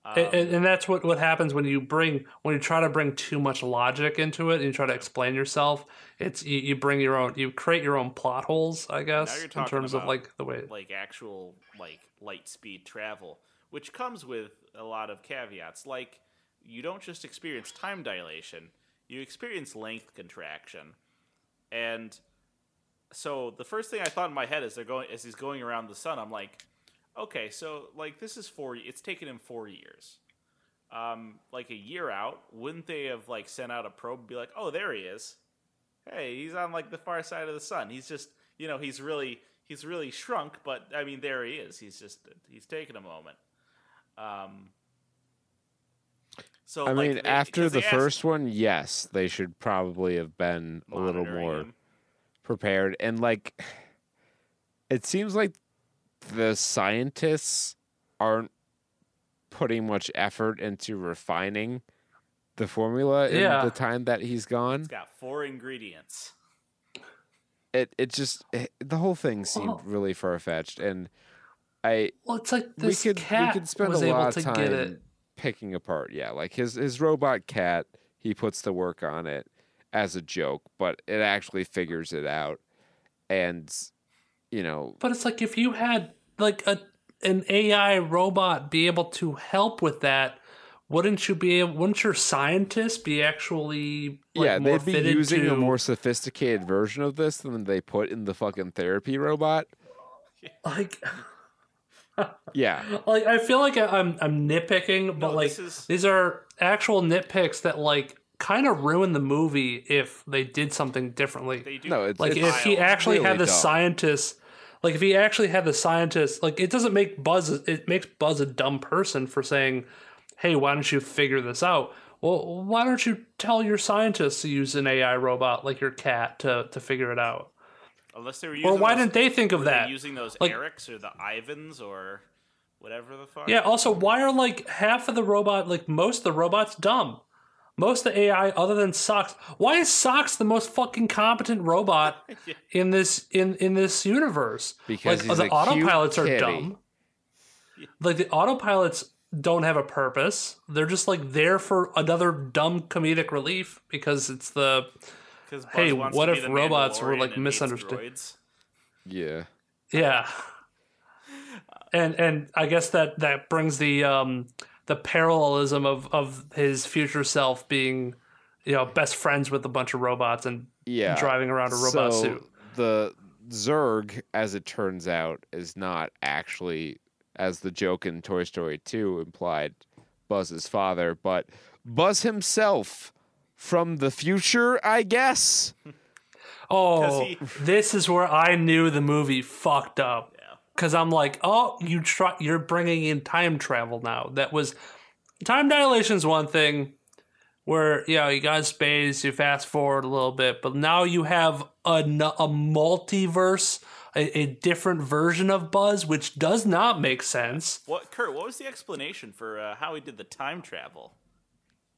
Um, and, and that's what, what happens when you bring when you try to bring too much logic into it and you try to explain yourself it's you, you bring your own you create your own plot holes i guess in terms of like the way like actual like light speed travel, which comes with a lot of caveats. Like you don't just experience time dilation, you experience length contraction. And so the first thing I thought in my head as they're going as he's going around the sun, I'm like, okay, so like this is four it's taken him four years. Um, like a year out, wouldn't they have like sent out a probe and be like, oh there he is. Hey, he's on like the far side of the sun. He's just you know, he's really he's really shrunk, but I mean there he is. He's just he's taken a moment. Um so I like, mean, they- after the asked- first one, yes, they should probably have been a little more him. Prepared. And like, it seems like the scientists aren't putting much effort into refining the formula in Yeah. the time that he's gone. It's got four ingredients. It it just it, the whole thing seemed Well- really far fetched, and I well it's like we this could cat we could spend was a able lot to of time get it picking apart. Yeah, like his his robot cat, he puts the work on it as a joke, but it actually figures it out, and you know, but it's like if you had like a an ai robot be able to help with that wouldn't you be able wouldn't your scientists be actually like, yeah, more they'd be fitted using to, a more sophisticated version of this than they put in the fucking therapy robot. like Yeah, like I feel like I'm I'm nitpicking, but No, like is- these are actual nitpicks that like kind of ruin the movie if they did something differently. They do no, it's, like it's if he wild. actually had the dumb. scientists, like if he actually had the scientists, like it doesn't make Buzz it makes Buzz a dumb person for saying, "Hey, why don't you figure this out?" Well, why don't you tell your scientists to use an AI robot like your cat to to figure it out? unless they were using Or why those, didn't they think of were they that? using those Like- Erics or the Ivans or whatever the fuck. Yeah. Also, why are like half of the robot, like most of the robots, dumb? Most of the AI, other than Socks, why is Socks the most fucking competent robot in this in in this universe? Because like he's the a cute autopilots are kitty. dumb. Like the autopilots don't have a purpose. They're just like there for another dumb comedic relief because it's the Hey, what if robots were, like, misunderstood? yeah. yeah. and and I guess that that brings the um the parallelism of of his future self being you know best friends with a bunch of robots and Yeah. driving around a robot so suit. The Zurg, as it turns out, is not actually, as the joke in Toy Story 2 implied, Buzz's father, but Buzz himself from the future, I guess. Oh, he- this is where I knew the movie fucked up. Yeah. Because I'm like, oh, you try, you're bringing in time travel now. That was time dilation is one thing, where you know you got space, you fast forward a little bit, but now you have a multiverse, a, a different version of Buzz, which does not make sense. What, Kurt? What was the explanation for uh, how he did the time travel?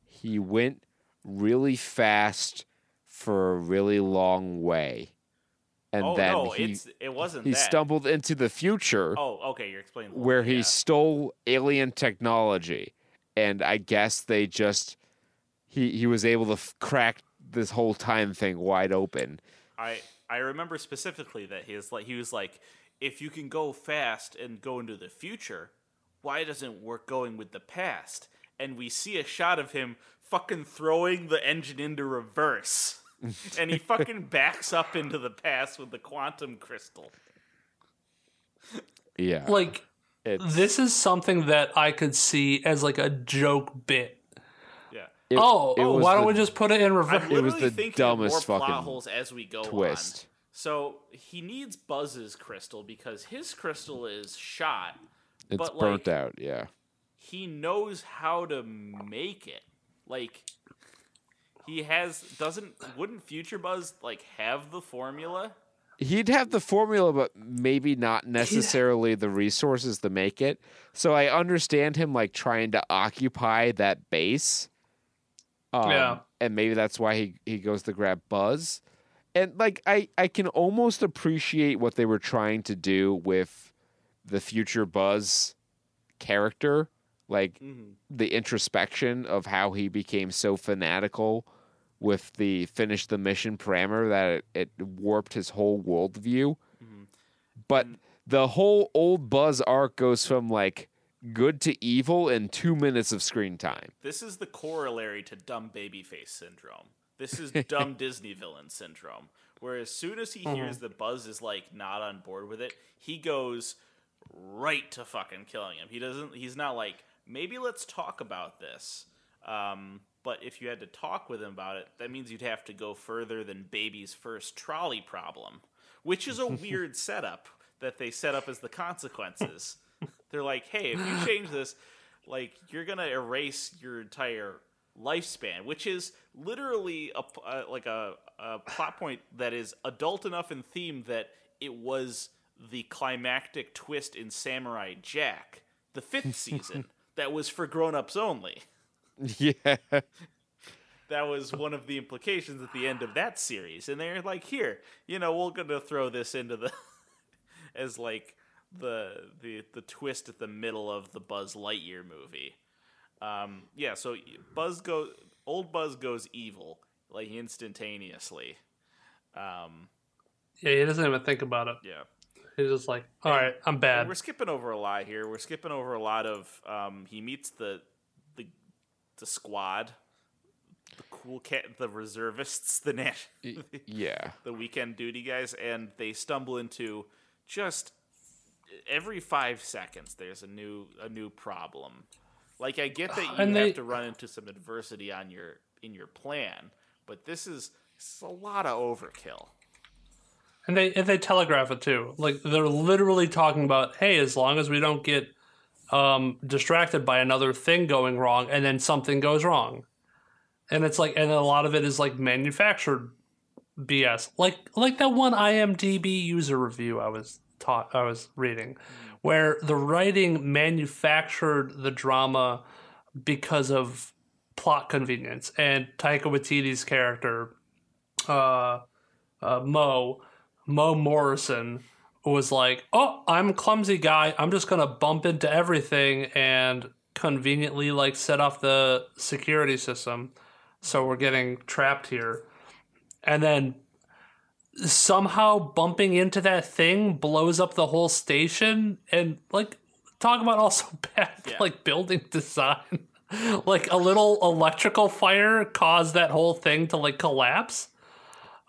He went really fast for a really long way. And oh then no, he, it's it wasn't he that. stumbled into the future. Oh, okay, you're explaining. where he yeah. stole alien technology and i guess they just he he was able to f- crack this whole time thing wide open I I remember specifically that he was like he was like, if you can go fast and go into the future, why doesn't it work going with the past? And we see a shot of him fucking throwing the engine into reverse. and he fucking backs up into the past with the quantum crystal. yeah Like it's, this is something that I could see as like a joke bit. Yeah. it- oh, it oh was why don't we just put it in reverse? I'm It was the dumbest of more plot fucking holes as we go twist on. So he needs Buzz's crystal because his crystal is shot. it's but, burnt like, out yeah he knows how to make it. Like he has doesn't wouldn't Future Buzz like have the formula? he'd have the formula but maybe not necessarily the resources to make it so i understand him like trying to occupy that base um, Yeah. and maybe that's why he, he goes to grab buzz and like I, I can almost appreciate what they were trying to do with the future buzz character like the introspection of how he became so fanatical with the finish the mission parameter that it, it warped his whole worldview. But the whole old Buzz arc goes from like good to evil in two minutes of screen time. This is the corollary to dumb babyface syndrome. This is dumb Disney villain syndrome. Where as soon as he hears that Buzz is like not on board with it, he goes right to fucking killing him. He doesn't. He's not like maybe let's talk about this. Um, but if you had to talk with him about it, that means you'd have to go further than baby's first trolley problem, which is a weird setup that they set up as the consequences. They're like, hey, if you change this, like you're gonna erase your entire lifespan, which is literally a uh, like a, a plot point that is adult enough in theme that it was the climactic twist in Samurai Jack, the fifth season, that was for grown-ups only. yeah. That was one of the implications at the end of that series, and they're like, "Here, you know, we're gonna throw this into the as like the the the twist at the middle of the Buzz Lightyear movie." Um, yeah, so Buzz goes, old Buzz goes evil like instantaneously. Um, Yeah, he doesn't even think about it. yeah, He's just like, all right, I'm bad. we're skipping over a lot here. We're skipping over a lot of. Um, he meets the the the squad, the cool cat, the reservists, the nat- Yeah. the weekend duty guys, and they stumble into just every five seconds. There's a new a new problem. Like I get that you And have they- to run into some adversity on your in your plan, but this is, this is a lot of overkill. And they and they telegraph it too. Like they're literally talking about, hey, as long as we don't get um, distracted by another thing going wrong, and then something goes wrong, and it's like, and a lot of it is like manufactured BS. Like like that one IMDb user review I was taught I was reading, where the writing manufactured the drama because of plot convenience, and Taika Waititi's character, uh, uh, Mo. Mo Morrison was like, "Oh, I'm a clumsy guy. I'm just gonna bump into everything and conveniently like set off the security system, so we're getting trapped here." And then somehow bumping into that thing blows up the whole station, and like talk about also bad Yeah. like building design. like a little electrical fire caused that whole thing to like collapse.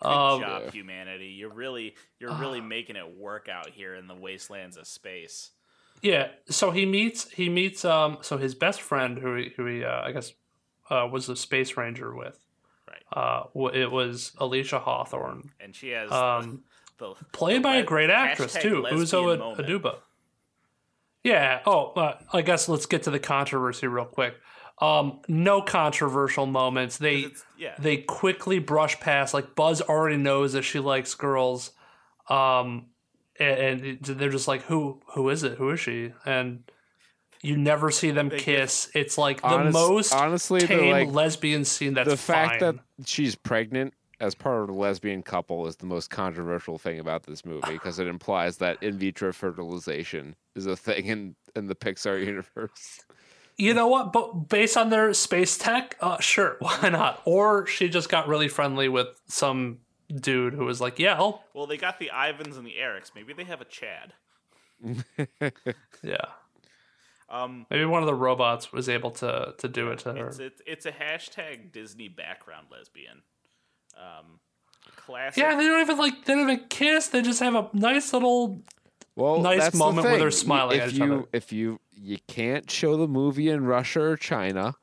Good Um, job, humanity. You're really you're really making it work out here in the wastelands of space. Yeah, so he meets he meets um so his best friend who he, who he uh, I guess uh, was a space ranger with. Right. Uh, it was Alisha Hawthorne, And she has Um, the, played the by a great actress too, Uzo Ad- Aduba. Yeah. Oh, uh, I guess let's get to the controversy real quick. Um, no controversial moments. They yeah. they quickly brush past. Like Buzz already knows that she likes girls, um, and, and they're just like, "Who who is it? Who is she?" And you never see them They give- kiss. It's like the Honest- most honestly, the, tame like, lesbian scene. That's the fact fine. that she's pregnant as part of a lesbian couple is the most controversial thing about this movie because it implies that in vitro fertilization is a thing in, in the Pixar universe. You know what? But based on their space tech, uh, sure, why not? Or she just got really friendly with some dude who was like, "Yeah, I'll, Well, they got the Ivans and the Erics. Maybe they have a Chad. yeah." Um, Maybe one of the robots was able to to do it to her. it's it's it's a hashtag Disney background lesbian. Um, classic. Yeah, they don't even like they don't even kiss. They just have a nice little. Well, Nice that's the moment where they're smiling if at each you, other. If you you can't show the movie in Russia or China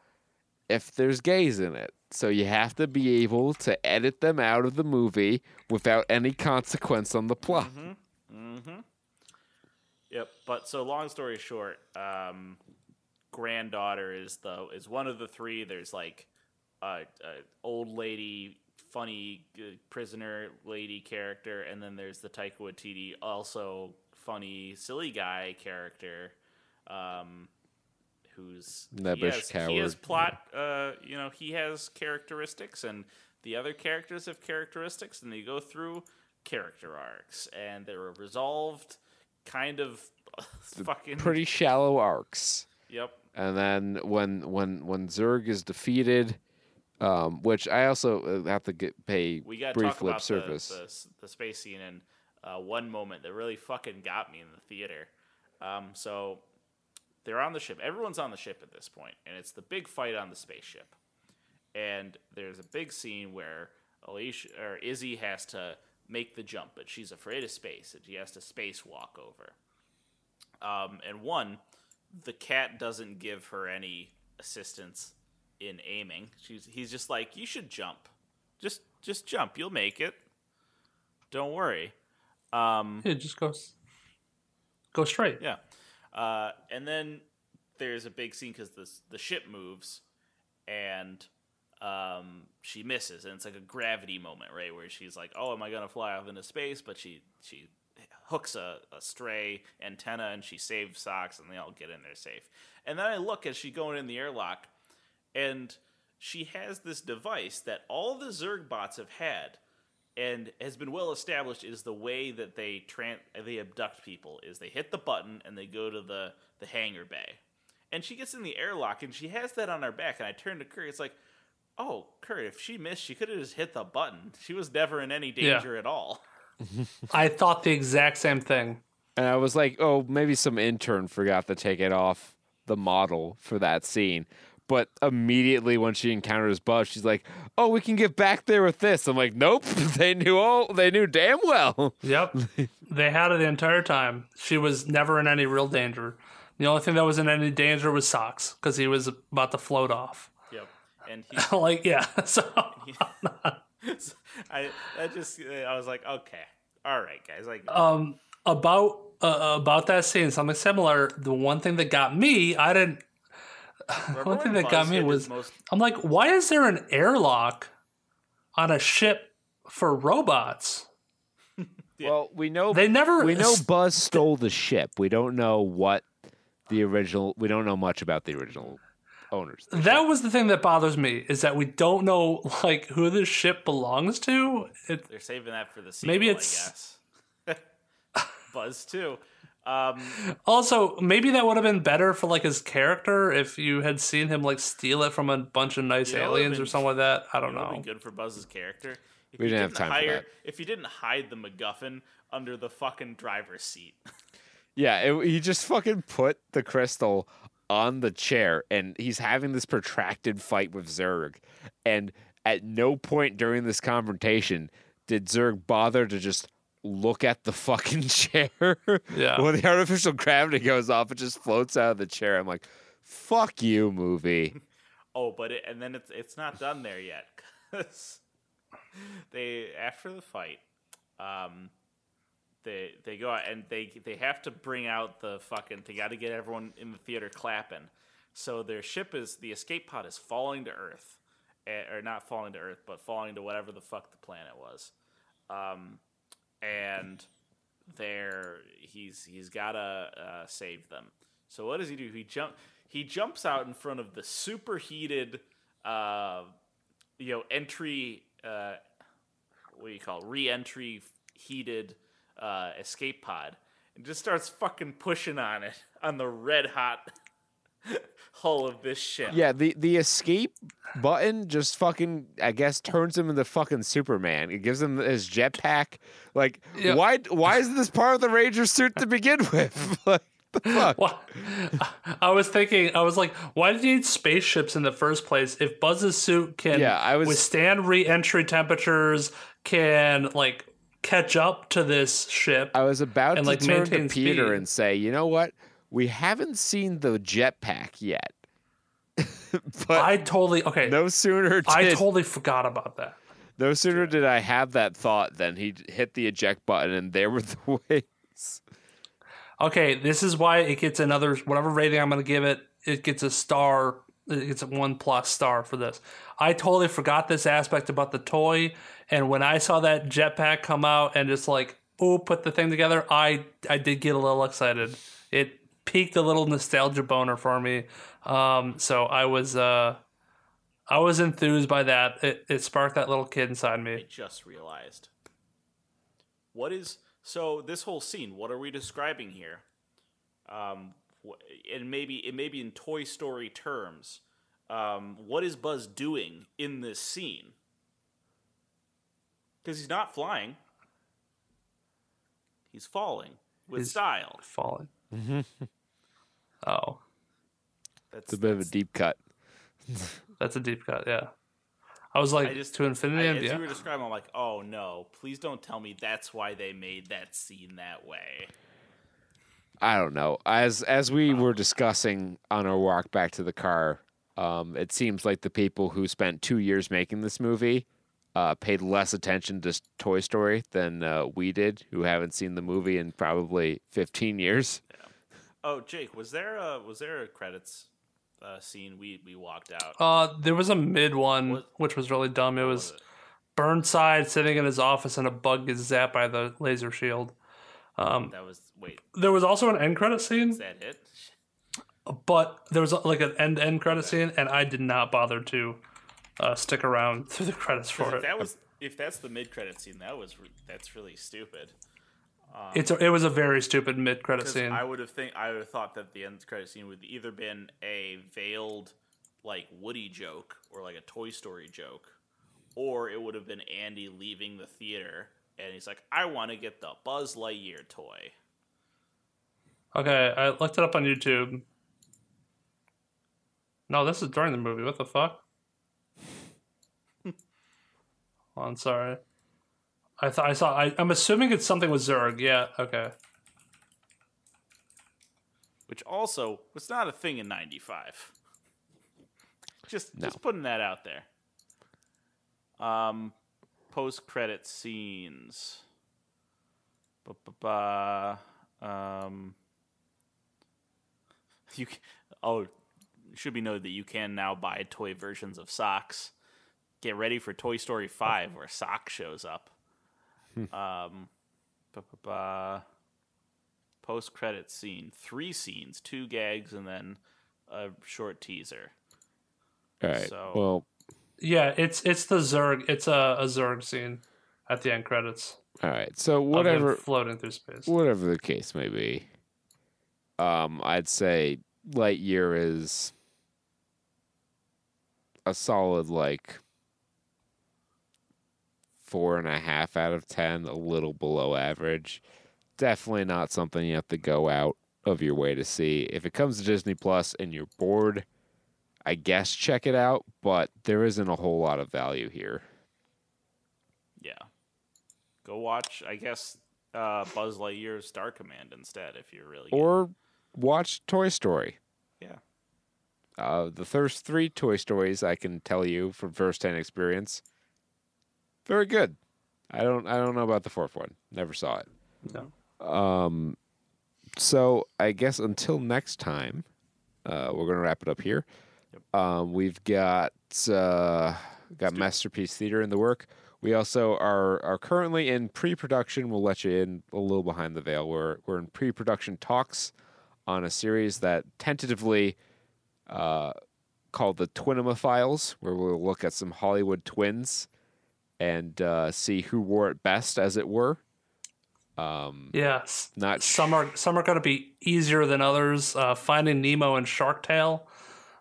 if there's gays in it, so you have to be able to edit them out of the movie without any consequence on the plot. Mm-hmm. Yep. But so long story short, um, granddaughter is the is one of the three. There's like a, a old lady, funny prisoner lady character, and then there's the Taika Waititi, also funny silly guy character. Um, who's he Nebbish has, he has plot uh, you know he has characteristics and the other characters have characteristics and they go through character arcs and they're resolved kind of fucking Pretty shallow arcs. yep and then when when when Zurg is defeated, um, which I also uh, have to get pay we brief talk lip about the, service. the, s- the space scene and uh, one moment that really fucking got me in the theater um, so they're on the ship everyone's on the ship at this point and it's the big fight on the spaceship and there's a big scene where Alisha or Izzy has to make the jump, but she's afraid of space, and she has to spacewalk over. Um, and one, the cat doesn't give her any assistance in aiming. She's he's just like, you should jump, just just jump, you'll make it. Don't worry. Um, Yeah, just go s- go straight. yeah. Uh, and then there's a big scene because the the ship moves, and um, she misses, and it's like a gravity moment, right, where she's like, "Oh, am I gonna fly off into space?" But she she hooks a, a stray antenna, and she saves socks, and they all get in there safe. And then I look as she going in the airlock, and she has this device that all the Zurg bots have had and has been well established is the way that they tran- they abduct people is they hit the button and they go to the the hangar bay and she gets in the airlock and she has that on her back and i turn to kurt it's like oh kurt if she missed she could have just hit the button she was never in any Yeah. danger at all I thought the exact same thing. And I was like, oh, maybe some intern forgot to take it off the model for that scene. But immediately when she encounters Buzz, she's like, "Oh, we can get back there with this." I'm like, "Nope, they knew all, they knew damn well." Yep. they had her the entire time. She was never in any real danger. The only thing that was in any danger was socks because he was about to float off. yep and he, like, yeah. So I, I just i was like okay all right guys like um, about uh, about that scene, something similar. The one thing that got me, I didn't. Remember One thing that got me was most I'm like, why is there an airlock on a ship for robots? Well, we know They never. we know Buzz stole the ship. We don't know what the original. We don't know much about the original owners. That was the thing that bothers me is that we don't know like who this ship belongs to. It, They're saving that for the sequel, Maybe I it's- guess. Buzz too. Um, also, maybe that would have been better for like his character if you had seen him like steal it from a bunch of nice You know, it would've aliens or something like that. I don't know. be good for Buzz's character. If We you didn't have time for that. If you didn't hide the MacGuffin under the fucking driver's seat, Yeah, it, he just fucking put the crystal on the chair, and he's having this protracted fight with Zurg. And at no point during this confrontation did Zurg bother to just look at the fucking chair. Yeah. when the artificial gravity goes off, it just floats out of the chair. I'm like, fuck you, movie. Oh, but it, and then it's it's not done there yet because they after the fight, um, they they go out and they they have to bring out the fucking. They got to get everyone in the theater clapping. So their ship is the escape pod is falling to Earth, eh, or not falling to Earth, but falling to whatever the fuck the planet was. Um, and there he's he's gotta uh, save them. So what does he do? He jump he jumps out in front of the superheated, uh, you know, entry. Uh, what do you call it? re-entry heated uh, escape pod and just starts fucking pushing on it on the red hot hull of this ship. Yeah, the, the escape button just fucking, I guess, turns him into fucking Superman. It gives him his jetpack. Like, Yeah. why why isn't this part of the Ranger suit to begin with? like, the fuck? Wha- I was thinking, I was like, why did you need spaceships in the first place if Buzz's suit can Yeah, I was- withstand re-entry temperatures, can like catch up to this ship? I was about and, to like, turn to Peter speed. and say, you know what? We haven't seen the jetpack yet. but I totally okay. no sooner did I totally forgot about that. no sooner did I have that thought than he hit the eject button and there were the wings. Okay, this is why it gets another whatever rating I'm going to give it. It gets a star. It gets a one plus star for this. I totally forgot this aspect about the toy, and when I saw that jetpack come out and just like oh put the thing together, I I did get a little excited. It piqued a little nostalgia boner for me. Um, so I was uh, I was enthused by that. It it sparked that little kid inside me. I just realized. What is so this whole scene? What are we describing here? Um, and maybe it may be in Toy Story terms. Um, what is Buzz doing in this scene? Because he's not flying. He's falling with He's- style. Falling. Oh, That's It's a bit of a deep cut. that's a deep cut. Yeah. I was like I just to infinity I, and as yeah. you were describing, I'm like, oh no! Please don't tell me that's why they made that scene that way. I don't know. As as we were discussing on our walk back to the car, um, it seems like the people who spent two years making this movie uh, paid less attention to Toy Story than uh, we did, who haven't seen the movie in probably fifteen years. Oh, Jake, was there a was there a credits uh, scene we we walked out? Uh, there was a mid one What- which was really dumb. It was it? Burnside sitting in his office and a bug gets zapped by the laser shield. Um, That was wait. there was also an end credit scene, Is that it? but there was like an end end credit scene, and I did not bother to uh, stick around through the credits for it. that was if that's the mid credit scene, that was that's really stupid. It's a, it was a very stupid mid credit scene. I would have think I would have thought that the end credit scene would either been a veiled like Woody joke or like a Toy Story joke, or it would have been Andy leaving the theater and he's like, "I want to get the Buzz Lightyear toy." Okay, I looked it up on YouTube. No, this is during the movie. What the fuck? Oh, Hold on, sorry. I thought I saw. I, I'm assuming it's something with Zurg. Yeah. Okay. which also was not a thing in 95 just No. just putting that out there um post credit scenes Ba-ba-ba. um you c- oh should be noted that you can now buy toy versions of socks get ready for toy story 5 where sock shows up um post credit scene. Three scenes, two gags, and then a short teaser. All right. So- Well, Yeah, it's it's the Zurg. It's a, a Zurg scene at the end credits. all right. So whatever floating through space. whatever the case may be, um, I'd say Lightyear is a solid like four and a half out of ten, a little below average. definitely not something you have to go out of your way to see. If it comes to Disney Plus and you're bored, I guess check it out, but there isn't a whole lot of value here. Yeah. Go watch, I guess, uh, Buzz Lightyear's Star Command instead if you're really. Or watch Toy Story. yeah. Uh, the first three Toy Stories I can tell you from firsthand experience, very good. I don't I don't know about the fourth one. Never saw it. No. Um, so I guess until next time, uh, we're gonna wrap it up here. Yep. Um, we've got uh, got Masterpiece Theater in the work. We also are are currently in pre-production. We'll let you in a little behind the veil. We're we're in pre-production talks on a series that tentatively uh, called the Twinema Files, where we'll look at some Hollywood twins and uh, see who wore it best, as it were. Um, Yes. not Some are some are going to be easier than others. Uh, Finding Nemo and Shark Tale.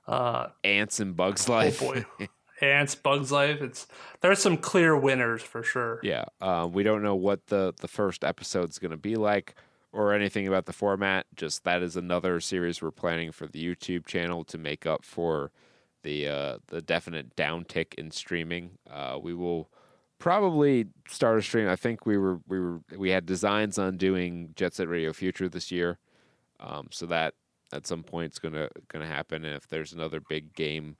Uh, ants and Bugs Life. oh Life. boy, Ants, Bugs Life. It's there's some clear winners for sure. Yeah, uh, we don't know what the the first episode's going to be like or anything about the format. Just that is another series we're planning for the YouTube channel to make up for the uh, the definite downtick in streaming. Uh, we will probably start a stream. I think we were we were we had designs on doing Jet Set Radio Future this year, um, so that at some point it's gonna gonna happen. And if there's another big game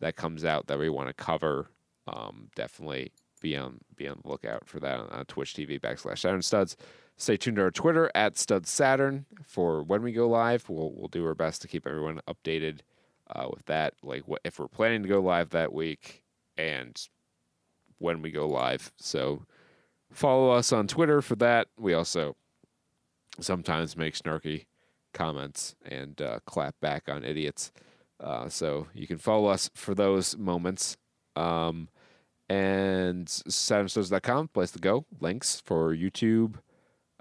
that comes out that we want to cover, um, definitely be on be on the lookout for that on, on Twitch TV backslash Saturn Studs. Stay tuned to our Twitter at Stud Saturn for when we go live. We'll we'll do our best to keep everyone updated uh, with that. Like what if we're planning to go live that week and when we go live. So follow us on Twitter for that. We also sometimes make snarky comments and uh, clap back on idiots. Uh, so you can follow us for those moments. Um, and SaturnStuds.com, place to go. Links for YouTube,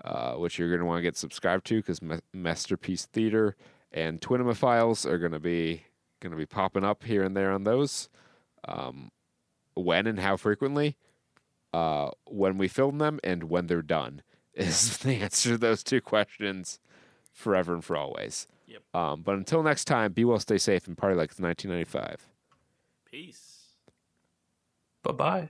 uh, which you're going to want to get subscribed to because Masterpiece Theater and Twinema Files are going to be going to be popping up here and there on those. Um, when and how frequently, uh, when we film them and when they're done is the answer to those two questions forever and for always. Yep. Um, but until next time, be well, stay safe, and party like it's 1995. Peace. Bye bye.